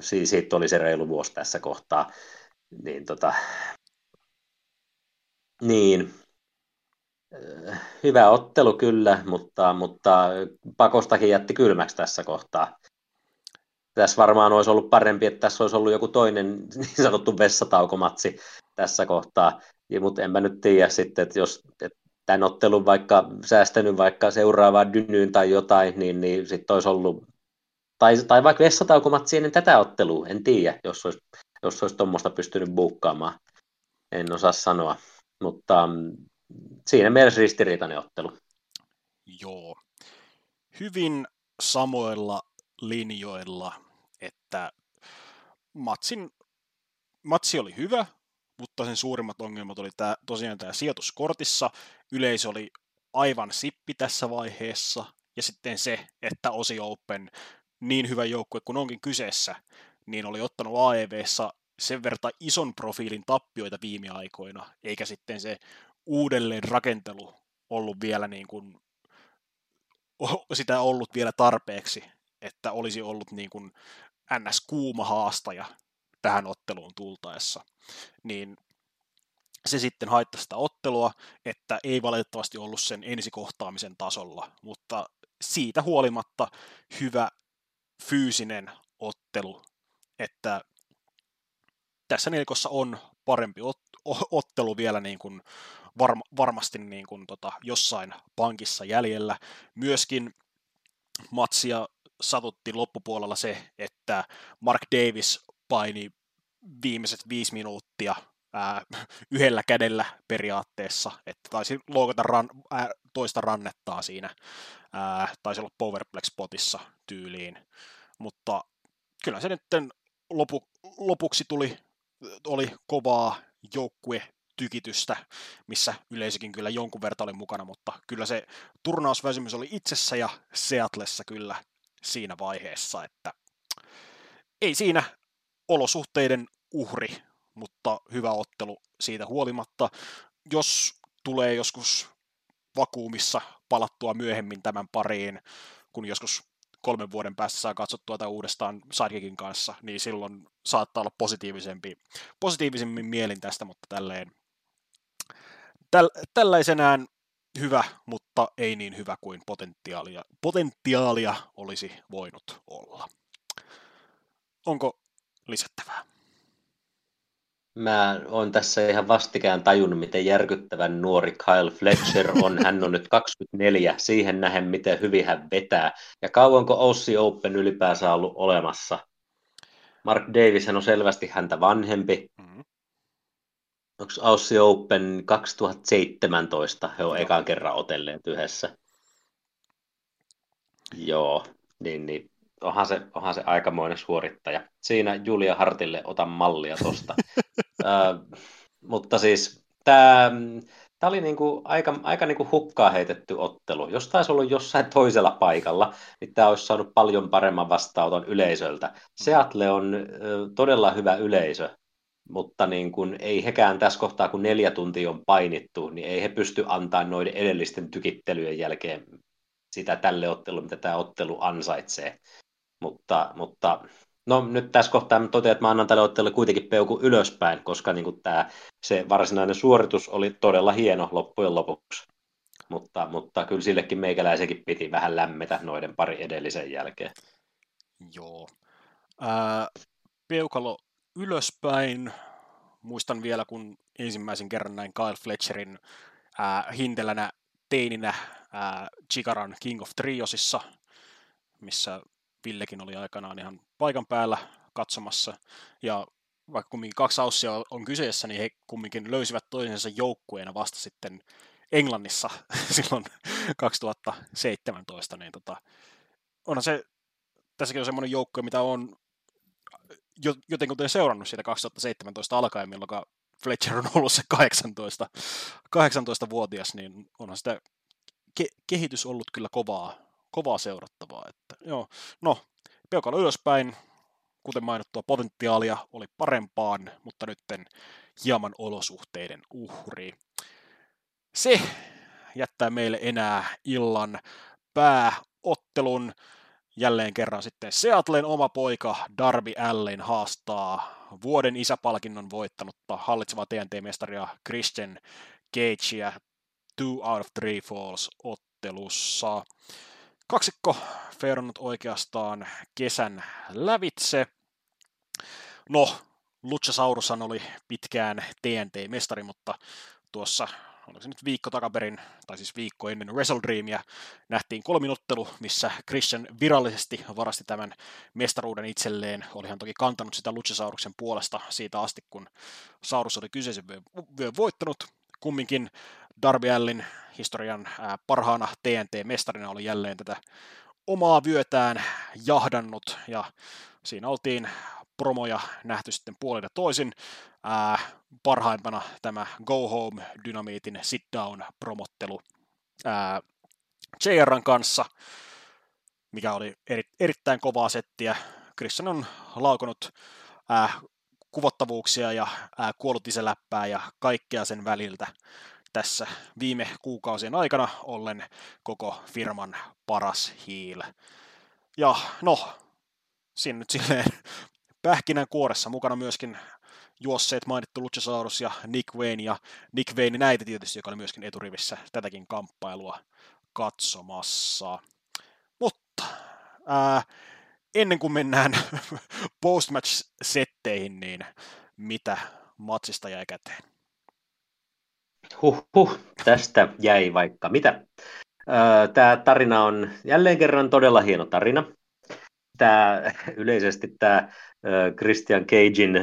siis siitä oli se reilu vuosi tässä kohtaa. Niin, tota, niin hyvä ottelu kyllä, mutta, mutta pakostakin jätti kylmäksi tässä kohtaa. Tässä varmaan olisi ollut parempi, että tässä olisi ollut joku toinen niin sanottu vessataukomatsi tässä kohtaa. Ja, mutta enpä nyt tiedä sitten, että jos että tämän ottelun vaikka säästänyt vaikka seuraavaan dynyyn tai jotain, niin, niin sitten olisi ollut, tai, tai vaikka vessataukomatsi ennen tätä ottelua, en tiedä, jos olisi, jos olisi tuommoista pystynyt buukkaamaan. En osaa sanoa, mutta mm, siinä mielessä ristiriitainen ottelu. Joo. Hyvin samoilla linjoilla, että matsin, matsi oli hyvä, mutta sen suurimmat ongelmat oli tämä, tosiaan tämä sijoituskortissa. Yleisö oli aivan sippi tässä vaiheessa, ja sitten se, että Osi Open, niin hyvä joukkue kuin onkin kyseessä, niin oli ottanut AEVssä sen verran ison profiilin tappioita viime aikoina, eikä sitten se uudelleen rakentelu ollut vielä niin kuin, sitä ollut vielä tarpeeksi, että olisi ollut niin kuin ns. kuuma haastaja tähän otteluun tultaessa, niin se sitten haittasi sitä ottelua, että ei valitettavasti ollut sen ensikohtaamisen tasolla, mutta siitä huolimatta hyvä fyysinen ottelu, että tässä nelikossa on parempi ottelu vielä niin kuin varm- varmasti niin kuin tota, jossain pankissa jäljellä. Myöskin matsia satutti loppupuolella se, että Mark Davis paini viimeiset viisi minuuttia ää, yhdellä kädellä periaatteessa, että taisi loukata ran, ää, toista rannettaa siinä, ää, taisi olla Powerplex-potissa tyyliin, mutta kyllä se nyt lopu, lopuksi tuli, oli kovaa joukkue tykitystä, missä yleisökin kyllä jonkun verran oli mukana, mutta kyllä se turnausväsymys oli itsessä ja Seatlessa kyllä siinä vaiheessa, että ei siinä olosuhteiden uhri, mutta hyvä ottelu siitä huolimatta. Jos tulee joskus vakuumissa palattua myöhemmin tämän pariin, kun joskus kolmen vuoden päästä saa katsottua tätä uudestaan Sidekickin kanssa, niin silloin saattaa olla positiivisempi, positiivisemmin mielin tästä, mutta tälleen täl, tällaisenään hyvä, mutta ei niin hyvä kuin potentiaalia, potentiaalia olisi voinut olla. Onko lisättävää? Mä oon tässä ihan vastikään tajunnut, miten järkyttävän nuori Kyle Fletcher on. Hän on nyt 24, siihen nähen, miten hyvin hän vetää. Ja kauanko Aussie Open ylipäänsä ollut olemassa? Mark Davis on selvästi häntä vanhempi. Mm-hmm. Onko Aussie Open 2017? He on ekan kerran otelleet yhdessä. Joo, niin, niin onhan se, onhan se aikamoinen suorittaja. Siinä Julia Hartille otan mallia tosta. mutta siis tämä Tämä oli niinku aika, aika niinku hukkaa heitetty ottelu. Jos taisi ollut jossain toisella paikalla, niin tämä olisi saanut paljon paremman vastaanoton yleisöltä. Seattle on ö, todella hyvä yleisö, mutta niin kun, ei hekään tässä kohtaa, kun neljä tuntia on painittu, niin ei he pysty antamaan noiden edellisten tykittelyjen jälkeen sitä tälle ottelulle, mitä tämä ottelu ansaitsee. Mutta, mutta no nyt tässä kohtaa mä totean, että mä annan tälle ottelulle kuitenkin peuku ylöspäin, koska niin kuin tämä, se varsinainen suoritus oli todella hieno loppujen lopuksi. Mutta, mutta kyllä sillekin meikäläisenkin piti vähän lämmetä noiden pari edellisen jälkeen. Joo. Ää, peukalo ylöspäin. Muistan vielä, kun ensimmäisen kerran näin Kyle Fletcherin ää, hintelänä teininä ää, Chikaran King of Triosissa, missä Villekin oli aikanaan ihan paikan päällä katsomassa. Ja vaikka kumminkin kaksi aussia on kyseessä, niin he kumminkin löysivät toisensa joukkueena vasta sitten Englannissa silloin 2017. Niin tota, onhan se, tässäkin on semmoinen joukkue, mitä on jotenkin seurannut siitä 2017 alkaen, milloin Fletcher on ollut se 18, 18-vuotias, niin onhan sitä ke- kehitys ollut kyllä kovaa, kovaa seurattavaa. Että, joo. No, peukalo ylöspäin, kuten mainittua, potentiaalia oli parempaan, mutta nytten hieman olosuhteiden uhri. Se jättää meille enää illan pääottelun. Jälleen kerran sitten Seattlen oma poika Darby Allen haastaa vuoden isäpalkinnon voittanutta hallitsevaa TNT-mestaria Christian Cagea Two Out of Three Falls ottelussa. Kaksikko feirannut oikeastaan kesän lävitse. No, Luchasaurushan oli pitkään TNT-mestari, mutta tuossa oliko se nyt viikko takaperin, tai siis viikko ennen Wrestle Dreamia, nähtiin kolminottelu, missä Christian virallisesti varasti tämän mestaruuden itselleen. Olihan toki kantanut sitä Luchasauruksen puolesta siitä asti, kun Saurus oli kyseisen vyön voittanut. Kumminkin Darby Allin historian parhaana TNT-mestarina oli jälleen tätä omaa vyötään jahdannut, ja siinä oltiin promoja nähty sitten puolin toisin. Ää, parhaimpana tämä Go Home Dynamiitin Sit Down promottelu ää, JRn kanssa, mikä oli eri, erittäin kovaa settiä. Christian on laukonut ää, kuvottavuuksia ja ää, kuollut isäläppää ja kaikkea sen väliltä tässä viime kuukausien aikana ollen koko firman paras hiil. Ja no, siinä nyt silleen pähkinän kuoressa mukana myöskin juosseet mainittu Luchasaurus ja Nick Wayne ja Nick Wayne näitä tietysti, joka oli myöskin eturivissä tätäkin kamppailua katsomassa. Mutta ää, ennen kuin mennään postmatch-setteihin, niin mitä matsista jäi käteen? Huh, huh, tästä jäi vaikka mitä. Tämä tarina on jälleen kerran todella hieno tarina. Tämä, yleisesti tämä Christian Cagein,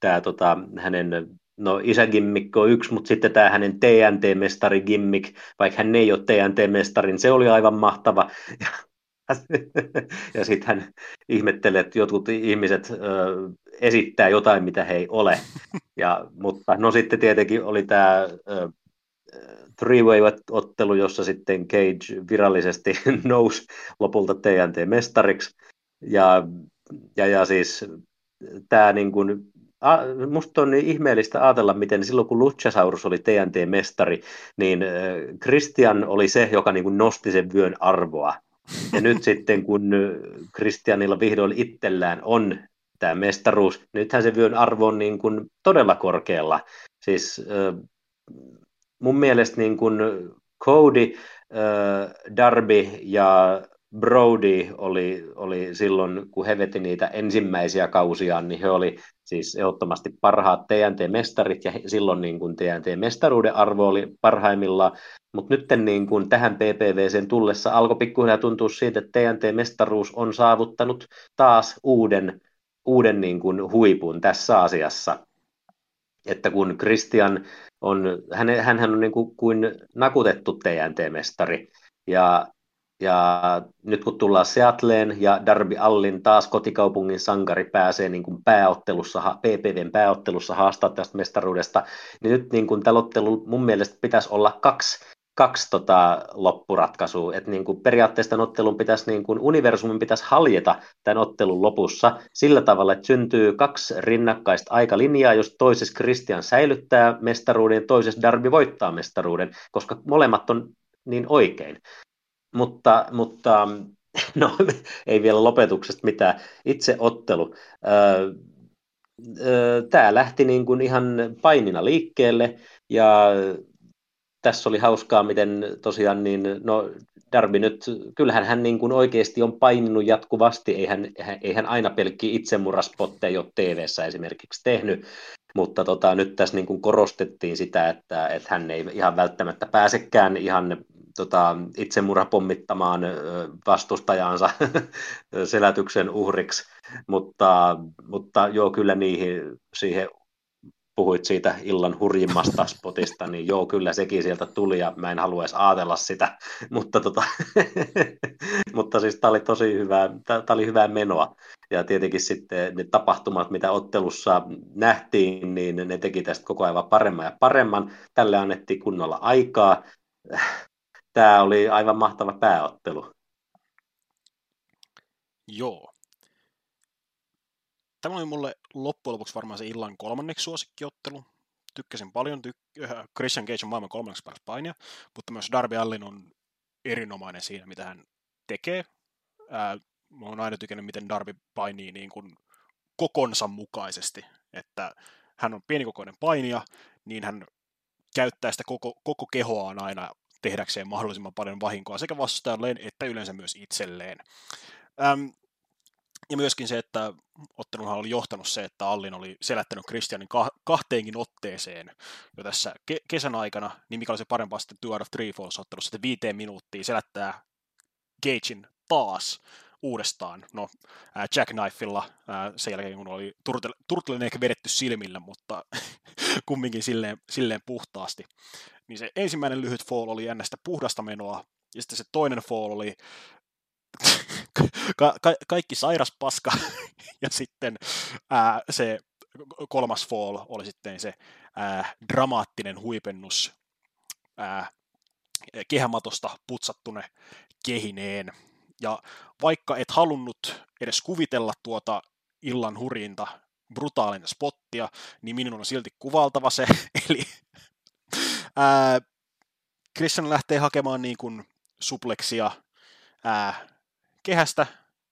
tämä tota, hänen no isägimmikki on yksi, mutta sitten tämä hänen TNT-mestari gimmick, vaikka hän ei ole TNT-mestarin, se oli aivan mahtava. ja sitten hän ihmettelee, että jotkut ihmiset ö, esittää jotain, mitä he ei ole. Ja, mutta no sitten tietenkin oli tämä three-way-ottelu, jossa sitten Cage virallisesti nousi lopulta TNT-mestariksi. Ja, ja, ja siis tämä niin kuin, a, musta on niin ihmeellistä ajatella, miten silloin kun Luchasaurus oli TNT-mestari, niin Christian oli se, joka niin kuin nosti sen vyön arvoa. Ja nyt sitten kun Christianilla vihdoin itsellään on tämä mestaruus, nythän se vyön arvo on niin kuin todella korkealla. Siis mun mielestä niin kuin Cody, Darby ja Brody oli, oli silloin, kun he veti niitä ensimmäisiä kausiaan, niin he oli siis ehdottomasti parhaat TNT-mestarit, ja silloin niin kuin TNT-mestaruuden arvo oli parhaimmillaan, mutta nyt niin kuin tähän PPVCen tullessa alkoi pikkuhiljaa tuntua siitä, että TNT-mestaruus on saavuttanut taas uuden, uuden niin kuin huipun tässä asiassa. Että kun Christian on, hän, hän on niin kuin, kuin nakutettu TNT-mestari, ja ja nyt kun tullaan Seattleen ja Darby Allin taas kotikaupungin sankari pääsee niin kuin pääottelussa, PPVn pääottelussa haastaa tästä mestaruudesta, niin nyt niin kuin tällä ottelu mun mielestä pitäisi olla kaksi, kaksi tota loppuratkaisua. että niin kuin periaatteessa tämän ottelun pitäisi, niin kuin universumin pitäisi haljeta tämän ottelun lopussa sillä tavalla, että syntyy kaksi rinnakkaista aikalinjaa, jos toisessa Christian säilyttää mestaruuden ja toisessa Darby voittaa mestaruuden, koska molemmat on niin oikein. Mutta, mutta no, ei vielä lopetuksesta mitään. Itse ottelu. Tämä lähti niin kuin ihan painina liikkeelle ja tässä oli hauskaa, miten tosiaan niin, no Darby nyt, kyllähän hän niin kuin oikeasti on paininut jatkuvasti, eihän, eihän aina pelkki itsemurraspotteja ole tv esimerkiksi tehnyt, mutta tota, nyt tässä niin kuin korostettiin sitä, että, että hän ei ihan välttämättä pääsekään ihan tota, itsemurha pommittamaan vastustajansa selätyksen uhriksi, mutta, mutta joo, kyllä niihin, siihen puhuit siitä illan hurjimmasta spotista, niin joo, kyllä sekin sieltä tuli ja mä en halua edes ajatella sitä, mutta, tota, mutta siis tämä oli tosi hyvää, tämä oli hyvää menoa. Ja tietenkin sitten ne tapahtumat, mitä ottelussa nähtiin, niin ne teki tästä koko ajan paremman ja paremman. Tälle annettiin kunnolla aikaa tämä oli aivan mahtava pääottelu. Joo. Tämä oli mulle loppujen lopuksi varmaan se illan kolmanneksi suosikkiottelu. Tykkäsin paljon. Tyk- äh, Christian Cage on maailman kolmanneksi paras painia, mutta myös Darby Allin on erinomainen siinä, mitä hän tekee. Ää, mä oon aina tykännyt, miten Darby painii niin kuin kokonsa mukaisesti, että hän on pienikokoinen painija, niin hän käyttää sitä koko, koko kehoaan aina tehdäkseen mahdollisimman paljon vahinkoa sekä vastustajalleen että yleensä myös itselleen. Ähm, ja myöskin se, että ottelunhan oli johtanut se, että Allin oli selättänyt Christianin kahteenkin otteeseen jo tässä ke- kesän aikana, niin mikä oli se parempaa sitten Two out of Three Falls ottelussa, sitten viiteen minuuttia selättää Gagein taas uudestaan. No, äh, Knifella äh, sen jälkeen, kun oli turtle, ehkä vedetty silmillä, mutta kumminkin silleen, silleen puhtaasti niin se ensimmäinen lyhyt fall oli ennästä puhdasta menoa, ja sitten se toinen fall oli ka- ka- kaikki sairas paska, ja sitten ää, se kolmas fall oli sitten se ää, dramaattinen huipennus ää, kehämatosta putsattune kehineen. Ja vaikka et halunnut edes kuvitella tuota illan hurjinta brutaalinen spottia, niin minun on silti kuvaltava se, eli Ää, Christian lähtee hakemaan niin kuin supleksia ää, kehästä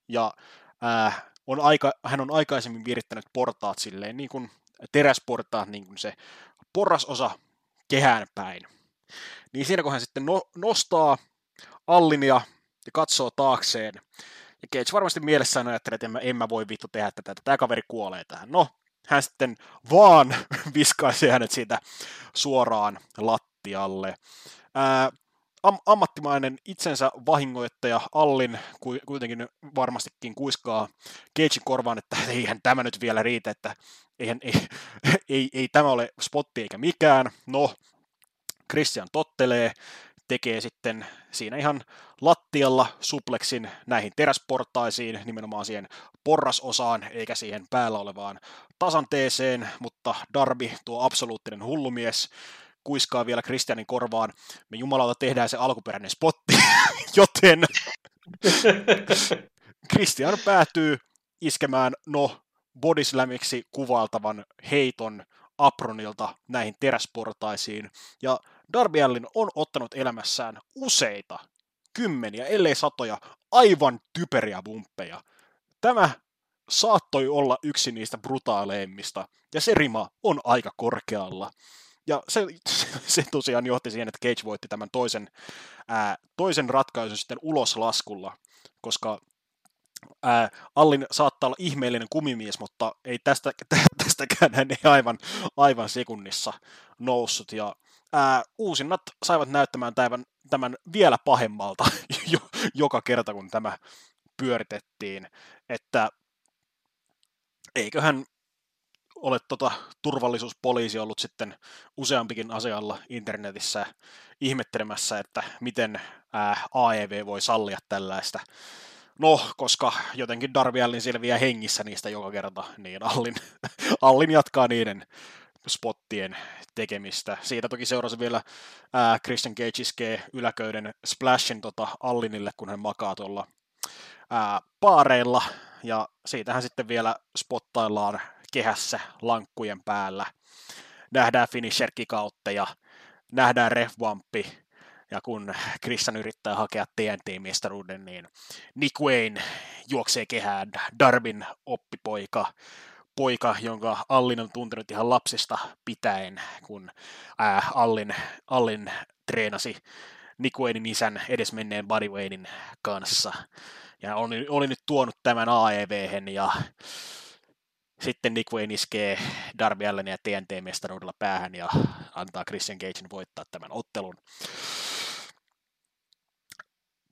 ja ää, on aika, hän on aikaisemmin virittänyt portaat silleen niin kuin teräsportaat, niin kuin se porrasosa kehään päin. Niin siinä kun hän sitten no, nostaa Allinia ja katsoo taakseen, ja Cage varmasti mielessään ajattelee, että en mä, en mä voi vittu tehdä tätä, että tämä kaveri kuolee tähän. No, hän sitten vaan viskaisi hänet siitä suoraan lattialle. Ää, am- ammattimainen itsensä vahingoittaja Allin kuitenkin varmastikin kuiskaa Cagein korvaan, että eihän tämä nyt vielä riitä, että eihän, ei, ei, ei tämä ole spotti eikä mikään. No, Christian tottelee, tekee sitten siinä ihan lattialla supleksin näihin teräsportaisiin, nimenomaan siihen porrasosaan, eikä siihen päällä olevaan tasanteeseen, mutta Darby, tuo absoluuttinen hullumies, kuiskaa vielä Christianin korvaan, me jumalauta tehdään se alkuperäinen spotti, joten Christian päätyy iskemään no bodyslamiksi kuvaltavan heiton Apronilta näihin teräsportaisiin, ja Darby Allin on ottanut elämässään useita, kymmeniä, ellei satoja, aivan typeriä bumppeja. Tämä saattoi olla yksi niistä brutaaleimmista, ja se rima on aika korkealla. ja se, se tosiaan johti siihen, että Cage voitti tämän toisen, ää, toisen ratkaisun sitten uloslaskulla, koska ää, Allin saattaa olla ihmeellinen kumimies, mutta ei tästä, tästäkään hän ei aivan, aivan sekunnissa noussut. Ja ää, uusinnat saivat näyttämään tämän, tämän vielä pahemmalta joka kerta, kun tämä pyöritettiin, että eiköhän ole tota turvallisuuspoliisi ollut sitten useampikin asialla internetissä ihmettelemässä, että miten ää, AEV voi sallia tällaista. No, koska jotenkin Darby Allin selviää hengissä niistä joka kerta, niin Allin, Allin jatkaa niiden spottien tekemistä. Siitä toki seurasi vielä ää, Christian Cage yläköyden splashin tota Allinille, kun hän makaa tuolla ää, paareilla, ja siitähän sitten vielä spottaillaan kehässä lankkujen päällä. Nähdään finisher kautta ja nähdään refvamppi, ja kun Christian yrittää hakea TNT-mestaruuden, niin Nick Wayne juoksee kehään Darbin oppipoika, poika, jonka Allin on tuntenut ihan lapsesta pitäen, kun ää, Allin, Allin treenasi Nick Waynein isän edesmenneen Buddy Waynein kanssa. Ja oli, oli nyt tuonut tämän AEV ja sitten Nick Wayne iskee Darby Allin ja TNT-mestaruudella päähän ja antaa Christian Cagein voittaa tämän ottelun.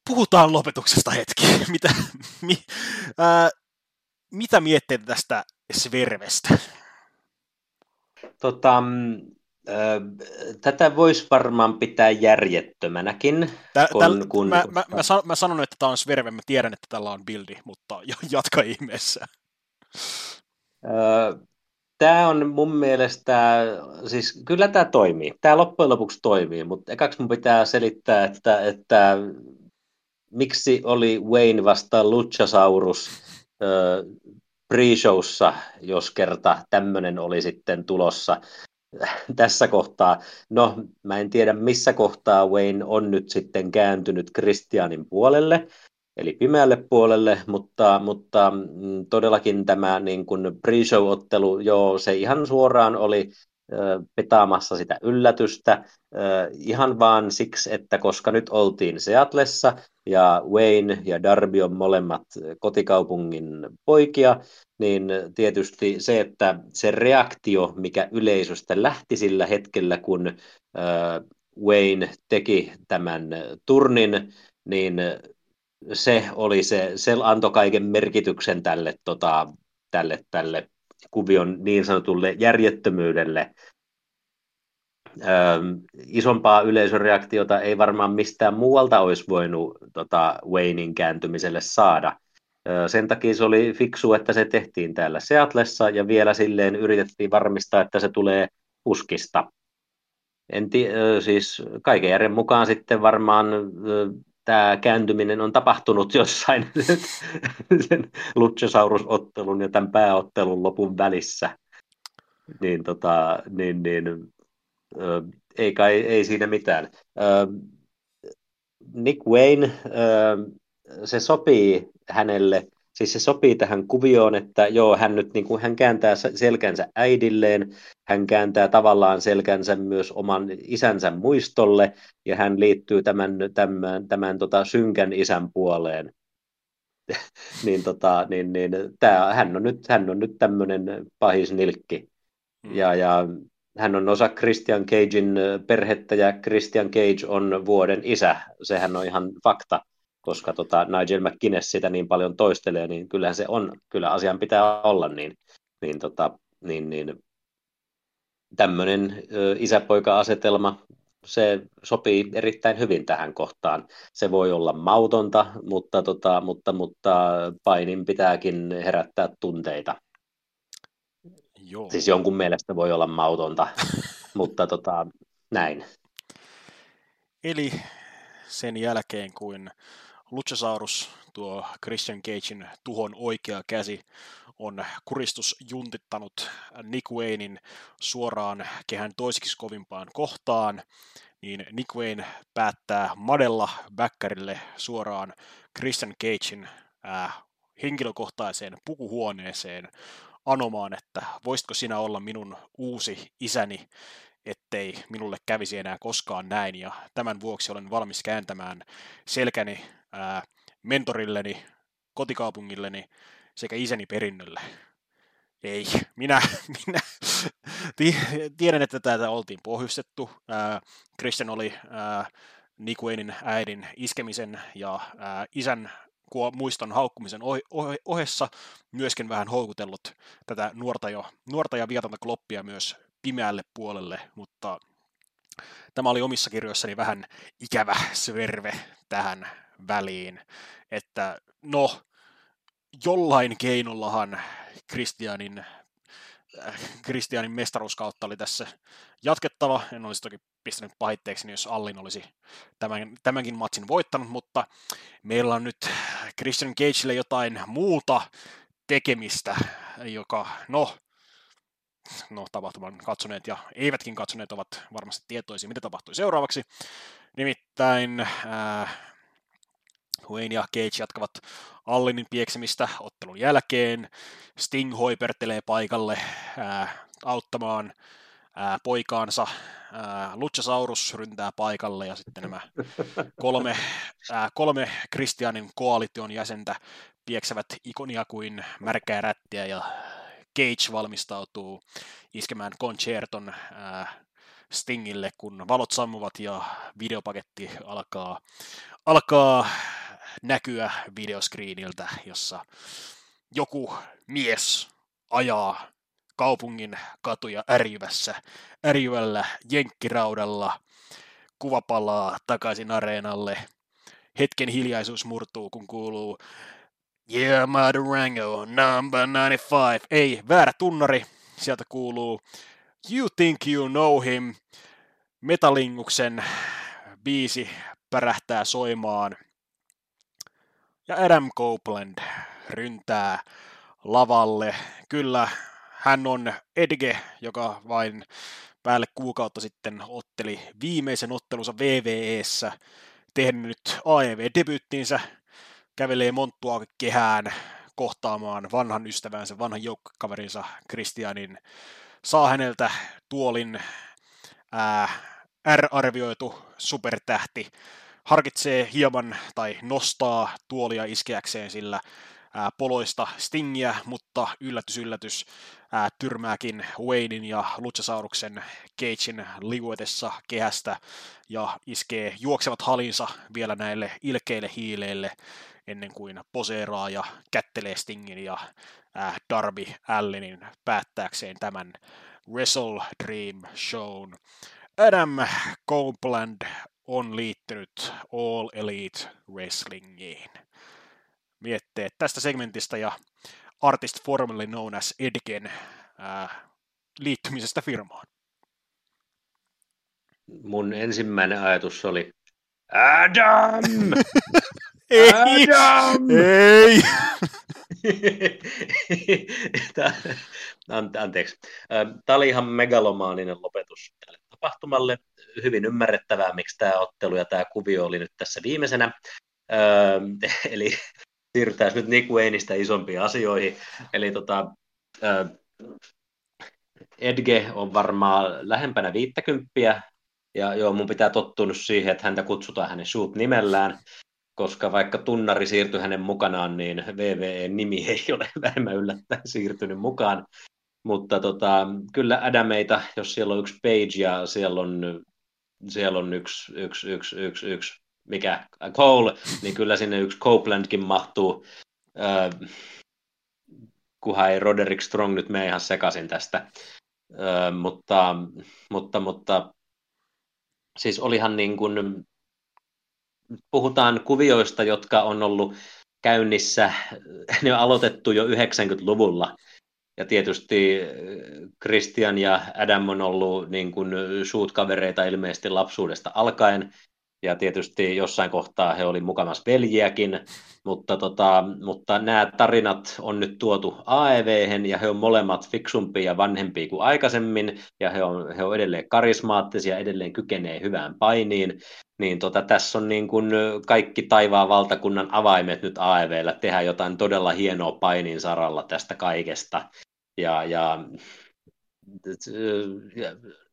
Puhutaan lopetuksesta hetki. Mitä, mi, ää, mitä mietteitä tästä Svervestä? Tota, tätä voisi varmaan pitää järjettömänäkin. Tä, kun, täl, kun, mä, mä, mä, san, mä sanon, että tämä on Sverve, mä tiedän, että tällä on bildi, mutta jatka ihmeessä. Tämä on mun mielestä, siis kyllä tämä toimii. Tämä loppujen lopuksi toimii, mutta ekaksi mun pitää selittää, että, että miksi oli Wayne vastaan Luchasaurus pre-showssa, jos kerta tämmöinen oli sitten tulossa tässä kohtaa. No, mä en tiedä missä kohtaa Wayne on nyt sitten kääntynyt Christianin puolelle, eli pimeälle puolelle, mutta, mutta mm, todellakin tämä niin kuin pre-show-ottelu, joo, se ihan suoraan oli petaamassa sitä yllätystä ihan vaan siksi, että koska nyt oltiin Seatlessa ja Wayne ja Darby on molemmat kotikaupungin poikia, niin tietysti se, että se reaktio, mikä yleisöstä lähti sillä hetkellä, kun Wayne teki tämän turnin, niin se oli se, se antoi kaiken merkityksen tälle, tota, tälle, tälle kuvion niin sanotulle järjettömyydelle. Ö, isompaa yleisöreaktiota ei varmaan mistään muualta olisi voinut tota, Waynein kääntymiselle saada. Ö, sen takia se oli fiksu, että se tehtiin täällä Seatlessa ja vielä silleen yritettiin varmistaa, että se tulee puskista. En tii, siis kaiken järjen mukaan sitten varmaan tämä kääntyminen on tapahtunut jossain sen Luchasaurus-ottelun ja tämän pääottelun lopun välissä. Niin, tota, niin, niin ö, ei kai ei siinä mitään. Ö, Nick Wayne, ö, se sopii hänelle siis se sopii tähän kuvioon, että joo, hän nyt niin kuin, hän kääntää selkänsä äidilleen, hän kääntää tavallaan selkänsä myös oman isänsä muistolle, ja hän liittyy tämän, tämän, tämän tota, synkän isän puoleen. niin, tota, niin, niin tää, hän, on nyt, hän on nyt tämmöinen pahisnilkki. Hmm. Ja, ja hän on osa Christian Cagein perhettä, ja Christian Cage on vuoden isä. Sehän on ihan fakta koska tota Nigel McGuinness sitä niin paljon toistelee, niin kyllähän se on, kyllä asian pitää olla niin, niin, tota, niin, niin tämmöinen isäpoika-asetelma, se sopii erittäin hyvin tähän kohtaan. Se voi olla mautonta, mutta, tota, mutta, mutta painin pitääkin herättää tunteita. Joo. Siis jonkun mielestä voi olla mautonta, mutta tota, näin. Eli sen jälkeen, kuin Luchasaurus, tuo Christian Cagein tuhon oikea käsi, on kuristus juntittanut Nick Waynein suoraan kehän toisiksi kovimpaan kohtaan, niin Nick Wayne päättää madella backerille suoraan Christian Cagein äh, henkilökohtaiseen pukuhuoneeseen anomaan, että voisitko sinä olla minun uusi isäni, ettei minulle kävisi enää koskaan näin, ja tämän vuoksi olen valmis kääntämään selkäni ää, mentorilleni, kotikaupungilleni sekä isäni perinnölle. Ei, minä, minä tiedän, että tätä oltiin pohjustettu. Ää, Christian oli Nikuenin äidin iskemisen ja ää, isän muiston haukkumisen ohessa myöskin vähän houkutellut tätä nuorta, jo, nuorta ja vietonta kloppia myös pimeälle puolelle, mutta tämä oli omissa kirjoissani vähän ikävä sverve tähän väliin, että no, jollain keinollahan Kristianin Kristianin mestaruuskautta oli tässä jatkettava. En olisi toki pistänyt pahitteeksi, niin jos Allin olisi tämän, tämänkin matsin voittanut, mutta meillä on nyt Christian Cageille jotain muuta tekemistä, joka, no, no tapahtuman katsoneet ja eivätkin katsoneet ovat varmasti tietoisia, mitä tapahtui seuraavaksi. Nimittäin äh, Wayne ja Cage jatkavat Allinin pieksemistä ottelun jälkeen. Sting hoipertelee paikalle äh, auttamaan ää, poikaansa. Ää, Luchasaurus ryntää paikalle ja sitten nämä kolme, ää, kolme Kristianin koalition jäsentä pieksevät ikonia kuin märkää rättiä ja Cage valmistautuu iskemään Concerton ää, Stingille, kun valot sammuvat ja videopaketti alkaa, alkaa näkyä videoscreeniltä, jossa joku mies ajaa kaupungin katuja ärivässä, ärivällä jenkkiraudalla. Kuva palaa takaisin areenalle. Hetken hiljaisuus murtuu, kun kuuluu Yeah, Madurango, number 95. Ei, väärä tunnari. Sieltä kuuluu You Think You Know Him. Metalinguksen biisi pärähtää soimaan. Ja Adam Copeland ryntää lavalle. Kyllä hän on Edge, joka vain päälle kuukautta sitten otteli viimeisen ottelunsa VVEssä, tehnyt AEV-debyyttiinsä, kävelee monttua kehään kohtaamaan vanhan ystävänsä, vanhan joukkokaverinsa Christianin, saa häneltä tuolin ää, R-arvioitu supertähti, harkitsee hieman tai nostaa tuolia iskeäkseen sillä ää, poloista Stingiä, mutta yllätys yllätys ää, tyrmääkin Waynein ja Luchasauruksen Cagein liuetessa kehästä ja iskee juoksevat halinsa vielä näille ilkeille hiileille ennen kuin poseeraa ja kättelee Stingin ja ää, Darby Allinin päättääkseen tämän Wrestle Dream Shown. Adam Copeland on liittynyt All Elite Wrestlingiin mietteet tästä segmentistä ja artist formerly known as Edgen ää, liittymisestä firmaan? Mun ensimmäinen ajatus oli Adam! ei! Adam! Ei! Anteeksi. Tämä oli ihan megalomaaninen lopetus tälle tapahtumalle. Hyvin ymmärrettävää, miksi tämä ottelu ja tämä kuvio oli nyt tässä viimeisenä. eli siirrytään nyt Nick Wayneistä isompiin asioihin. Eli tota, äh, Edge on varmaan lähempänä 50, ja joo, mun pitää tottua siihen, että häntä kutsutaan hänen shoot-nimellään, koska vaikka tunnari siirtyi hänen mukanaan, niin VVE-nimi ei ole vähemmän yllättäen siirtynyt mukaan. Mutta tota, kyllä Adameita, jos siellä on yksi page ja siellä on, siellä on yksi, yksi, yksi, yksi, yksi mikä Cole, niin kyllä sinne yksi Copelandkin mahtuu, äh, kunhan ei Roderick Strong nyt mene ihan sekaisin tästä. Äh, mutta, mutta, mutta siis olihan niin kuin, puhutaan kuvioista, jotka on ollut käynnissä, ne on aloitettu jo 90-luvulla. Ja tietysti Christian ja Adam on ollut niin kuin shoot-kavereita ilmeisesti lapsuudesta alkaen, ja tietysti jossain kohtaa he oli mukamassa veljiäkin, mutta, tota, mutta nämä tarinat on nyt tuotu AEV ja he on molemmat fiksumpia ja vanhempia kuin aikaisemmin, ja he on, he on edelleen karismaattisia, edelleen kykenee hyvään painiin, niin tota, tässä on niin kuin kaikki taivaan valtakunnan avaimet nyt AEVllä tehdä jotain todella hienoa painin saralla tästä kaikesta, ja, ja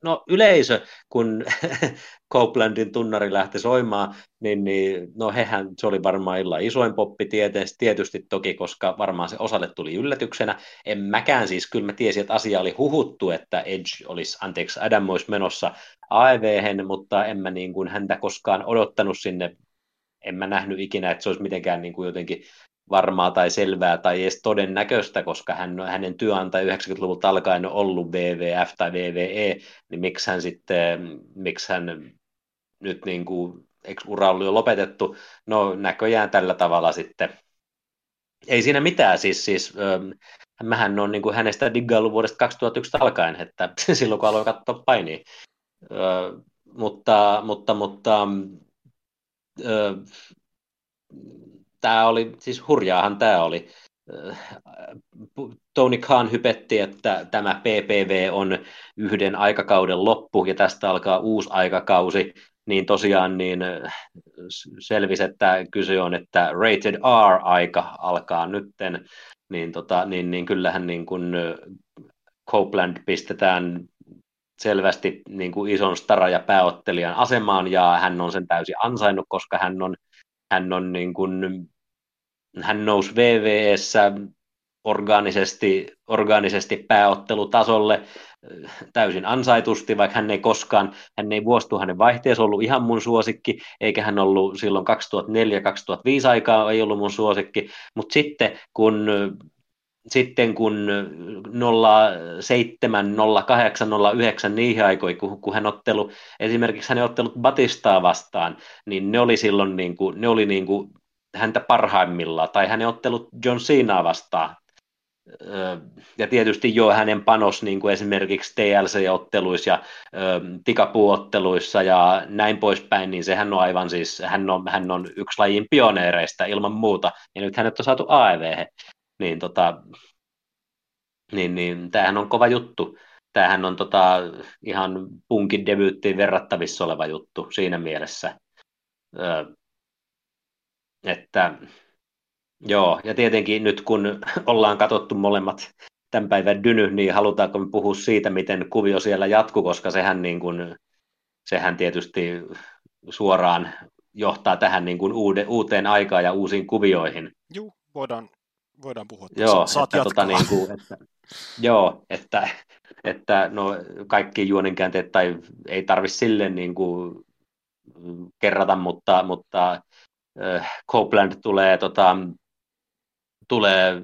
no yleisö, kun Copelandin tunnari lähti soimaan, niin, niin no hehän, se oli varmaan illan isoin poppi tietysti, tietysti toki, koska varmaan se osalle tuli yllätyksenä. En mäkään siis, kyllä mä tiesin, että asia oli huhuttu, että Edge olisi, anteeksi, Adam olisi menossa aev mutta en mä niin kuin häntä koskaan odottanut sinne en mä nähnyt ikinä, että se olisi mitenkään niin kuin jotenkin varmaa tai selvää tai edes todennäköistä, koska hän, hänen työnantaja 90-luvulta alkaen on ollut WWF tai WWE, niin miksi hän sitten, miksi hän nyt niin kuin, eikö ura ollut jo lopetettu? No näköjään tällä tavalla sitten. Ei siinä mitään, siis, siis ähm, mähän on niin kuin hänestä diggaillut vuodesta 2001 alkaen, että silloin kun aloin katsoa painia. Äh, mutta, mutta, mutta äh, tämä oli, siis hurjaahan tämä oli. Tony Khan hypetti, että tämä PPV on yhden aikakauden loppu ja tästä alkaa uusi aikakausi, niin tosiaan niin selvisi, että kyse on, että rated R-aika alkaa nytten, niin, tota, niin, niin kyllähän niin kuin Copeland pistetään selvästi niin kuin ison stara- ja pääottelijan asemaan, ja hän on sen täysin ansainnut, koska hän on, hän on niin kuin hän nousi VVEssä orgaanisesti, orgaanisesti pääottelutasolle täysin ansaitusti, vaikka hän ei koskaan, hän ei vuosituhannen vaihteessa ollut ihan mun suosikki, eikä hän ollut silloin 2004-2005 aikaa ei ollut mun suosikki, mutta sitten kun sitten kun 07, 08, 09 niihin aikoihin, kun, kun hän ottelu, esimerkiksi hänen ottelut Batistaa vastaan, niin ne oli silloin niin kuin, ne oli niin kuin häntä parhaimmillaan, tai hänen ottelut John Cenaa vastaan. Ja tietysti jo hänen panos niin kuin esimerkiksi TLC-otteluissa ja tikapuotteluissa ja näin poispäin, niin sehän on aivan siis, hän on, hän on yksi lajin pioneereista ilman muuta, ja nyt hänet on saatu AEV, niin, tota, niin, niin tämähän on kova juttu. Tämähän on tota, ihan punkin debyyttiin verrattavissa oleva juttu siinä mielessä. Että joo, ja tietenkin nyt kun ollaan katsottu molemmat tämän päivän dyny, niin halutaanko me puhua siitä, miten kuvio siellä jatkuu, koska sehän, niin kuin, sehän tietysti suoraan johtaa tähän niin kuin uude, uuteen aikaan ja uusiin kuvioihin. Joo, voidaan, voidaan puhua. Joo, Saat että, tota, niin kuin, että, joo, että, että no, kaikki juonenkäänteet tai ei tarvitse silleen niin kuin, kerrata, mutta, mutta Copeland tulee, tota, tulee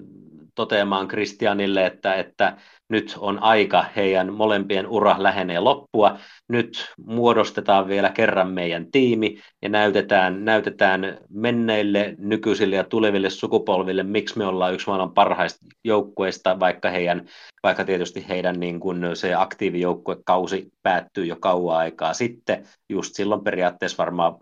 toteamaan Christianille, että, että nyt on aika, heidän molempien ura lähenee loppua, nyt muodostetaan vielä kerran meidän tiimi ja näytetään, näytetään menneille, nykyisille ja tuleville sukupolville, miksi me ollaan yksi maailman parhaista joukkueista, vaikka, heidän, vaikka tietysti heidän niin kuin se aktiivijoukkuekausi päättyy jo kauan aikaa sitten, just silloin periaatteessa varmaan,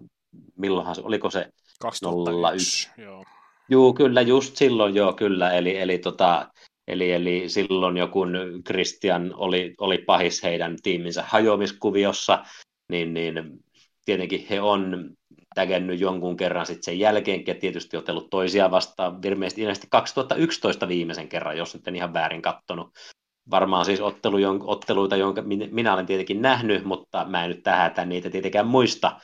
milloinhan se, oliko se 2001, joo. Juu, kyllä, just silloin joo, kyllä. Eli, eli, tota, eli, eli silloin jo kun Christian oli, oli pahis heidän tiiminsä hajoamiskuviossa, niin, niin tietenkin he on tägännyt jonkun kerran sitten sen jälkeenkin, ja tietysti otellut toisia vastaan, ilmeisesti, ilmeisesti 2011 viimeisen kerran, jos nyt en ihan väärin kattonut. Varmaan siis ottelu, otteluita, jonka minä olen tietenkin nähnyt, mutta mä en nyt tähätä niitä tietenkään muista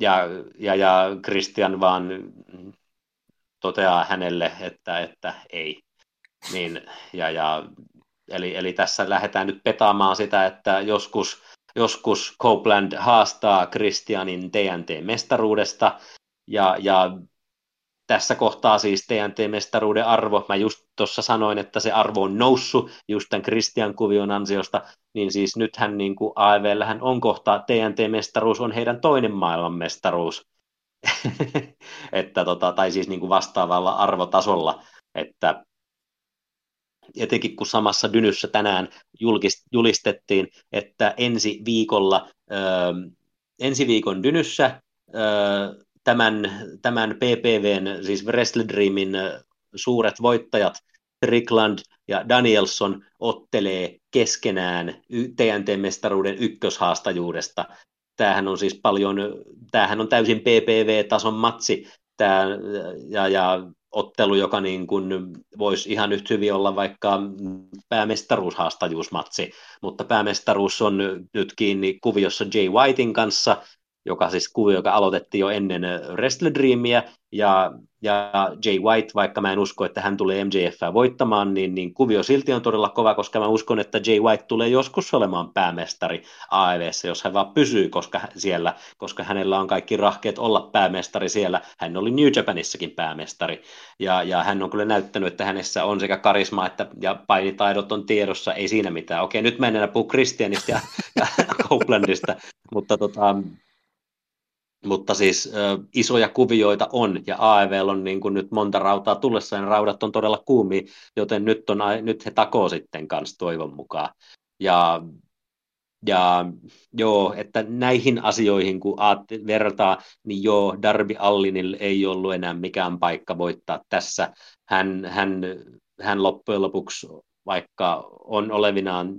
ja, ja, ja Christian vaan toteaa hänelle, että, että ei. Niin, ja, ja, eli, eli tässä lähdetään nyt petaamaan sitä, että joskus, joskus Copeland haastaa Christianin TNT-mestaruudesta, ja, ja tässä kohtaa siis TNT-mestaruuden arvo, mä just tuossa sanoin, että se arvo on noussut just tämän Christian kuvion ansiosta, niin siis nythän niin kuin AEVllähän on kohta TNT-mestaruus on heidän toinen maailmanmestaruus, että tota, tai siis niin kuin vastaavalla arvotasolla, että etenkin kun samassa dynyssä tänään julkist, julistettiin, että ensi viikolla, ö, ensi viikon dynyssä ö, tämän, tämän PPVn, siis Wrestle Dreamin suuret voittajat, Strickland ja Danielson ottelee keskenään TNT-mestaruuden ykköshaastajuudesta. Tämähän on siis paljon, tämähän on täysin PPV-tason matsi, Tää, ja, ja ottelu, joka niin kuin voisi ihan yhtä hyvin olla vaikka päämestaruushaastajuusmatsi, mutta päämestaruus on nyt kiinni kuviossa Jay Whitein kanssa, joka siis kuvio, joka aloitettiin jo ennen Wrestle Dreamia, ja, ja Jay White, vaikka mä en usko, että hän tulee MJF voittamaan, niin, niin kuvio silti on todella kova, koska mä uskon, että Jay White tulee joskus olemaan päämestari AEVssä, jos hän vaan pysyy koska siellä, koska hänellä on kaikki rahkeet olla päämestari siellä. Hän oli New Japanissakin päämestari, ja, ja hän on kyllä näyttänyt, että hänessä on sekä karisma että ja painitaidot on tiedossa, ei siinä mitään. Okei, nyt mä en enää puhu Christianista ja, ja Copelandista, mutta tota, mutta siis ö, isoja kuvioita on, ja AEV on niin kuin nyt monta rautaa tullessa, ja raudat on todella kuumia, joten nyt, on, nyt he takoo sitten kanssa toivon mukaan. Ja, ja joo, että näihin asioihin kun aat, vertaa, niin joo, Darby Allinille ei ollut enää mikään paikka voittaa tässä. Hän, hän, hän loppujen lopuksi, vaikka on olevinaan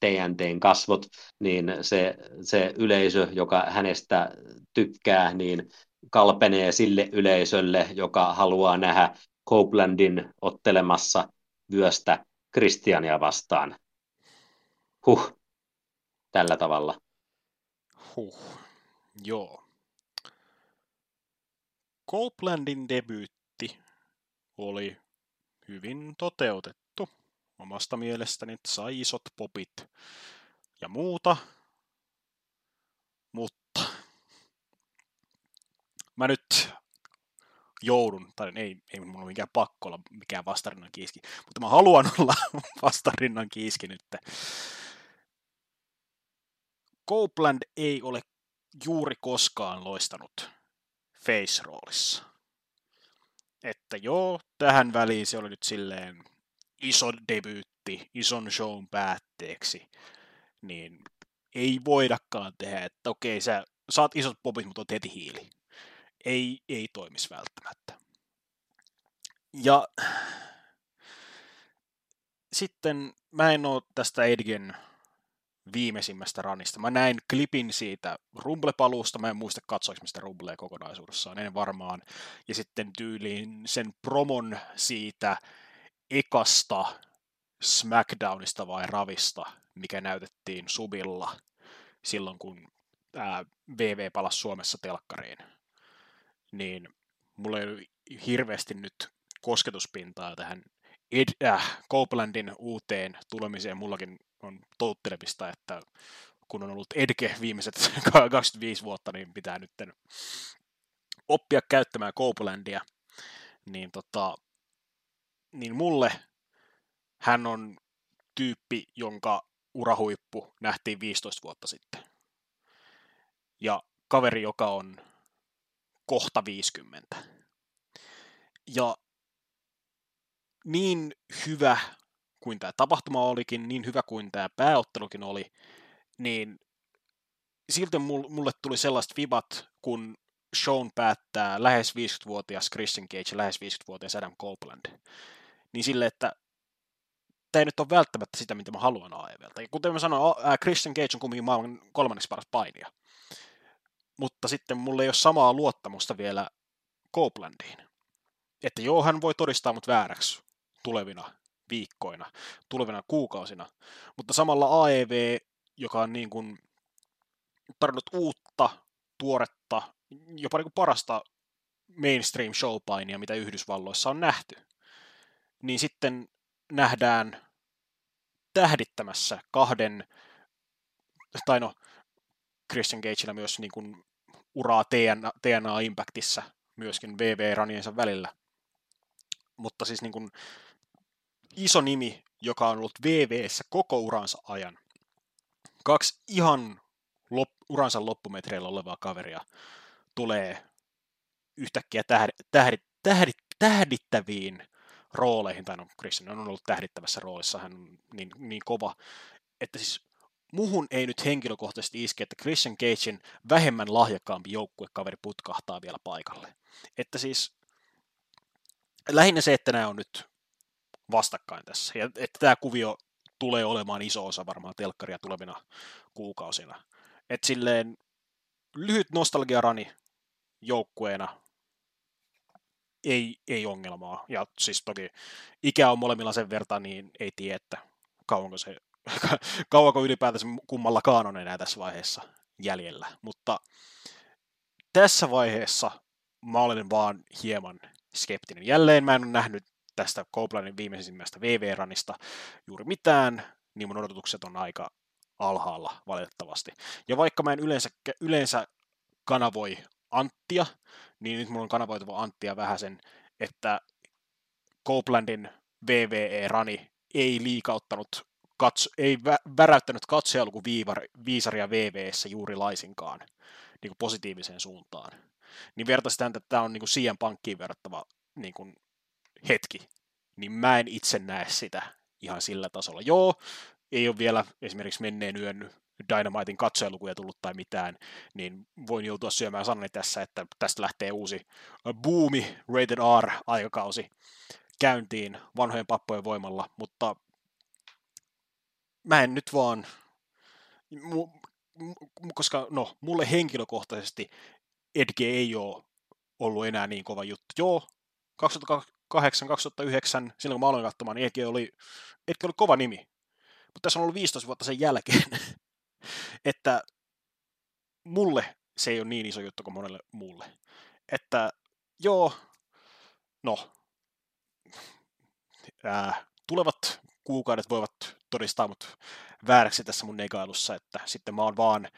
TNTn kasvot, niin se, se yleisö, joka hänestä tykkää, niin kalpenee sille yleisölle, joka haluaa nähdä Copelandin ottelemassa vyöstä Kristiania vastaan. Huh, tällä tavalla. Huh, joo. Copelandin debyytti oli hyvin toteutettu omasta mielestäni, sai isot popit ja muuta, mutta mä nyt joudun, tai ei, ei mulla ole mikään pakko olla mikään vastarinnan kiiski, mutta mä haluan olla vastarinnan kiiski nyt. Copeland ei ole juuri koskaan loistanut face-roolissa. Että joo, tähän väliin se oli nyt silleen iso debyytti, ison shown päätteeksi, niin ei voidakaan tehdä, että okei, sä saat isot popit, mutta oot heti hiili. Ei, ei toimisi välttämättä. Ja sitten mä en ole tästä Edgen viimeisimmästä ranista. Mä näin klipin siitä Rumble-paluusta, mä en muista katsoinko sitä Rumblea kokonaisuudessaan, en varmaan. Ja sitten tyyliin sen promon siitä ekasta SmackDownista vai Ravista, mikä näytettiin subilla silloin, kun ää, VV palasi Suomessa telkkariin, niin mulla ei hirveästi nyt kosketuspintaa tähän Ed, äh, Copelandin uuteen tulemiseen. Mullakin on touttelemista, että kun on ollut Edge viimeiset 25 vuotta, niin pitää nyt oppia käyttämään Copelandia. Niin tota, niin mulle hän on tyyppi, jonka urahuippu nähtiin 15 vuotta sitten. Ja kaveri, joka on kohta 50. Ja niin hyvä kuin tämä tapahtuma olikin, niin hyvä kuin tämä pääottelukin oli, niin silti mulle tuli sellaiset vibat, kun Sean päättää lähes 50-vuotias Christian Cage ja lähes 50-vuotias Adam Copeland niin sille, että tämä ei nyt ole välttämättä sitä, mitä mä haluan AEVltä. Ja kuten mä sanoin, Christian Cage on kuitenkin maailman kolmanneksi paras painija. Mutta sitten mulla ei ole samaa luottamusta vielä Copelandiin. Että joo, hän voi todistaa mut vääräksi tulevina viikkoina, tulevina kuukausina. Mutta samalla AEV, joka on niin kuin tarjonnut uutta, tuoretta, jopa niin kuin parasta mainstream showpainia, mitä Yhdysvalloissa on nähty niin sitten nähdään tähdittämässä kahden, tai no Christian Gageilla myös niin kuin uraa TNA, TNA Impactissa myöskin VV-raniensa välillä. Mutta siis niin kuin iso nimi, joka on ollut VVssä koko uransa ajan. Kaksi ihan lop, uransa loppumetreillä olevaa kaveria tulee yhtäkkiä tähdi, tähdi, tähdi, tähdittäviin rooleihin, tai no Christian on ollut tähdittävässä roolissa, hän on niin, niin kova, että siis muhun ei nyt henkilökohtaisesti iske, että Christian Cagein vähemmän lahjakkaampi joukkuekaveri putkahtaa vielä paikalle. Että siis lähinnä se, että nämä on nyt vastakkain tässä, ja että tämä kuvio tulee olemaan iso osa varmaan telkkaria tulevina kuukausina. Että silleen lyhyt nostalgiarani joukkueena ei, ei ongelmaa. Ja siis toki ikä on molemmilla sen verran, niin ei tiedä, että kauanko se, kauanko ylipäätänsä kummallakaan on enää tässä vaiheessa jäljellä. Mutta tässä vaiheessa mä olen vaan hieman skeptinen. Jälleen mä en ole nähnyt tästä Copelandin viimeisimmästä VV-ranista juuri mitään, niin mun odotukset on aika alhaalla valitettavasti. Ja vaikka mä en yleensä, yleensä kanavoi Anttia, niin nyt mulla on kanavoitava Anttia vähän sen, että Copelandin VVE-rani ei liikauttanut, katso, ei vä- väräyttänyt katsojalukuviisaria VVssä juuri laisinkaan niin kuin positiiviseen suuntaan. Niin vertaisi tämän, että tämä on niin kuin siihen pankkiin verrattava niin kuin hetki, niin mä en itse näe sitä ihan sillä tasolla. Joo, ei ole vielä esimerkiksi menneen yön Dynamitein katsojalukuja tullut tai mitään, niin voin joutua syömään sanani tässä, että tästä lähtee uusi boomi Rated R-aikakausi käyntiin vanhojen pappojen voimalla, mutta mä en nyt vaan, koska no, mulle henkilökohtaisesti Edge ei ole ollut enää niin kova juttu. Joo, 2008-2009, silloin kun mä aloin katsomaan, niin Edge oli, Edge oli kova nimi, mutta tässä on ollut 15 vuotta sen jälkeen, että mulle se ei ole niin iso juttu kuin monelle muulle. Että joo, no, ää, tulevat kuukaudet voivat todistaa mut vääräksi tässä mun negailussa, että sitten mä oon vaan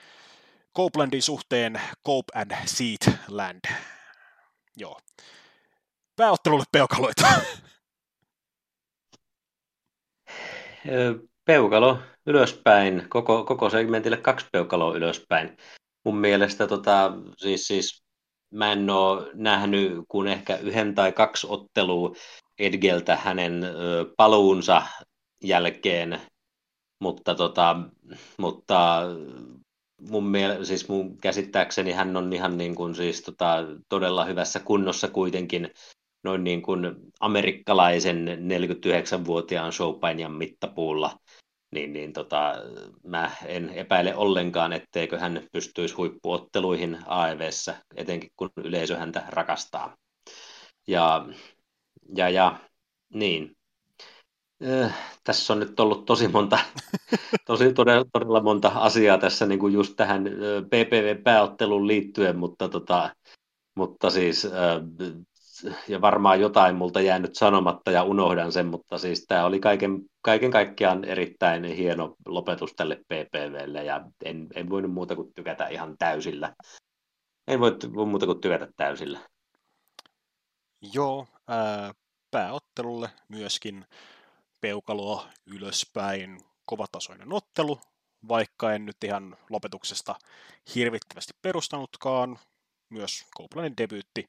Copelandin suhteen Cope and Seat Land. Joo. Pääottelulle peukaloita. Peukalo ylöspäin, koko, koko segmentille kaksi peukaloa ylöspäin. Mun mielestä tota, siis, siis mä en ole nähnyt kuin ehkä yhden tai kaksi ottelua Edgeltä hänen ö, paluunsa jälkeen, mutta, tota, mutta mun, miele- siis mun käsittääkseni hän on ihan niin kuin siis tota, todella hyvässä kunnossa kuitenkin noin niin kuin amerikkalaisen 49-vuotiaan showpainian mittapuulla niin, niin tota, mä en epäile ollenkaan, etteikö hän pystyisi huippuotteluihin AEVssä, etenkin kun yleisö häntä rakastaa. Ja, ja, ja niin. Äh, tässä on nyt ollut tosi monta, tosi todella, todella monta asiaa tässä niin kuin just tähän PPV-pääotteluun liittyen, mutta, tota, mutta siis äh, ja varmaan jotain multa jäänyt sanomatta ja unohdan sen, mutta siis tämä oli kaiken, kaiken kaikkiaan erittäin hieno lopetus tälle PPVlle ja en, en voinut muuta kuin tykätä ihan täysillä. En voi muuta kuin tykätä täysillä. Joo, ää, pääottelulle myöskin peukaloa ylöspäin, kovatasoinen ottelu, vaikka en nyt ihan lopetuksesta hirvittävästi perustanutkaan. Myös Copelandin debyytti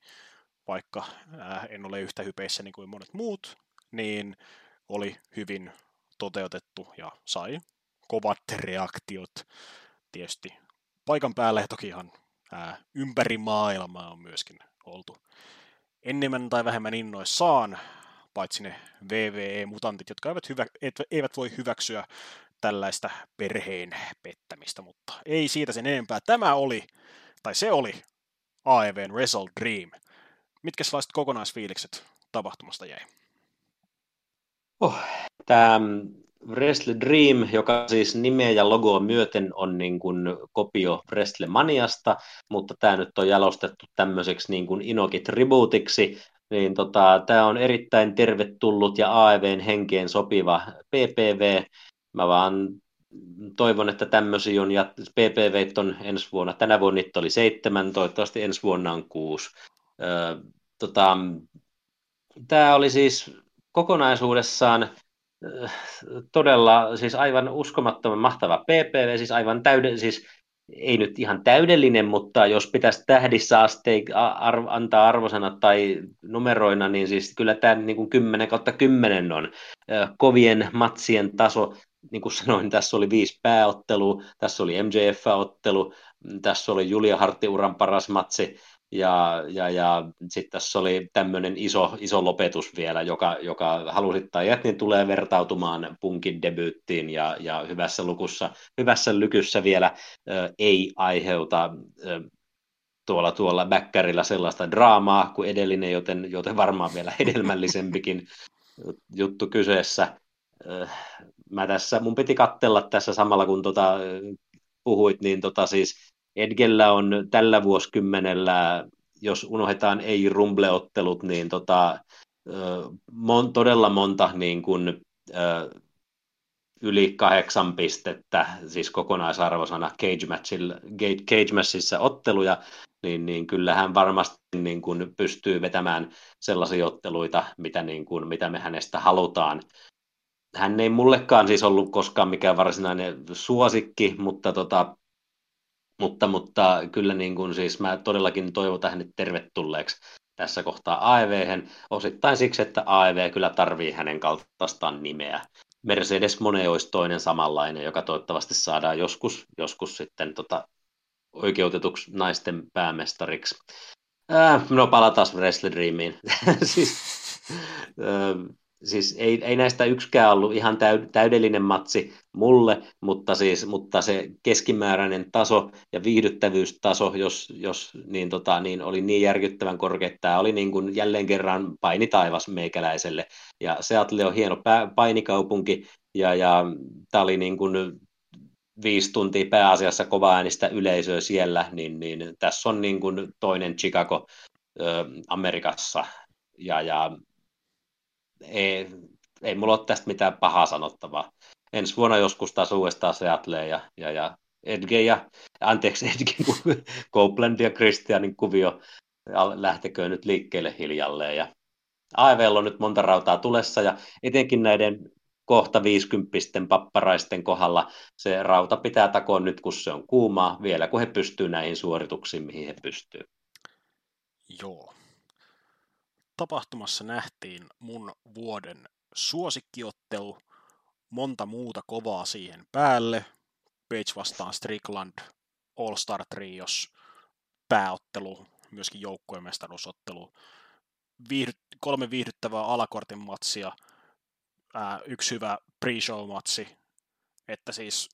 vaikka äh, en ole yhtä hypeissä niin kuin monet muut, niin oli hyvin toteutettu ja sai kovat reaktiot. Tietysti paikan päällä ja toki ihan äh, ympäri maailmaa on myöskin oltu enemmän tai vähemmän innoissaan, paitsi ne VVE-mutantit, jotka eivät, hyvä, eivät voi hyväksyä tällaista perheen pettämistä, mutta ei siitä sen enempää. Tämä oli, tai se oli AEVn Wrestle Dream – Mitkä sellaiset kokonaisfiilikset tapahtumasta jäi? Oh, tämä Wrestle Dream, joka siis nimeä ja logoa myöten on niin kuin kopio Wrestlemaniasta, mutta tämä nyt on jalostettu tämmöiseksi niin kuin Inoki-tribuutiksi, niin tota, tämä on erittäin tervetullut ja AEVn henkeen sopiva PPV. Mä vaan toivon, että tämmöisiä on, ja PPV on ensi vuonna, tänä vuonna niitä oli seitsemän, toivottavasti ensi vuonna on kuusi tota, tämä oli siis kokonaisuudessaan todella siis aivan uskomattoman mahtava PPV, siis aivan täyden, siis ei nyt ihan täydellinen, mutta jos pitäisi tähdissä asteik, ar, antaa arvosana tai numeroina, niin siis kyllä tämä niin kuin 10 kautta 10 on kovien matsien taso. Niin kuin sanoin, tässä oli viisi pääottelua, tässä oli MJF-ottelu, tässä oli Julia Hartti-uran paras matsi, ja, ja, ja sitten tässä oli tämmöinen iso, iso lopetus vielä, joka, joka halusit tai et, niin tulee vertautumaan punkin debyyttiin ja, ja hyvässä lukussa, hyvässä lykyssä vielä ö, ei aiheuta ö, tuolla, tuolla bäkkärillä sellaista draamaa kuin edellinen, joten, joten varmaan vielä hedelmällisempikin juttu kyseessä. Mä tässä, mun piti kattella tässä samalla kun tota, puhuit, niin tota siis Edgellä on tällä vuosikymmenellä, jos unohdetaan ei-rumbleottelut, niin tota, mon, todella monta niin kuin, yli kahdeksan pistettä, siis kokonaisarvosana Cage, Cage Matchissa otteluja, niin, niin kyllähän varmasti niin kuin pystyy vetämään sellaisia otteluita, mitä, niin kuin, mitä me hänestä halutaan. Hän ei mullekaan siis ollut koskaan mikään varsinainen suosikki, mutta, tota, mutta, mutta kyllä niin kuin siis mä todellakin toivotan hänet tervetulleeksi tässä kohtaa AEV, osittain siksi, että AEV kyllä tarvii hänen kaltaistaan nimeä. Mercedes Mone olisi toinen samanlainen, joka toivottavasti saadaan joskus, joskus sitten tota, oikeutetuksi naisten päämestariksi. Äh, no palataan Wrestle Dreamiin. siis, äh, siis ei, ei näistä yksikään ollut ihan täydellinen matsi mulle, mutta, siis, mutta se keskimääräinen taso ja viihdyttävyystaso, jos, jos niin, tota, niin oli niin järkyttävän korkea, että tämä oli niin kuin jälleen kerran painitaivas meikäläiselle. Ja Seattle on hieno painikaupunki, ja, ja tämä oli niin kuin viisi tuntia pääasiassa kova äänistä yleisöä siellä, niin, niin tässä on niin kuin toinen Chicago ö, Amerikassa. Ja, ja ei, ei mulla ole tästä mitään pahaa sanottavaa. Ensi vuonna joskus taas uudestaan Seattle ja, ja, ja Edge ja, anteeksi Edge, Copeland ja Christianin kuvio lähtekö nyt liikkeelle hiljalleen. Ja AEVllä on nyt monta rautaa tulessa ja etenkin näiden kohta 50 papparaisten kohdalla se rauta pitää takoa nyt, kun se on kuumaa, vielä kun he pystyvät näihin suorituksiin, mihin he pystyvät. Joo. Tapahtumassa nähtiin mun vuoden suosikkiottelu, monta muuta kovaa siihen päälle. Page vastaan Strickland, All Star Trios, pääottelu, myöskin joukkueen mestaruusottelu, Viihdy- kolme viihdyttävää alakortin matsia – ää, yksi hyvä pre-show-matsi, että siis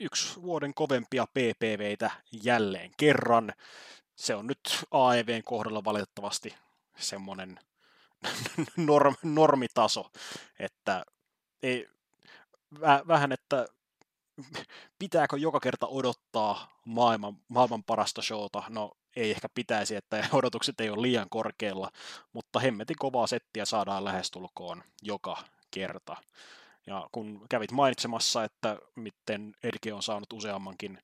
yksi vuoden kovempia PPVitä jälleen kerran. Se on nyt AEVn kohdalla valitettavasti semmoinen norm, normitaso, että ei, vähän, että pitääkö joka kerta odottaa maailman, maailman parasta showta? No ei ehkä pitäisi, että odotukset ei ole liian korkealla, mutta hemmetin kovaa settiä saadaan lähestulkoon joka kerta. Ja kun kävit mainitsemassa, että miten Erke on saanut useammankin,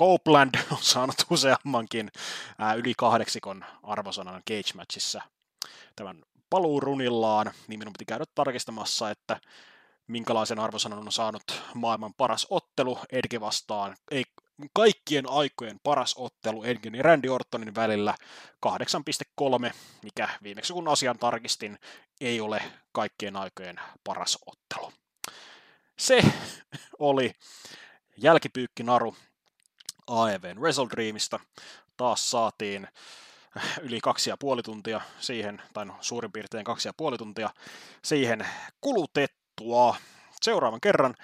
Copeland on saanut useammankin ää, yli kahdeksikon arvosanan cage matchissa tämän paluurunillaan, niin minun piti käydä tarkistamassa, että minkälaisen arvosanan on saanut maailman paras ottelu Edge vastaan, ei kaikkien aikojen paras ottelu Engin ja Randy Ortonin välillä. 8.3, mikä viimeksi kun asian tarkistin, ei ole kaikkien aikojen paras ottelu. Se oli jälkipyykkinaru AEVn Wrestle Dreamista. Taas saatiin yli kaksi ja puoli tuntia siihen, tai no, suurin piirtein kaksi ja puoli tuntia siihen kulutettua. Seuraavan kerran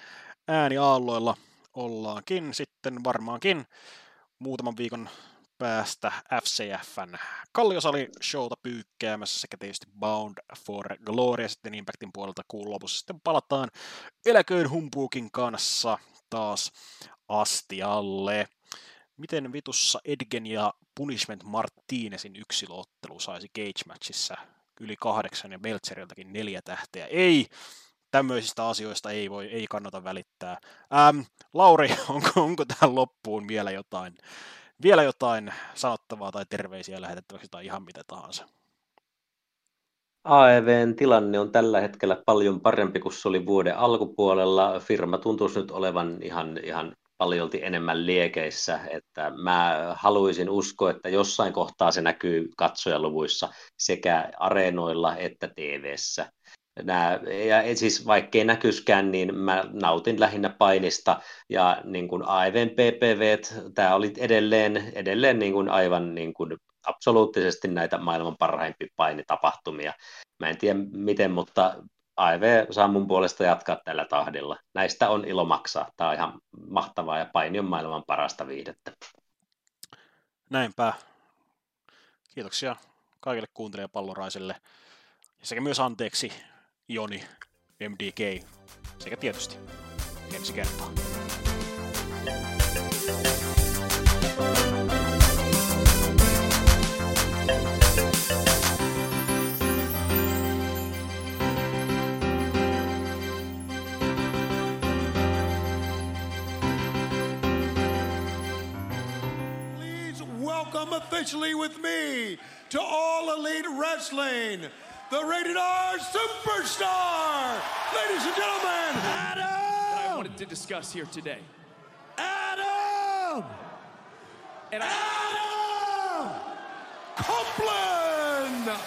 ääniaalloilla ollaankin sitten varmaankin muutaman viikon päästä FCFn Kalliosali showta pyykkäämässä sekä tietysti Bound for Glory ja sitten Impactin puolelta kuun lopussa sitten palataan eläköön humpuukin kanssa taas astialle. Miten vitussa Edgen ja Punishment Martinezin yksilöottelu saisi Cage-matchissa yli kahdeksan ja Meltzeriltäkin neljä tähteä? Ei! tämmöisistä asioista ei, voi, ei kannata välittää. Ähm, Lauri, onko, onko tähän loppuun vielä jotain, vielä jotain sanottavaa tai terveisiä lähetettäväksi tai ihan mitä tahansa? AEVn tilanne on tällä hetkellä paljon parempi kuin se oli vuoden alkupuolella. Firma tuntuisi nyt olevan ihan, ihan paljolti enemmän liekeissä, että mä haluaisin uskoa, että jossain kohtaa se näkyy katsojaluvuissa sekä areenoilla että TVssä nämä, ja siis vaikkei näkyskään, niin mä nautin lähinnä painista, ja niin kuin AIVn PPV, tämä oli edelleen, edelleen niin kuin aivan niin kuin absoluuttisesti näitä maailman parhaimpia painitapahtumia. Mä en tiedä miten, mutta AIV saa mun puolesta jatkaa tällä tahdilla. Näistä on ilo maksaa. Tämä on ihan mahtavaa ja paini on maailman parasta viihdettä. Näinpä. Kiitoksia kaikille kuuntelijapalloraisille. Sekä myös anteeksi Joni, MDK sekä tietysti ensi kertaa. Officially with me to All Elite Wrestling, the Rated R Superstar, ladies and gentlemen, Adam! That I wanted to discuss here today. Adam! And I, Adam! Copeland!